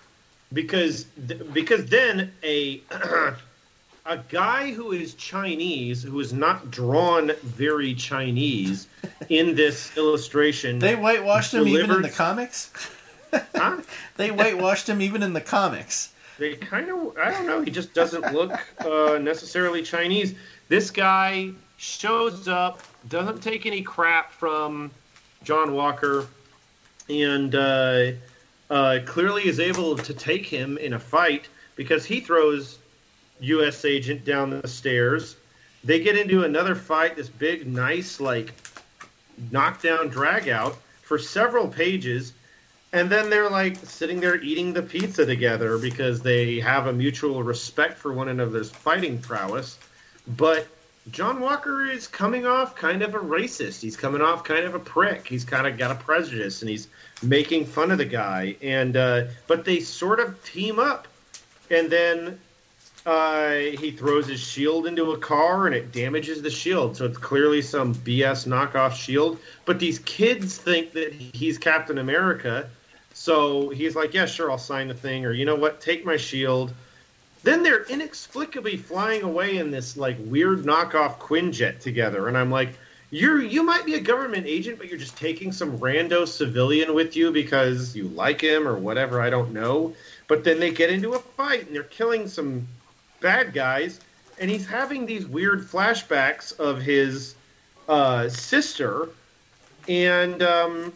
because th- because then a [CLEARS THROAT] a guy who is Chinese who is not drawn very Chinese in this illustration. They whitewashed him even in the comics. Huh? [LAUGHS] They whitewashed him even in the comics. They kind of, I don't know, he just doesn't look uh, necessarily Chinese. This guy shows up, doesn't take any crap from John Walker, and uh, uh, clearly is able to take him in a fight because he throws U.S. agent down the stairs. They get into another fight, this big, nice, like, knockdown drag out for several pages. And then they're like sitting there eating the pizza together because they have a mutual respect for one another's fighting prowess. But John Walker is coming off kind of a racist. He's coming off kind of a prick. He's kind of got a prejudice and he's making fun of the guy. And uh, but they sort of team up, and then uh, he throws his shield into a car and it damages the shield. So it's clearly some BS knockoff shield. But these kids think that he's Captain America. So he's like, yeah, sure, I'll sign the thing. Or, you know what, take my shield. Then they're inexplicably flying away in this like weird knockoff Quinjet together. And I'm like, you're you might be a government agent, but you're just taking some rando civilian with you because you like him or whatever. I don't know. But then they get into a fight and they're killing some bad guys, and he's having these weird flashbacks of his uh, sister, and um,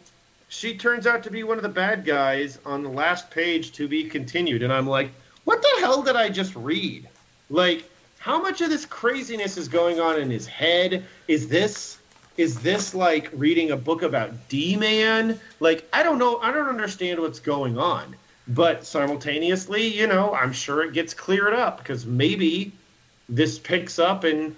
she turns out to be one of the bad guys on the last page to be continued. And I'm like, what the hell did I just read? Like, how much of this craziness is going on in his head? Is this is this like reading a book about D-Man? Like, I don't know. I don't understand what's going on. But simultaneously, you know, I'm sure it gets cleared up because maybe this picks up and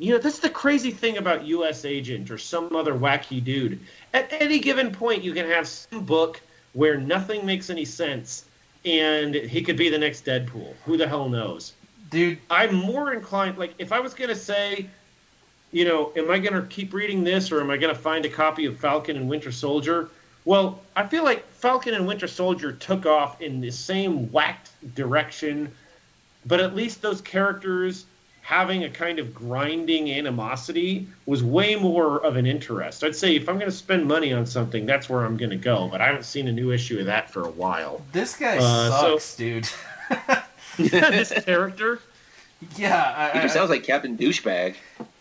you know, that's the crazy thing about US Agent or some other wacky dude. At any given point, you can have some book where nothing makes any sense and he could be the next Deadpool. Who the hell knows? Dude, I'm more inclined, like, if I was going to say, you know, am I going to keep reading this or am I going to find a copy of Falcon and Winter Soldier? Well, I feel like Falcon and Winter Soldier took off in the same whacked direction, but at least those characters having a kind of grinding animosity was way more of an interest. I'd say if I'm going to spend money on something, that's where I'm going to go, but I haven't seen a new issue of that for a while. this guy Uh, so- sucks, dude. [LAUGHS] this [LAUGHS] character yeah, I, He I, just sounds like Captain Douchebag.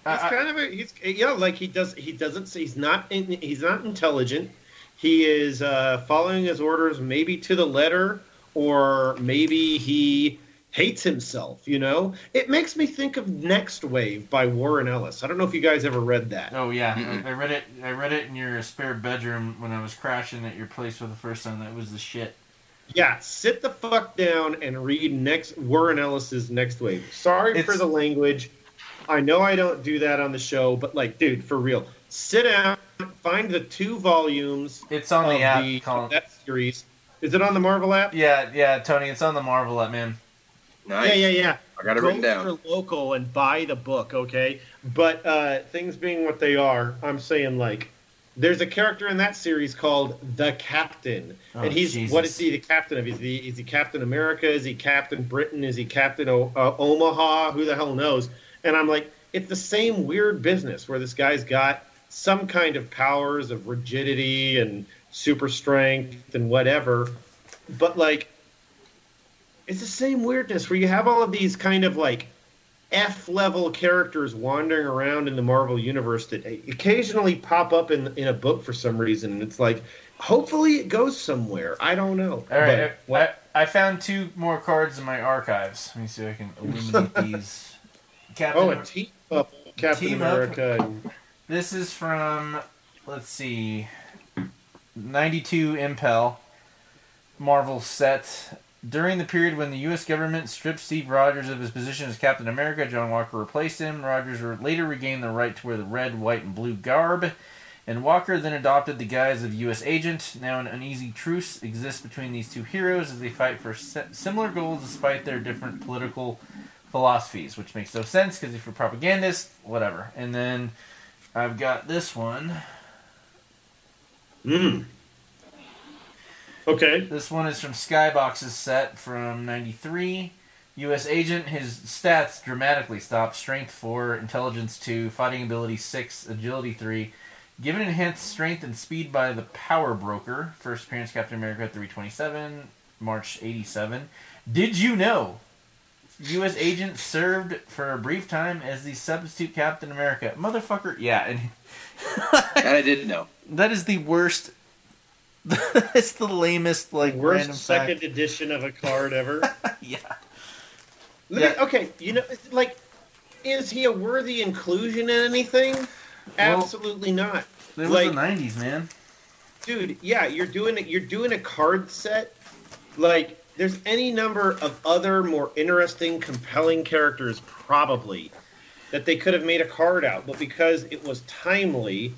I- He's kind of a he's yeah like he does he doesn't he's not in, he's not intelligent. He is uh, following his orders maybe to the letter, or maybe he hates himself. You know, it makes me think of Next Wave by Warren Ellis. I don't know if you guys ever read that. Oh yeah, Mm-mm. I, I read it. I read it in your spare bedroom when I was crashing at your place for the first time. That was the shit. Yeah, sit the fuck down and read next Warren Ellis's Next Wave. Sorry It's- for the language. I know I don't do that on the show, but like, dude, for real, sit down, find the two volumes It's on of the app. the, Colin. of that series. Is it on the Marvel app? Yeah, yeah, Tony. It's on the Marvel app, man. Nice. Yeah, yeah, yeah. I got it Go written down. to your local and buy the book, okay? But uh, things being what they are, I'm saying like, there's a character in that series called the Captain, Oh, and he's Jesus. what is he the captain of? Is he is he Captain America? Is he Captain Britain? Is he Captain o- uh, Omaha? Who the hell knows? And I'm like, it's the same weird business where this guy's got some kind of powers of rigidity and super strength and whatever, but like it's the same weirdness where you have all of these kind of like F level characters wandering around in the Marvel universe that occasionally pop up in in a book for some reason. And it's like, hopefully it goes somewhere. I don't know. All right, But uh, what- I, I found two more cards in my archives. Let me see if I can illuminate [LAUGHS] these. Captain, oh, a team up Captain Team. America. and- this is from let's see, ninety two Impel Marvel set. During the period when the U.S. government stripped Steve Rogers of his position as Captain America, John Walker replaced him. Rogers later regained the right to wear the red, white, and blue garb, and Walker then adopted the guise of U.S. agent. Now, an uneasy truce exists between these two heroes as they fight for similar goals despite their different political philosophies, which makes no sense because if you're propagandist, whatever. And then I've got this one. Mm. Okay. This one is from Skybox's set from 93. U.S. agent, his stats dramatically stop. Strength 4, Intelligence 2, Fighting Ability 6, Agility 3. Given enhanced strength and speed by the Power Broker. First appearance Captain America 327, March 87. Did you know? U.S. agent served for a brief time as the substitute Captain America. Motherfucker, yeah, [LAUGHS] and And I didn't know. that is the worst. [LAUGHS] it's the lamest, like, Worst second fact. edition of a card ever. [LAUGHS] Yeah. Me- Yeah. okay, you know, like, is he a worthy inclusion in anything? Well- Absolutely not, It was Like- the '90s, man. dude. Yeah, you're doing it. You're doing a card set. Like, there's any number of other more interesting, compelling characters probably that they could have made a card out, but because it was timely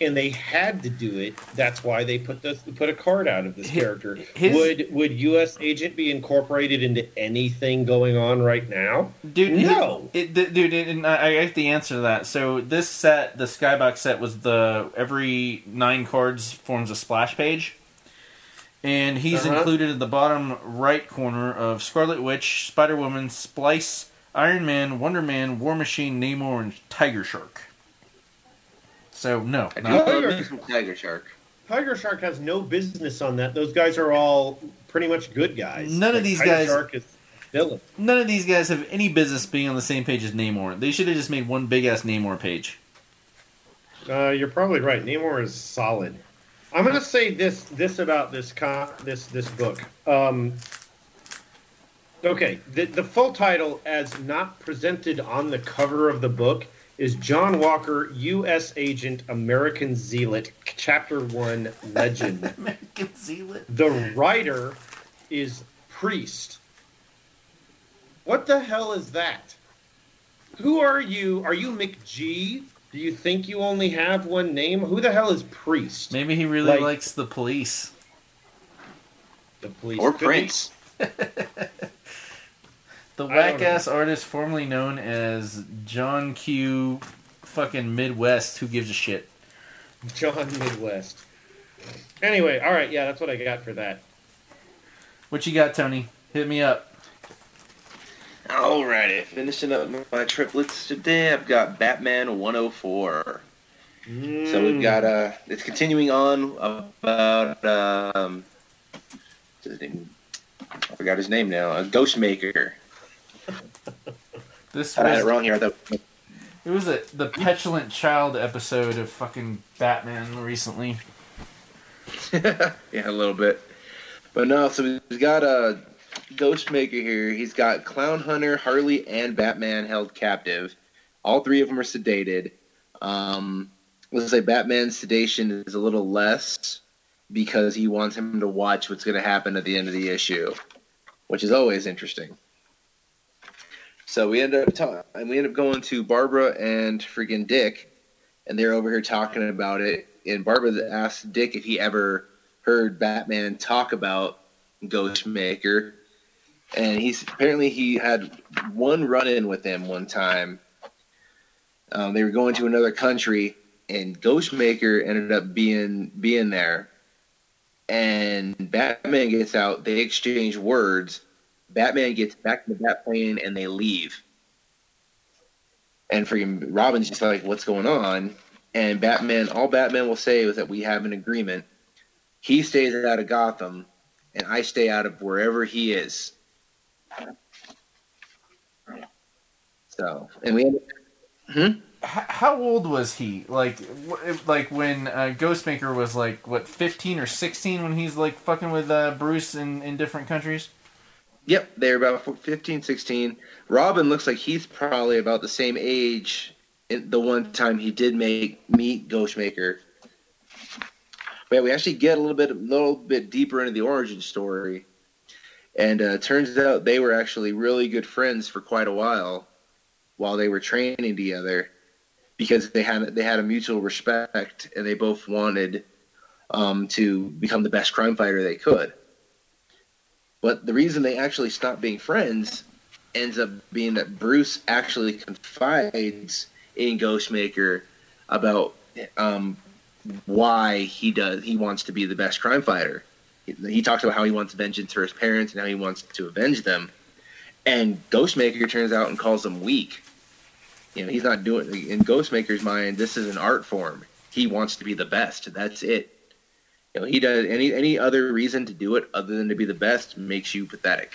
and they had to do it, that's why they put this put a card out of this Hi- character. his- would would U.S. Agent be incorporated into anything going on right now? Dude, No. It, it, dude, it, and I I get the answer to that. So this set, the Skybox set, was the every nine cards forms a splash page, and he's Uh-huh. included in the bottom right corner of Scarlet Witch, Spider Woman, Splice, Iron Man, Wonder Man, War Machine, Namor, and Tiger Shark. So no, I do not, Tiger- love me some Tiger Shark. Tiger Shark has no business on that. Those guys are all pretty much good guys. None of these Tiger guys- Shark is villain. none of these guys have any business being on the same page as Namor. They should have just made one big ass Namor page. Uh, you're probably right. Namor is solid. I'm gonna say this this about this con- this this book. Um, okay, the the full title, as not presented on the cover of the book, is John Walker, U.S. Agent, American Zealot, Chapter One, Legend. [LAUGHS] American Zealot. the writer is Priest. What the hell is that? Who are you? Are you McGee? Do you think you only have one name? Who the hell is Priest? Maybe he really Like- likes the police. The police. Or Could be- Prince. [LAUGHS] The whack ass artist formerly known as John Q. Fucking Midwest. Who gives a shit? John Midwest. Anyway, all right, yeah, that's what I got for that. What you got, Tony? Hit me up. Alrighty, finishing up my triplets today. I've got Batman 104. So Mm. we've got uh, it's continuing on about um, what's his name? I forgot his name now. A Ghostmaker. This I had it wrong here. though. it was a, the petulant child episode of fucking Batman recently. [LAUGHS] yeah, a little bit. But no, so we've got a Ghostmaker here. He's got Clown Hunter, Harley, and Batman held captive. All three of them are sedated. Um, let's say Batman's sedation is a little less because he wants him to watch what's going to happen at the end of the issue, which is always interesting. So we end up ta- and we end up going to Barbara and freaking Dick, and they're over here talking about it. And Barbara asked Dick if he ever heard Batman talk about Ghostmaker, and he's apparently he had one run-in with him one time. Um, they were going to another country, and Ghostmaker ended up being being there. And Batman gets out. They exchange words. Batman gets back to the Batplane, and they leave. And freaking Robin's just like, "What's going on?" And Batman, all Batman will say is that we have an agreement. He stays out of Gotham, and I stay out of wherever he is. So, and we. Hmm? how old was he? Like, like when uh, Ghostmaker was like what, fifteen or sixteen when he's like fucking with uh, Bruce in in different countries. Yep, they're about 15, 16. Robin looks like he's probably about the same age. the one time he did make meet Ghostmaker, but we actually get a little bit, a little bit deeper into the origin story, and uh, turns out they were actually really good friends for quite a while, while they were training together because they had they had a mutual respect and they both wanted um, to become the best crime fighter they could. But the reason they actually stop being friends ends up being that Bruce actually confides in Ghostmaker about um, why he does he wants to be the best crime fighter. He, he talks about how he wants vengeance for his parents and how he wants to avenge them. And Ghostmaker turns out and calls them weak you know, he's not doing in Ghostmaker's mind. This is an art form. He wants to be the best. That's it. You know, he does any any other reason to do it other than to be the best makes you pathetic.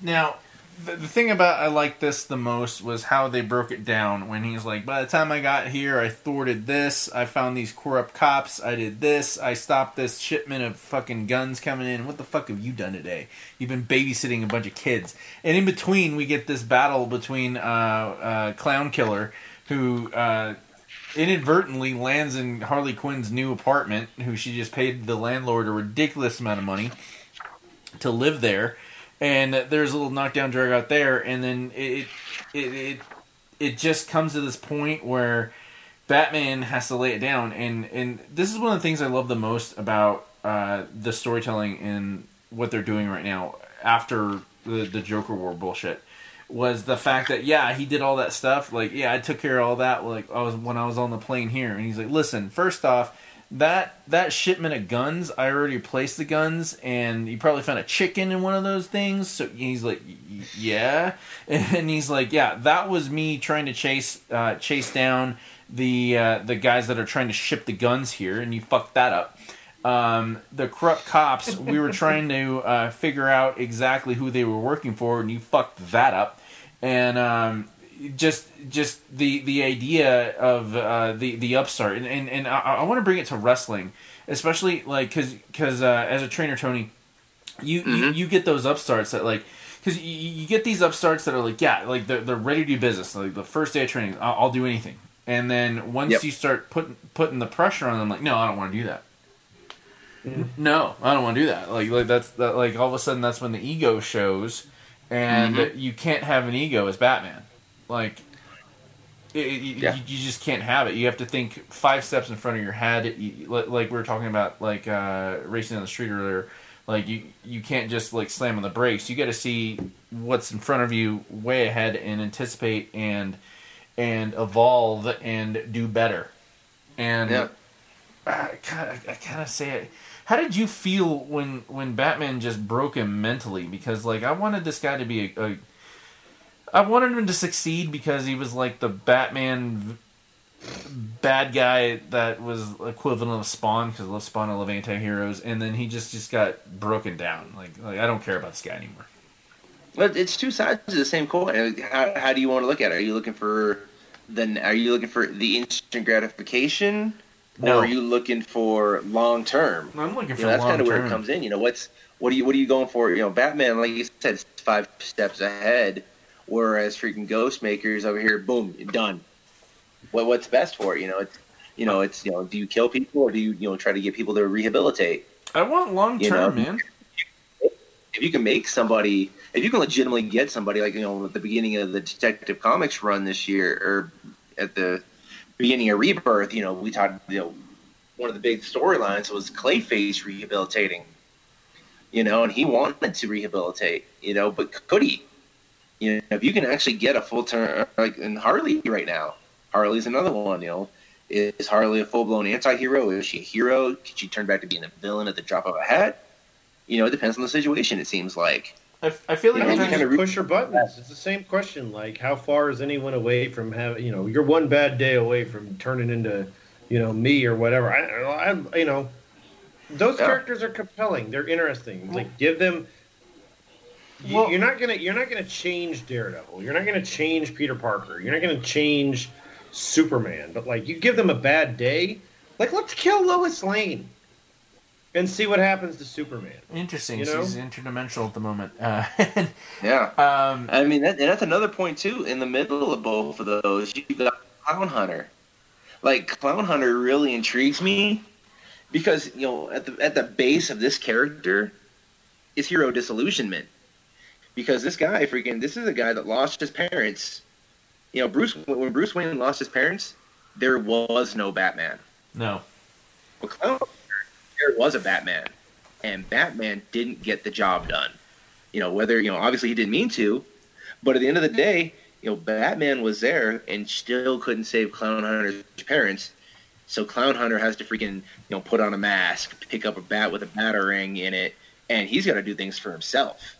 Now, the, the thing about I like this the most was how they broke it down when he's like, by the time I got here, I thwarted this, I found these corrupt cops, I did this, I stopped this shipment of fucking guns coming in. What the fuck have you done today? You've been babysitting a bunch of kids, and in between we get this battle between uh, uh, Clown Killer, who. Uh, inadvertently lands in Harley Quinn's new apartment, who she just paid the landlord a ridiculous amount of money to live there. And there's a little knockdown drag out there, and then it it it it just comes to this point where Batman has to lay it down, and and this is one of the things I love the most about uh, the storytelling and what they're doing right now after the the Joker War bullshit was the fact that yeah he did all that stuff like yeah I took care of all that like I was when I was on the plane here and he's like listen first off that that shipment of guns, I already placed the guns, and you probably found a chicken in one of those things. So he's like, yeah, [LAUGHS] and he's like, yeah, that was me trying to chase uh, chase down the uh, the guys that are trying to ship the guns here, and you fucked that up. Um, the corrupt cops, we were trying to uh, figure out exactly who they were working for, and you fucked that up. And um, just just the the idea of uh, the the upstart and and, and I, I want to bring it to wrestling, especially like because because uh, as a trainer Tony, you, mm-hmm. you you get those upstarts that like because you, you, get these upstarts that are like yeah like they're, they're ready to do business like the first day of training I'll, I'll do anything and then once yep. you start putting putting the pressure on them like no I don't want to do that. Mm-hmm. No, I don't want to do that. Like, like that's that, like all of a sudden that's when the ego shows, and mm-hmm. you can't have an ego as Batman. Like, it, it, yeah. you, you, just can't have it. You have to think five steps in front of your head. You, like we were talking about, like uh, racing on the street earlier. Like you, you can't just like slam on the brakes. You got to see what's in front of you way ahead and anticipate and and evolve and do better. And yeah. I kind of, I kind of say it. How did you feel when when Batman just broke him mentally? Because like I wanted this guy to be a, a I wanted him to succeed because he was like the Batman bad guy that was equivalent of Spawn because I love Spawn. I love anti-heroes, and then he just just got broken down. Like like I don't care about this guy anymore. But it's two sides of the same coin. How, how do you want to look at it? Are you looking for then? Are you looking for the instant gratification? No. Or are you looking for long term? I'm looking for you know, that's kind of where it comes in. You know, what's what are you what are you going for? You know, Batman, like you said, is five steps ahead Whereas freaking Ghostmakers over here, boom, done. What what's best for it? You know, it's you know, it's you know, do you kill people or do you you know try to get people to rehabilitate? I want long term, man. If you can make somebody, if you can legitimately get somebody like you know at the beginning of the Detective Comics run this year, or at the beginning of Rebirth, you know, we talked, you know, one of the big storylines was Clayface rehabilitating. You know, and he wanted to rehabilitate, you know, but could he? You know, if you can actually get a full turn, like in Harley right now, Harley's another one. You know, is Harley a full blown anti hero? Is she a hero? Can she turn back to being a villain at the drop of a hat? You know, it depends on the situation. It seems like. I, I feel like you kind of push your buttons. It's the same question. Like, how far is anyone away from having? You know, you're one bad day away from turning into, you know, me or whatever. I, I you know, those yeah. characters are compelling. They're interesting. Like, give them You, Well- you're not gonna you're not gonna change Daredevil. You're not gonna change Peter Parker. You're not gonna change Superman. But like, you give them a bad day, like let's kill Lois Lane, and see what happens to Superman. Interesting. You so know? He's interdimensional at the moment. Uh, [LAUGHS] Yeah. um, I mean, that, and that's another point too. In the middle of both of those, you got Clown Hunter. Like Clown Hunter really intrigues me because you know at the at the base of this character is hero disillusionment. Because this guy, freaking, this is a guy that lost his parents. You know, Bruce when Bruce Wayne lost his parents, there was no Batman. no. Well, Clown Hunter, there was a Batman, and Batman didn't get the job done. You know, whether you know, obviously he didn't mean to, but at the end of the day, you know, Batman was there and still couldn't save Clown Hunter's parents. So Clown Hunter has to freaking you know put on a mask, pick up a bat with a batarang in it, and he's got to do things for himself.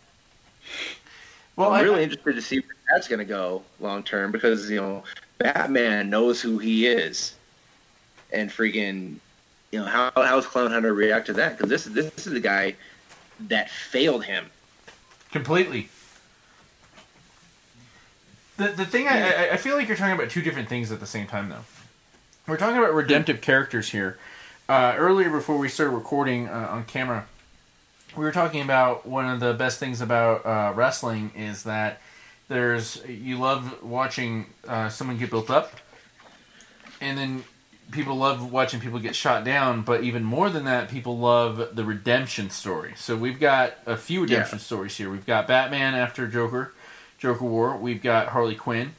Well, I'm I, really interested to see where that's going to go long term because you know Batman knows who he is, and freaking you know how how's Clown Hunter react to that? Because this is this is the guy that failed him. completely. The the thing I, I I feel like you're talking about two different things at the same time though. We're talking about redemptive characters here. Uh, earlier, before we started recording uh, on camera, we were talking about one of the best things about uh, wrestling is that there's you love watching uh, someone get built up, and then people love watching people get shot down. But even more than that, people love the redemption story. So we've got a few redemption stories here. We've got Batman after Joker, Joker War. We've got Harley Quinn,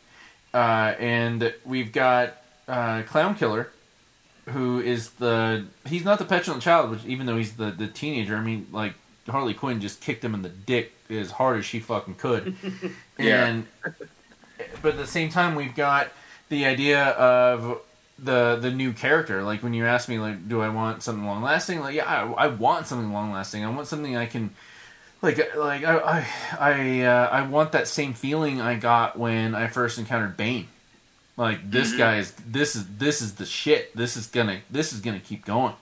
uh, and we've got uh, Clown Killer, who is the he's not the petulant child, which even though he's the the teenager. I mean, like Harley Quinn just kicked him in the dick as hard as she fucking could, Yeah. [LAUGHS] and but at the same time, we've got the idea of the the new character. Like when you ask me, like, do I want something long lasting? Like, yeah, I, I want something long lasting. I want something I can. Like, like I, I, I, uh, I want that same feeling I got when I first encountered Bane. Like this Mhm. guy is this is this is the shit. This is gonna this is gonna keep going.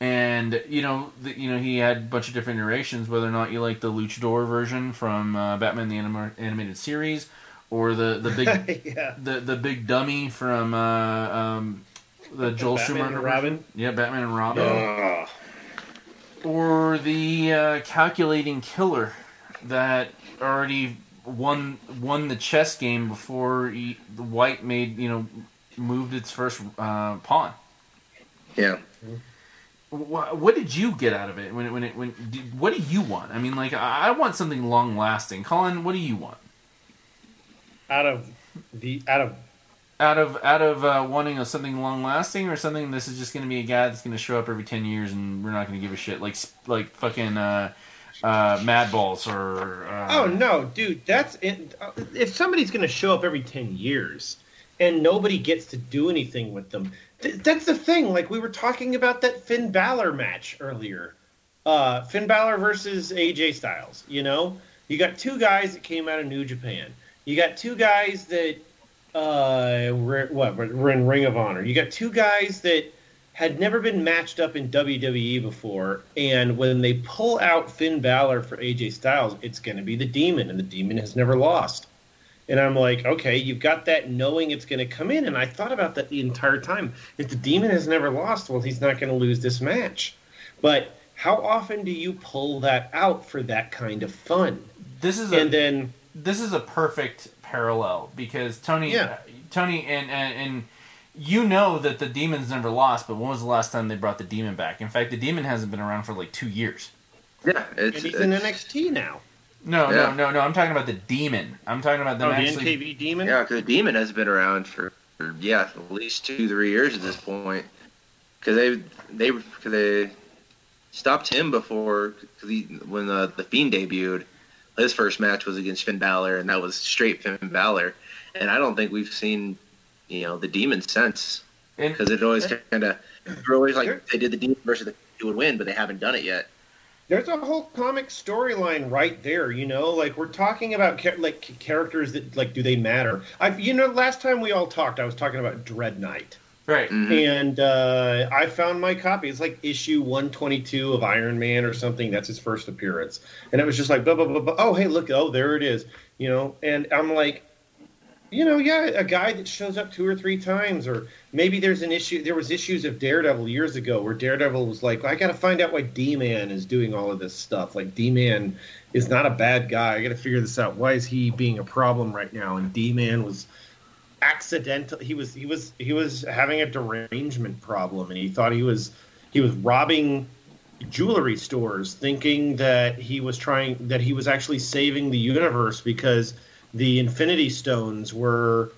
And you know, the, you know, he had a bunch of different iterations. Whether or not you like the Luchador version from uh, Batman the Anim- animated series, or the the big [LAUGHS] yeah. the the big dummy from uh, um, the Joel Batman Schumacher and. Robin? Yeah, Batman and Robin, Ugh. or the uh, calculating killer that already won won the chess game before he, the White made you know moved its first uh, pawn. Yeah. What, what did you get out of it when it, when it when did, what do you want? I mean, like I, I want something long lasting. Colin, what do you want Out of the out of out of out of uh, wanting a, something long lasting or something? This is just going to be a guy that's going to show up every ten years and we're not going to give a shit like like fucking uh, uh, Mad Balls or uh, Oh no, dude, that's it. Uh, If somebody's going to show up every ten years and nobody gets to do anything with them, th- that's the thing. Like we were talking about that Finn Balor match earlier, uh, Finn Balor versus AJ Styles. You know, you got two guys that came out of New Japan. You got two guys that uh, were, what were in Ring of Honor. You got two guys that had never been matched up in WWE before, and when they pull out Finn Balor for AJ Styles, it's going to be the Demon, and the Demon has never lost. And I'm like, okay, you've got that knowing it's going to come in, and I thought about that the entire time. If the Demon has never lost, well, he's not going to lose this match. But how often do you pull that out for that kind of fun? this is a And then, this is a perfect parallel because Tony, Yeah. Tony, and, and and you know that the demons never lost. But when was the last time they brought the demon back? In fact, the demon hasn't been around for like two years. Yeah. and It's, he's in NXT now. No, Yeah. no, no, no. I'm talking about the demon. I'm talking about them Oh, the actually. NKV Demon? Yeah, because the demon has been around for, for yeah at least two three years at this point. Because they they cause they stopped him before cause he, when the the fiend debuted. His first match was against Finn Balor, and that was straight Finn Balor. And I don't think we've seen you know the demon since because it always kind of they're always like they did the demon versus the he would win, but they haven't done it yet. There's a whole comic storyline right there, you know. Like we're talking about like characters that like do they matter? I, you know, last time we all talked, I was talking about Dread Knight. Right. Mhm. and uh, I found my copy. It's like issue 122 of Iron Man or something. That's his first appearance, and it was just like, blah, blah, blah, blah. oh, hey, look, oh, there it is, you know. And I'm like, you know, yeah, a guy that shows up two or three times, or maybe there's an issue. There was issues of Daredevil years ago where Daredevil was like, I got to find out why D-Man is doing all of this stuff. Like D-Man is not a bad guy. I got to figure this out. Why is he being a problem right now? And D-Man was accidental he was he was he was having a derangement problem and he thought he was he was robbing jewelry stores thinking that he was trying that he was actually saving the universe because the infinity stones were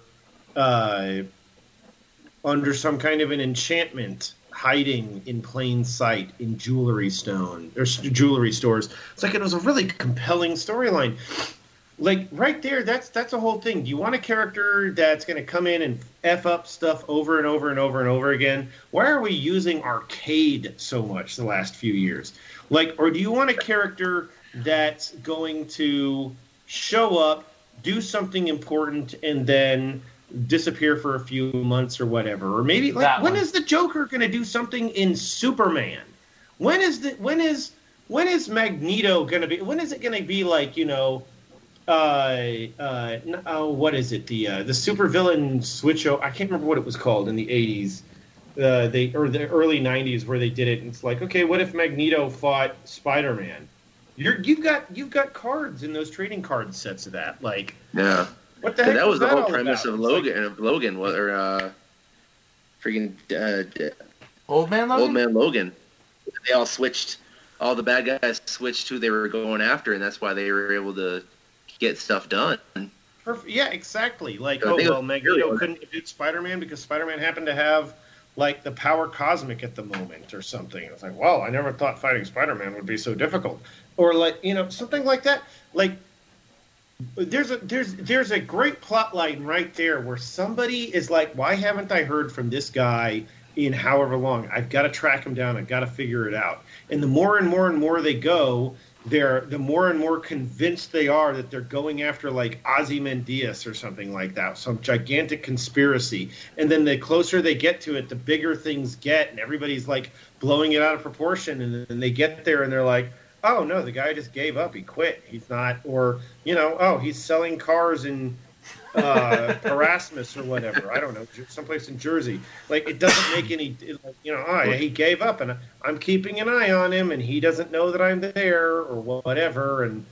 uh, under some kind of an enchantment hiding in plain sight in jewelry stone or jewelry stores. It's like it was a really compelling storyline like right there that's that's a whole thing. Do you want a character that's going to come in and f up stuff over and over and over and over again? Why are we using arcade so much the last few years? Like or do you want a character that's going to show up do something important and then disappear for a few months or whatever? Or maybe like when is the joker going to do something in superman? When is the when is when is magneto going to be when is it going to be like you know uh, uh, n- oh, what is it? The uh, the supervillain switch. o- I can't remember what it was called in the '80s. Uh, they or the early '90s where they did it. And it's like, okay, what if Magneto fought Spider-Man? You're you've got you've got cards in those trading card sets of that. Like, Yeah. what the heck? that was the whole premise about? of It's like- Logan. of Logan, was- or uh, freaking uh, Old man Logan. old man Logan. They all switched. All the bad guys switched who they were going after, and that's why they were able to get stuff done. Perf- yeah, exactly. Like, I oh well, Magneto really- couldn't defeat Spider-Man because Spider-Man happened to have like the power cosmic at the moment or something. It's like, well, I never thought fighting Spider-Man would be so difficult, or like you know something like that. Like, there's a there's there's a great plot line right there where somebody is like, why haven't I heard from this guy in however long? I've got to track him down. I've got to figure it out. And the more and more and more they go, they're the more and more convinced they are that they're going after like Ozymandias or something like that, some gigantic conspiracy. And then the closer they get to it, the bigger things get, and everybody's like blowing it out of proportion. And then they get there and they're like, "Oh no, the guy just gave up. He quit. He's not." Or you know, "Oh, he's selling cars in." Uh, Paramus or whatever. I don't know, someplace in Jersey. Like it doesn't make any, you know. Oh, he gave up, and I'm keeping an eye on him, and he doesn't know that I'm there or whatever. And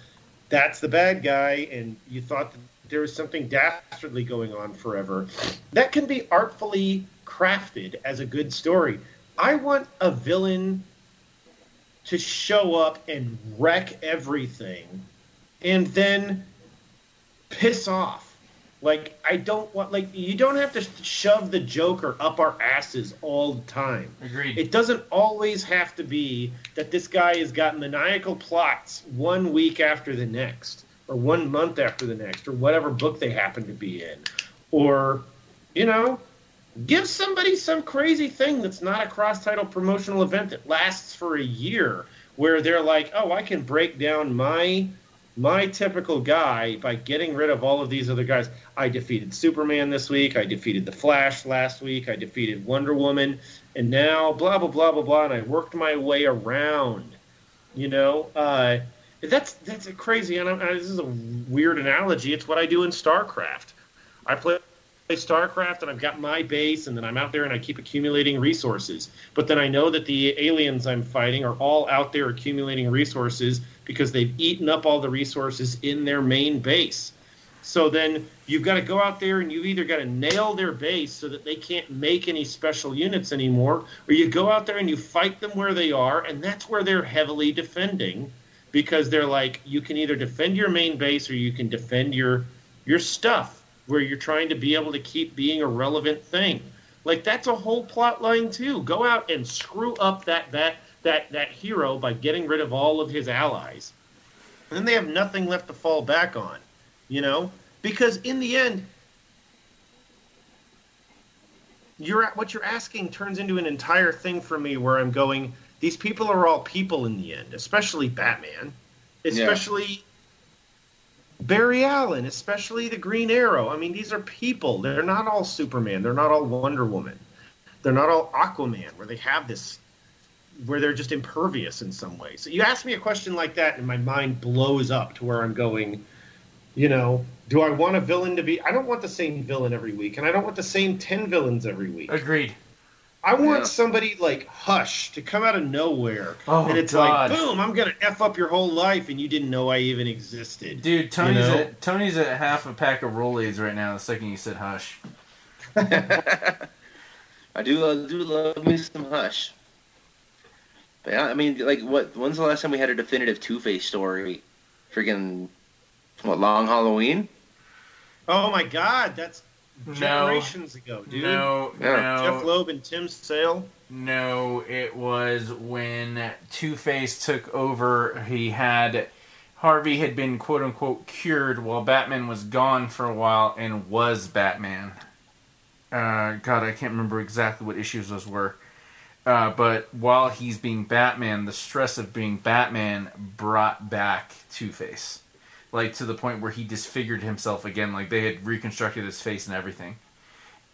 that's the bad guy. And you thought that there was something dastardly going on forever. That can be artfully crafted as a good story. I want a villain to show up and wreck everything, and then piss off. Like I don't want like you don't have to shove the Joker up our asses all the time. Agreed. It doesn't always have to be that this guy has got maniacal plots one week after the next, or one month after the next, or whatever book they happen to be in. Or, you know, give somebody some crazy thing that's not a cross title promotional event that lasts for a year where they're like, oh, I can break down my my typical guy by getting rid of all of these other guys. I defeated Superman this week. I defeated the Flash last week. I defeated Wonder Woman, and now blah blah blah blah blah. And I worked my way around. You know, uh, that's that's crazy. And I, this is a weird analogy. It's what I do in StarCraft. I play StarCraft and I've got my base, and then I'm out there and I keep accumulating resources. But then I know that the aliens I'm fighting are all out there accumulating resources because they've eaten up all the resources in their main base. So then you've got to go out there and you've either got to nail their base so that they can't make any special units anymore, or you go out there and you fight them where they are, and that's where they're heavily defending because they're like you can either defend your main base or you can defend your your stuff where you're trying to be able to keep being a relevant thing. Like that's a whole plot line too. Go out and screw up that that that that hero by getting rid of all of his allies. And then they have nothing left to fall back on, you know? Because in the end you're what you're asking turns into an entire thing for me where I'm going these people are all people in the end, especially Batman, especially Barry Allen, especially the Green Arrow. I mean, these are people. They're not all Superman. They're not all Wonder Woman. they're not all Aquaman, where they have this, where they're just impervious in some way. So you ask me a question like that, and my mind blows up to where I'm going. You know, do I want a villain to be? I don't want the same villain every week, and I don't want the same ten villains every week. Agreed. I want Yeah. somebody like Hush to come out of nowhere, Oh, and it's God. like, boom, I'm gonna f up your whole life, and you didn't know I even existed. Dude, Tony's know? at Tony's at half a pack of Rolaids right now. The second you said hush. [LAUGHS] I do love, do love me some Hush. But yeah, I mean, like, what? When's the last time we had a definitive Two Face story? Freaking what? Long Halloween? Oh my God, that's No. generations ago, dude. No, Yeah. no, Jeph Loeb and Tim Sale. no. It was when Two Face took over. He had Harvey had been quote unquote cured while Batman was gone for a while and was Batman. Uh, God, I can't remember exactly what issues those were. Uh, but while he's being Batman, the stress of being Batman brought back Two Face, like to the point where he disfigured himself again. Like they had reconstructed his face and everything.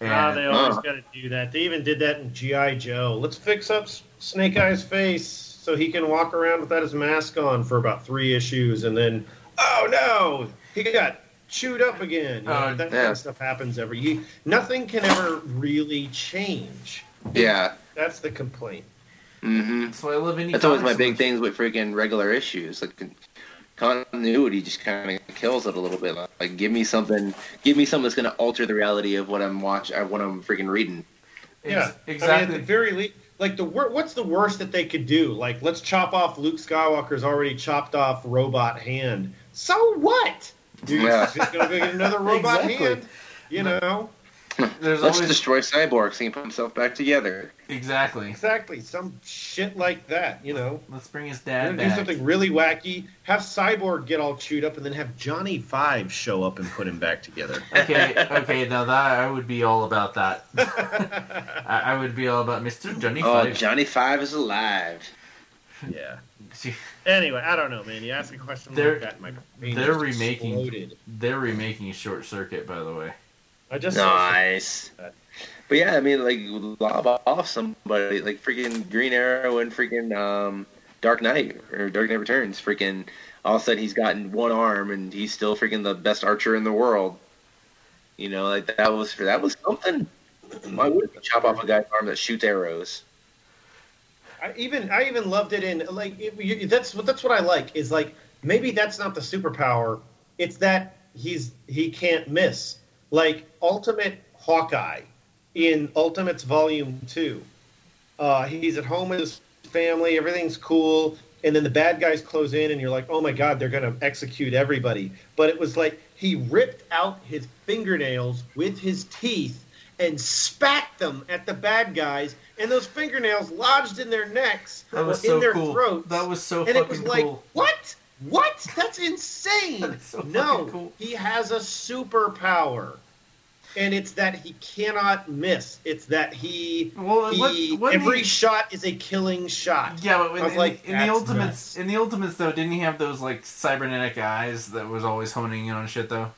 And Ah, they always Uh. got to do that. They even did that in GI Joe. Let's fix up Snake Eyes' face so he can walk around without his mask on for about three issues, and then, oh no, he got chewed up again. You know, Uh, that kind of stuff happens every. You, nothing can ever really change. Yeah. That's the complaint. hmm that's I love indie That's always my so big much. things with freaking regular issues. Like continuity just kind of kills it a little bit. Like, give me something, give me something that's going to alter the reality of what I'm watch, uh, what I'm freaking reading. Ex- yeah, I mean, exactly. at the very least, like the wor- what's the worst that they could do? Like, let's chop off Luke Skywalker's already chopped off robot hand. So what? You're Yeah. just gonna go get another [LAUGHS] robot Exactly. hand. You know, [LAUGHS] There's Let's always destroy Cyborg so he put himself back together. exactly. exactly some shit like that. You know, Let's bring his dad gonna do something really wacky. Have Cyborg get all chewed up, and then have Johnny Five show up and put him back together. [LAUGHS] Okay, okay, now that I would be all about that. [LAUGHS] I, I would be all about Mr. Johnny Oh, Five. Johnny Five is alive. yeah. Anyway, I don't know, man. You ask a question They're- like that, my brain they're just remaking- exploded. They're remaking Short Circuit, by the way. I just Nice. But yeah, I mean, like lob off somebody like freaking Green Arrow and freaking um, Dark Knight or Dark Knight Returns. Freaking all of a sudden he's gotten one arm and he's still freaking the best archer in the world. You know, like that was that was something. Why wouldn't you chop off a guy's arm that shoots arrows? I even I even loved it in like it, you, that's what that's what I like is like maybe that's not the superpower. It's that he's he can't miss. Like Ultimate Hawkeye in Ultimates Volume Two. Uh, he's at home with his family. Everything's cool. And then the bad guys close in, and you're like, "Oh my God, they're gonna execute everybody!" But it was like he ripped out his fingernails with his teeth and spat them at the bad guys, and those fingernails lodged in their necks That was or in so their cool. throats. That was so cool. and it was fucking like, cool. what? What? That's insane. [LAUGHS] That's so no, cool. he has a superpower, and it's that he cannot miss. It's that he, Well, what, he what every shot is a killing shot. Yeah, but in, in, like, in the ultimates, nuts. in the ultimates though, didn't he have those like cybernetic eyes that was always honing in on shit though?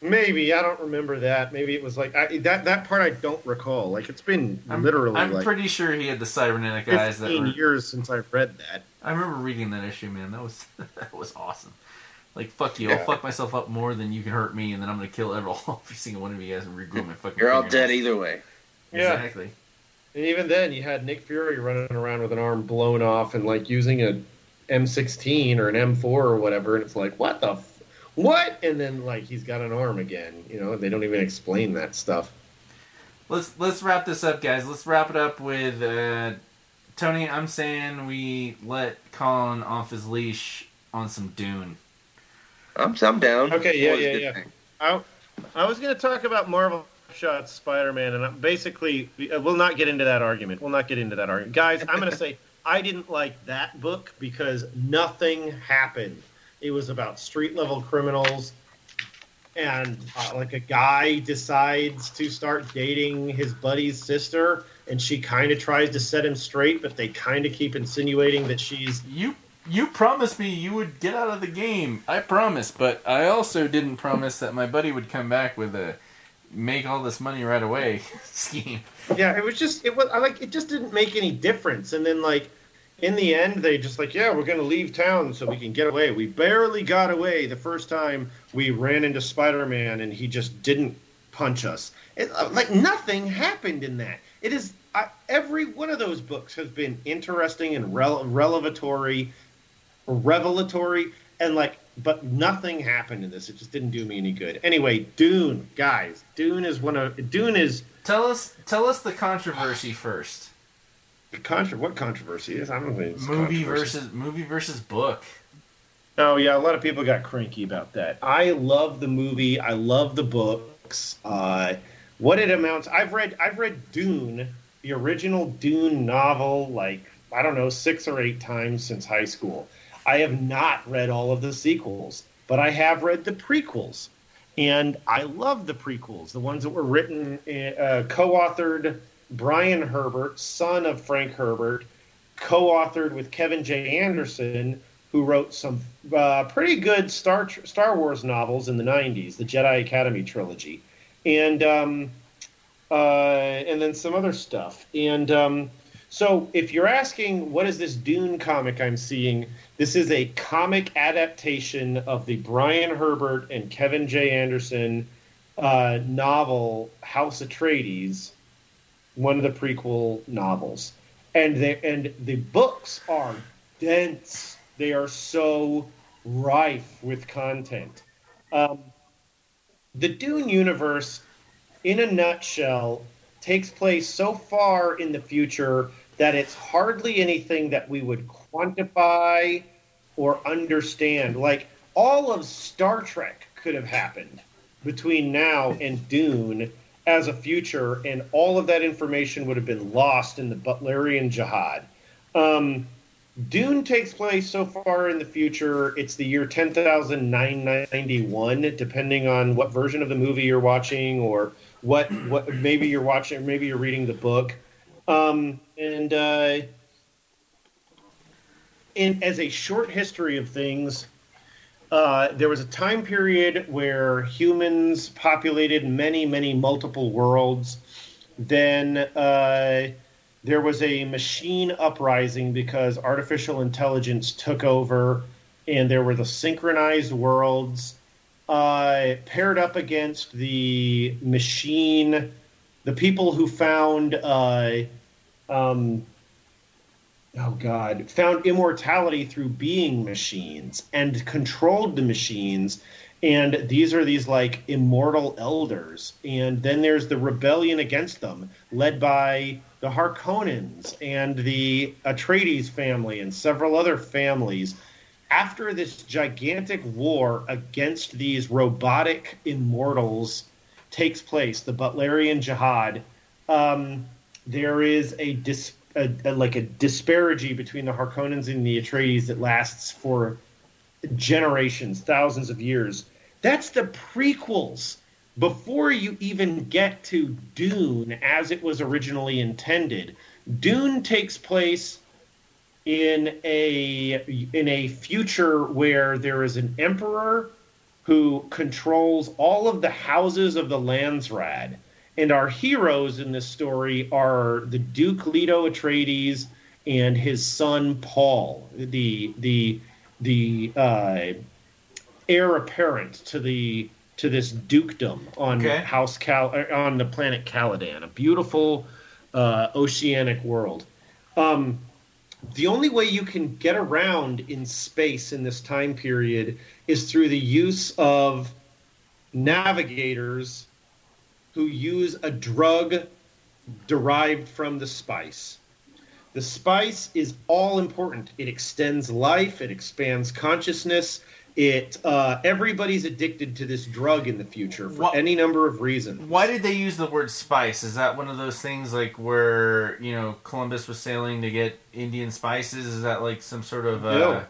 Maybe I don't remember that. Maybe it was like I, that. That part I don't recall. Like it's been I'm, literally I'm like pretty sure he had the cybernetic eyes that fifteen were. years since I've read that. I remember reading that issue, man. That was [LAUGHS] that was awesome. Like fuck you, I'll fuck myself up more than you can hurt me, and then I'm gonna kill every, [LAUGHS] every single one of you guys and regrow my fucking. You're all fingernails. dead either way. Yeah. Exactly. And even then, you had Nick Fury running around with an arm blown off and like using a M16 or an M4 or whatever, and it's like, what the, f- what? And then like he's got an arm again. You know, they don't even explain that stuff. Let's let's wrap this up, guys. Let's wrap it up with uh, Tony. I'm saying we let Colin off his leash on some Dune. I'm, I'm down. Okay, yeah, Always yeah, yeah. thing. I, I was going to talk about Marvel shots Spider-Man, and I- basically, uh, we'll not get into that argument. We'll not get into that argument, guys. I'm going to say I didn't like that book because nothing happened. It was about street level criminals, and uh, like a guy decides to start dating his buddy's sister, and she kind of tries to set him straight, but they kind of keep insinuating that she's You you promised me you would get out of the game. I promised, but I also didn't promise that my buddy would come back with a make all this money right away [LAUGHS] scheme. Yeah, it was just it was I like it just didn't make any difference. And then like in the end, they just like yeah, we're gonna leave town so we can get away. We barely got away the first time we ran into Spider Man, and he just didn't punch us. It, uh, like nothing happened in that. It is I, every one of those books has been interesting and revelatory, revelatory, and like, but nothing happened in this. It just didn't do me any good. Anyway, Dune, guys, Dune is one of Dune is Tell us, tell us the controversy first. Contra- What controversy is? I don't think it's Movie versus movie versus book. Oh yeah, a lot of people got cranky about that. I love the movie. I love the books. Uh, what it amounts, I've read. I've read Dune, the original Dune novel, like I don't know, six or eight times since high school. I have not read all of the sequels, but I have read the prequels, and I love the prequels. The ones that were written, uh, co-authored Brian Herbert, son of Frank Herbert, co-authored with Kevin J. Anderson, who wrote some uh, pretty good Star Star Wars novels in the '90s, the Jedi Academy trilogy, and um, uh, and then some other stuff. And um, so, if you're asking, what is this Dune comic I'm seeing? This is a comic adaptation of the Brian Herbert and Kevin J. Anderson uh, novel House Atreides, one of the prequel novels, and they and the books are dense. They are so rife with content. Um, the Dune universe, in a nutshell, takes place so far in the future that it's hardly anything that we would quantify or understand. Like all of Star Trek could have happened between now and Dune as a future, and all of that information would have been lost in the Butlerian Jihad. Um, Dune takes place so far in the future. It's the year 10,991, depending on what version of the movie you're watching or what what maybe you're watching, maybe you're reading the book. Um, and uh, in as a short history of things, uh, there was a time period where humans populated many, many multiple worlds. Then uh, there was a machine uprising because artificial intelligence took over, and there were the synchronized worlds uh, paired up against the machine, the people who found, uh, um, oh God, found immortality through being machines and controlled the machines. And these are these like immortal elders. And then there's the rebellion against them, led by the Harkonnens and the Atreides family and several other families. After this gigantic war against these robotic immortals takes place, the Butlerian Jihad, um, there is a, dis- a, a like a disparity between the Harkonnens and the Atreides that lasts for generations, thousands of years. That's the prequels before you even get to Dune as it was originally intended. Dune takes place in a in a future where there is an emperor who controls all of the houses of the Landsraad. And our heroes in this story are the Duke Leto Atreides and his son Paul, the the the uh, heir apparent to the to this dukedom on Okay. House Cal uh, on the planet Caladan, a beautiful uh, oceanic world. Um, the only way you can get around in space in this time period is through the use of navigators who use a drug derived from the spice. The spice is all important. It extends life. It expands consciousness. It uh, everybody's addicted to this drug in the future for Wha- any number of reasons. Why did they use the word spice? Is that one of those things like where you know Columbus was sailing to get Indian spices? Is that like some sort of uh, No.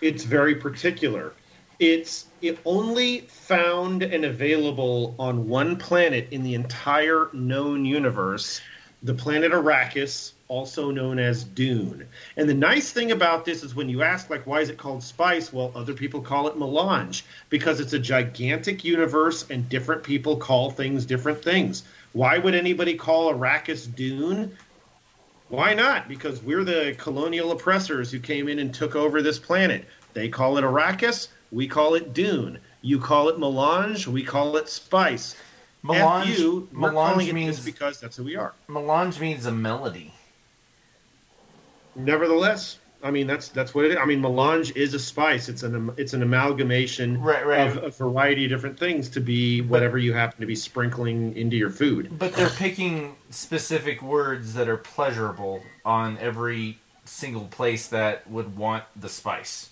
It's very particular. It's it only found and available on one planet in the entire known universe, the planet Arrakis, also known as Dune. And the nice thing about this is when you ask, like, why is it called Spice? Well, other people call it Melange because it's a gigantic universe and different people call things different things. Why would anybody call Arrakis Dune? Why not? Because we're the colonial oppressors who came in and took over this planet. They call it Arrakis, we call it Dune. You call it Melange, we call it Spice. Melange, F you, we're melange it means because that's who we are. melange means a melody. Nevertheless, I mean that's that's what it is. I mean, melange is a spice. It's an it's an amalgamation Right, right. of a variety of different things to be whatever you happen to be sprinkling into your food. But they're picking specific words that are pleasurable on every single place that would want the spice.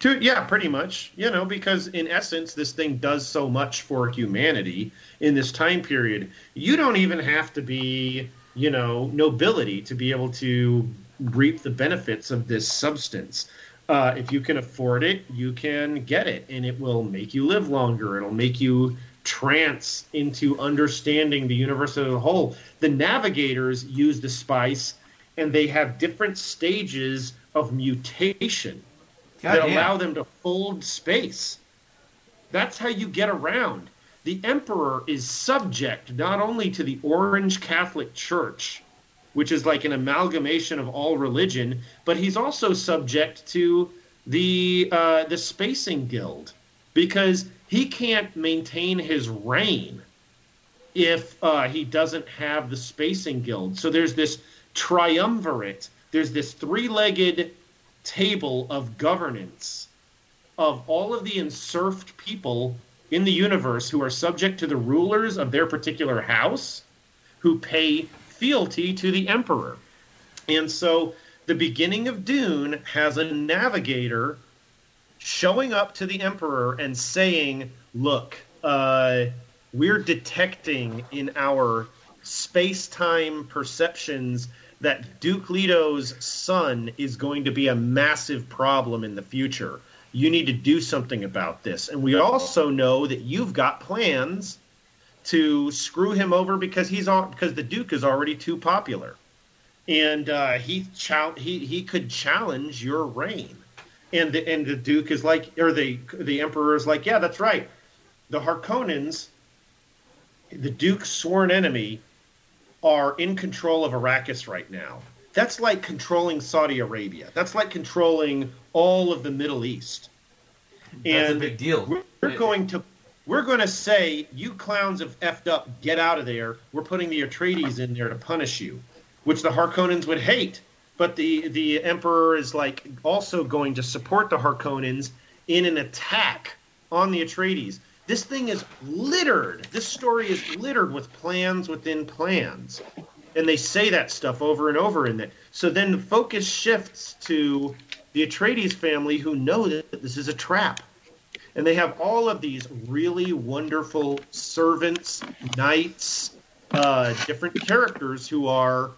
To, yeah, pretty much. You know, because in essence, this thing does so much for humanity in this time period. You don't even have to be, you know, nobility to be able to reap the benefits of this substance. Uh, if you can afford it, you can get it, and it will make you live longer. It'll make you trance into understanding the universe as a whole. The navigators use the spice, and they have different stages of mutation that Goddamn. allow them to fold space. That's how you get around. The emperor is subject not only to the Orange Catholic Church, which is like an amalgamation of all religion, but he's also subject to the uh, the Spacing Guild because he can't maintain his reign if uh, he doesn't have the Spacing Guild. So there's this triumvirate. There's this three-legged table of governance of all of the enserfed people in the universe who are subject to the rulers of their particular house who pay fealty to the emperor. And so the beginning of Dune has a navigator showing up to the emperor and saying, Look, uh, we're detecting in our space time perceptions that Duke Leto's son is going to be a massive problem in the future. You need to do something about this. And we also know that you've got plans to screw him over because he's on because the Duke is already too popular, and uh, he chal- he he could challenge your reign, and the and the Duke is like or the the Emperor is like yeah that's right, the Harkonnens, the Duke's sworn enemy, are in control of Arrakis right now. That's like controlling Saudi Arabia. That's like controlling all of the Middle East. That's a big deal. we're, we're going to we're going to say you clowns have effed up. Get out of there. We're putting the Atreides in there to punish you, which the Harkonnens would hate. But the the Emperor is like also going to support the Harkonnens in an attack on the Atreides. This thing is littered. This story is littered with plans within plans, and they say that stuff over and over in that. So then the focus shifts to the Atreides family, who know that this is a trap and they have all of these really wonderful servants, knights, uh, different characters who are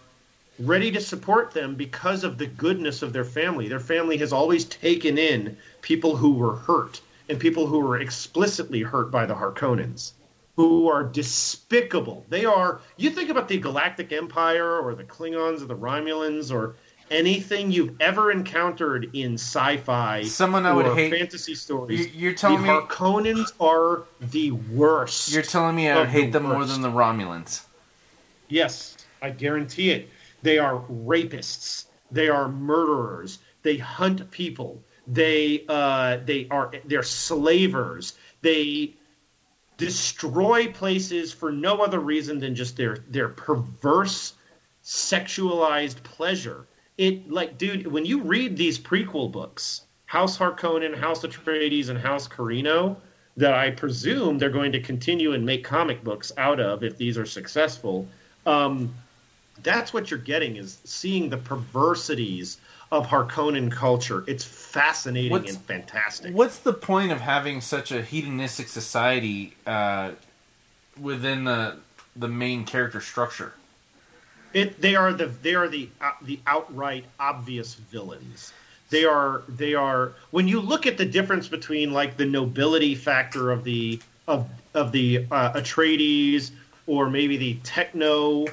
ready to support them because of the goodness of their family. Their family has always taken in people who were hurt and people who were explicitly hurt by the Harkonnens, who are despicable. They are. You think about the Galactic Empire or the Klingons or the Romulans or anything you've ever encountered in sci-fi Someone I would or hate- fantasy stories. You- you're telling the me- Harkonnens are the worst. You're telling me I would of the hate them more than the Romulans. Yes, I guarantee it. They are rapists. They are murderers. They hunt people. They uh, they are they're slavers. They destroy places for no other reason than just their their perverse sexualized pleasure. It like dude, when you read these prequel books, House Harkonnen, House Atreides, and House Corrino, that I presume they're going to continue and make comic books out of if these are successful. Um, that's what you're getting is seeing the perversities of Harkonnen culture. It's fascinating What's- and fantastic. What's the point of having such a hedonistic society uh, within the the main character structure? It they are the they are the uh, the outright obvious villains. They are they are when you look at the difference between like the nobility factor of the of of the uh, Atreides or maybe the techno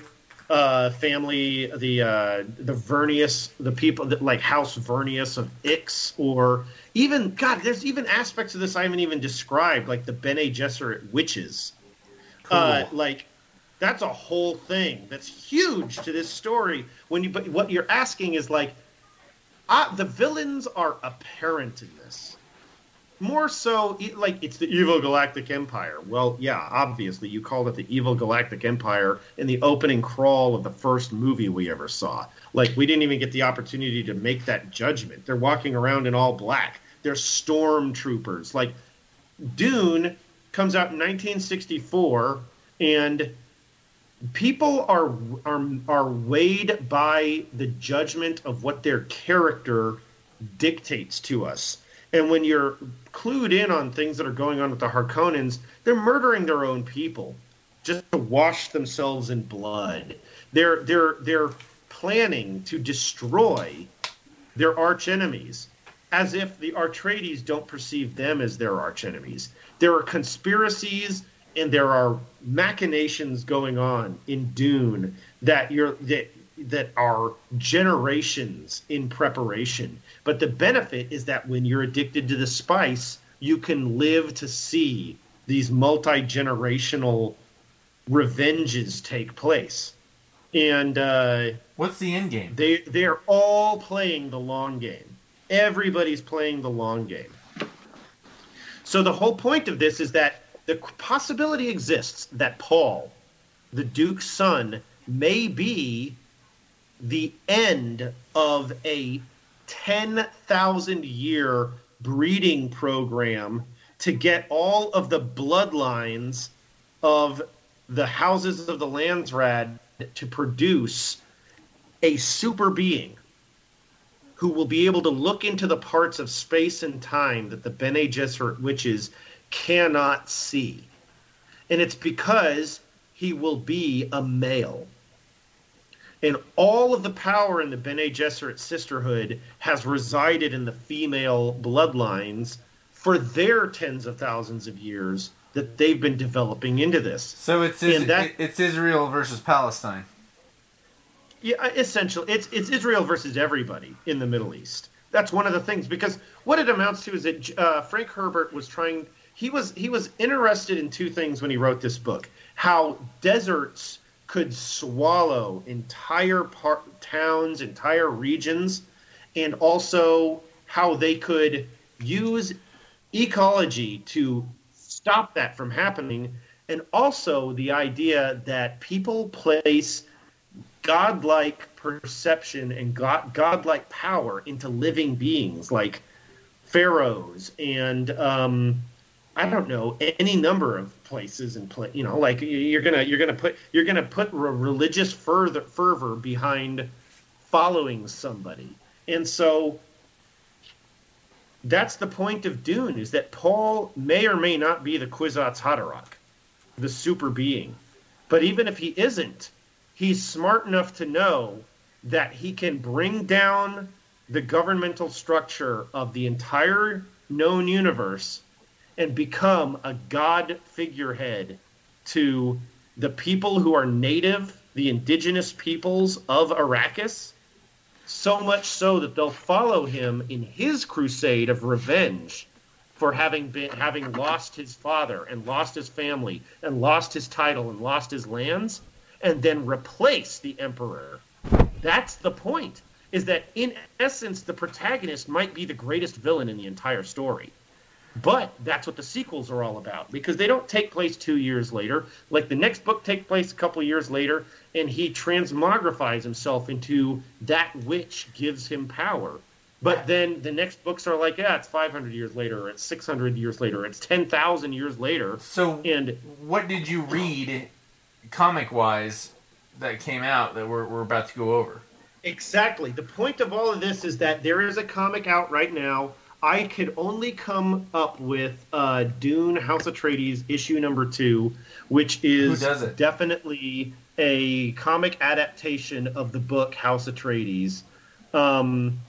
uh, family, the uh, the Vernius, the people that like House Vernius of Ix, or even God, there's even aspects of this I haven't even described, like the Bene Gesserit witches. Uh, like that's a whole thing that's huge to this story. When you but what you're asking is like, uh, the villains are apparent in this. More so, like it's the evil galactic empire. Well, yeah, obviously you called it the evil galactic empire in the opening crawl of the first movie we ever saw. Like we didn't even get the opportunity to make that judgment. They're walking around in all black. They're stormtroopers. Like Dune comes out in 1964, and people are are are weighed by the judgment of what their character dictates to us. And when you're clued in on things that are going on with the Harkonnens, they're murdering their own people just to wash themselves in blood. They're they're they're planning to destroy their arch enemies as if the Atreides don't perceive them as their arch enemies. There are conspiracies and there are machinations going on in Dune that you're that that are generations in preparation. But the benefit is that when you're addicted to the spice, you can live to see these multi generational revenges take place. And uh, What's the end game? they they're all playing the long game. Everybody's playing the long game. So the whole point of this is that the possibility exists that Paul, the Duke's son, may be the end of a 10,000 year breeding program to get all of the bloodlines of the houses of the Landsraad to produce a super being who will be able to look into the parts of space and time that the Bene Gesserit witches cannot see. And it's because he will be a male. And all of the power in the Bene Gesserit sisterhood has resided in the female bloodlines for their tens of thousands of years that they've been developing into this. So it's Is- that- it's Israel versus Palestine. Yeah, essentially, it's it's Israel versus everybody in the Middle East. That's one of the things because what it amounts to is that uh, Frank Herbert was trying. He was he was interested in two things when he wrote this book: how deserts could swallow entire par- towns, entire regions, and also how they could use ecology to stop that from happening, and also the idea that people place godlike perception and god godlike power into living beings like pharaohs and um, I don't know any number of places and play. You know, like you're gonna you're gonna put you're gonna put re- religious further fervor behind following somebody, and so that's the point of Dune is that Paul may or may not be the Kwisatz Haderach, the super being, but even if he isn't, he's smart enough to know that he can bring down the governmental structure of the entire known universe and become a god figurehead to the people who are native, the indigenous peoples of Arrakis, so much so that they'll follow him in his crusade of revenge for having been having lost his father and lost his family and lost his title and lost his lands and then replace the emperor. That's the point. Is that in essence the protagonist might be the greatest villain in the entire story. But that's what the sequels are all about because they don't take place two years later. Like the next book takes place a couple of years later, and he transmogrifies himself into that which gives him power. But then the next books are like, yeah, it's 500 years later, or it's 600 years later, or it's 10,000 years later. So And what did you read, comic wise, that came out that we're we're about to go over? Exactly. The point of all of this is that there is a comic out right now. I could only come up with uh, Dune House of Atreides issue number two, which is Who does it? definitely a comic adaptation of the book House of Atreides. Um,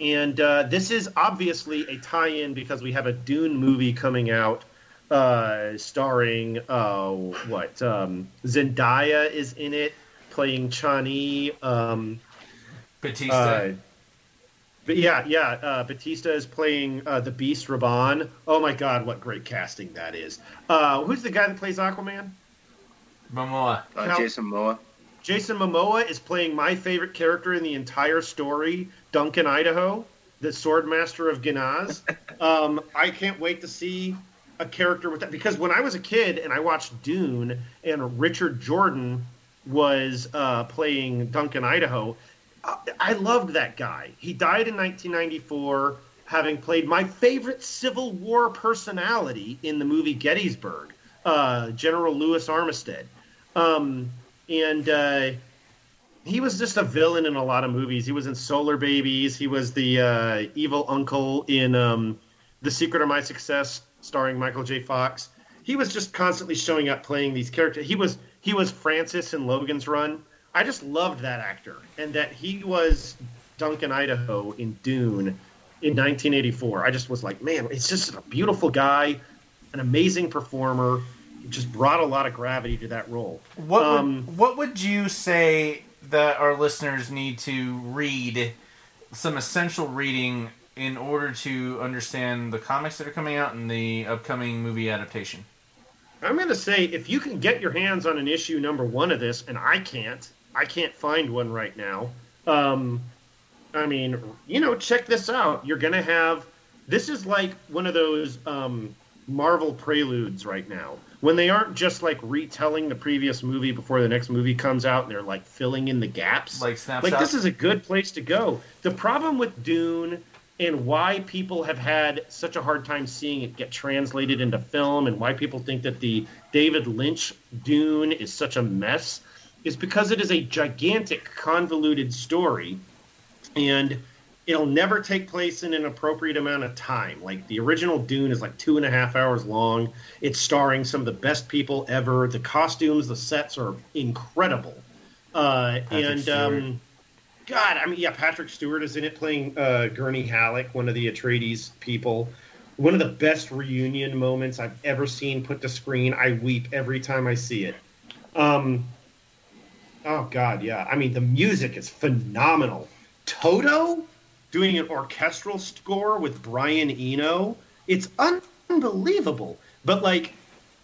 and uh, this is obviously a tie-in because we have a Dune movie coming out uh, starring uh, what um, Zendaya is in it, playing Chani. Um, Bautista. Uh, but yeah, yeah, uh, Bautista is playing uh, the Beast Rabban. Oh my God, what great casting that is! Uh, who's the guy that plays Aquaman? Momoa. Uh, How- Jason Momoa. Jason Momoa is playing my favorite character in the entire story, Duncan Idaho, the Swordmaster of Ginaz. [LAUGHS] um, I can't wait to see a character with that because when I was a kid and I watched Dune and Richard Jordan was uh, playing Duncan Idaho, I, loved that guy. He died in 1994, having played my favorite Civil War personality in the movie Gettysburg, uh, General Lewis Armistead. Um, and uh, he was just a villain in a lot of movies. He was in Solarbabies. He was the uh, evil uncle in um, The Secret of My Success, starring Michael J. Fox. He was just constantly showing up playing these characters. He was he was Francis in Logan's Run. I just loved that actor, and that he was Duncan Idaho in Dune in 1984. I just was like, man, it's just a beautiful guy, an amazing performer. He just brought a lot of gravity to that role. What Um, would, what would you say that our listeners need to read some essential reading in order to understand the comics that are coming out and the upcoming movie adaptation? I'm going to say if you can get your hands on an issue number one of this, and I can't, I can't find one right now. Um, I mean, you know, check this out. You're going to have this is like one of those um, Marvel preludes right now when they aren't just like retelling the previous movie before the next movie comes out and they're like filling in the gaps. Like snapshots? Like this is a good place to go. The problem with Dune and why people have had such a hard time seeing it get translated into film and why people think that the David Lynch Dune is such a mess is because it is a gigantic convoluted story and it'll never take place in an appropriate amount of time. Like the original Dune is like two and a half hours long. It's starring some of the best people ever. The costumes, the sets are incredible. Uh, and um, God, I mean, yeah, Patrick Stewart is in it playing uh, Gurney Halleck, one of the Atreides people. One of the best reunion moments I've ever seen put to screen. I weep every time I see it. Um, oh God, yeah. I mean, the music is phenomenal. Toto doing an orchestral score with Brian Eno. It's unbelievable. But like,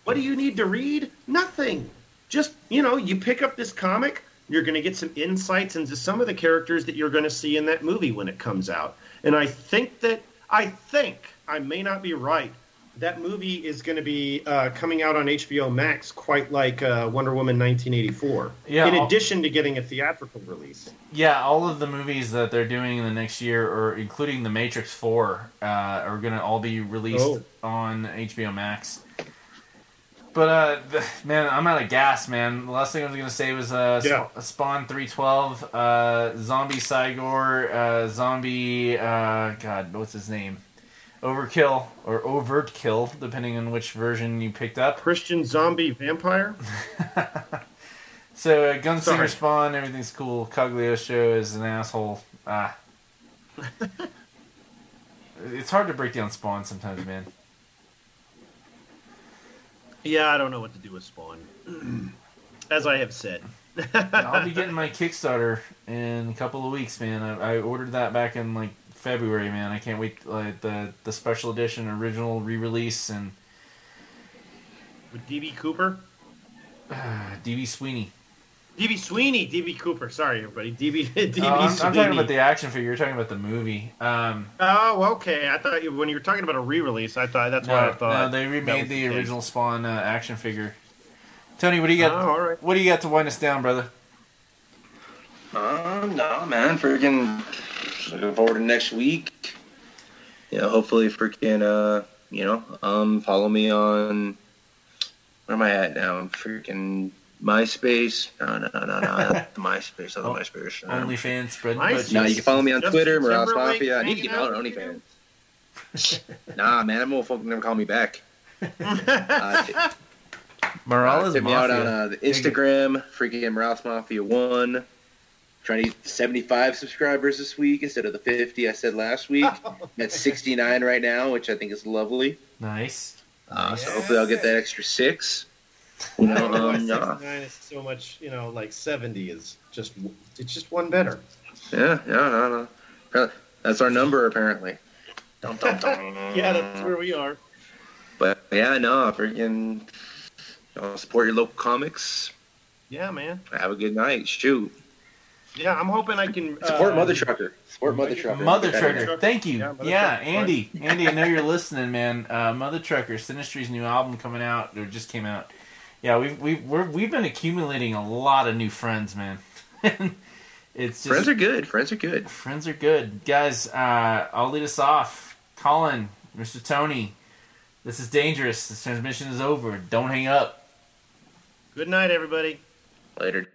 what do you need to read? Nothing. Just you know, you pick up this comic. You're going to get some insights into some of the characters that you're going to see in that movie when it comes out. And I think that I think I may not be right. That movie is going to be uh, coming out on HBO Max, quite like uh, Wonder Woman 1984. Yeah, In I'll- addition to getting a theatrical release. Yeah, all of the movies that they're doing in the next year, or including The Matrix Four, uh, are going to all be released Oh. on HBO Max. But uh, man, I'm out of gas, man. The last thing I was going to say was uh, Yeah. Sp- Spawn 312, uh, Zombie Cy-Gor, uh, Zombie, uh, God, what's his name? Overkill or Overt Kill, depending on which version you picked up. Christian zombie vampire. [LAUGHS] So uh, Gunslinger Sorry. Spawn, everything's cool. Cagliostro is an asshole. Ah. [LAUGHS] it's hard to break down Spawn sometimes, man. Yeah, I don't know what to do with Spawn. [CLEARS THROAT] As I have said. [LAUGHS] I'll be getting my Kickstarter in a couple of weeks, man. I, I ordered that back in like February, man. I can't wait like the the special edition original re-release and with DB Cooper. [SIGHS] uh, DB Sweeney. DB Sweeney, DB Cooper. Sorry, everybody. DB, [LAUGHS] DB Oh, I'm, I'm talking about the action figure. You're talking about the movie. Um, Oh, okay. I thought you, when you were talking about a re-release, I thought that's no, why I thought. no, they remade was the original Spawn uh, action figure. Tony, what do you Oh, got? all right. What do you got to wind us down, brother? Um, no, man, freaking looking forward to next week. Yeah, hopefully, freaking, uh, you know, um, follow me on. Where am I at now? Freaking MySpace. No, no, no, no, not [LAUGHS] the MySpace. Not the Oh, MySpace. Um, OnlyFans, spread the no, you can follow me on Justin Twitter, Morales Mafia. I need to get out out on? OnlyFans. [LAUGHS] nah, man, I'm gonna fucking never call me back. [LAUGHS] Uh, t- Morales Tip me out on uh, the Instagram, freaking Morales Mafia One. Trying to get 75 subscribers this week instead of the 50 I said last week. [LAUGHS] I'm at 69 right now, which I think is lovely. Nice. Uh, so hopefully I'll get that extra six. You know, I don't know why um, yeah, 69 is so much, you know, like 70 is just, it's just one better. yeah, yeah, no, no. That's our number apparently. Dum, dum, dum. [LAUGHS] Yeah, that's where we are. But yeah, no, freaking you know, support your local comics. Yeah, man. Have a good night. Shoot. Yeah, I'm hoping I can Support uh, Mother Trucker. Support Mother Trucker. Mother Trucker, Trucker. thank you. Yeah, Yeah, Mother Trucker. Andy, [LAUGHS] Andy, I know you're listening, man. Uh, Mother Trucker, Sinistry's new album coming out, or just came out. Yeah, we've we've we're, we've been accumulating a lot of new friends, man. [LAUGHS] it's just Friends are good. Friends are good. friends are good, guys. Uh, I'll lead us off. Colin, Mr. Tony, this is dangerous. This transmission is over. Don't hang up. Good night, everybody. Later.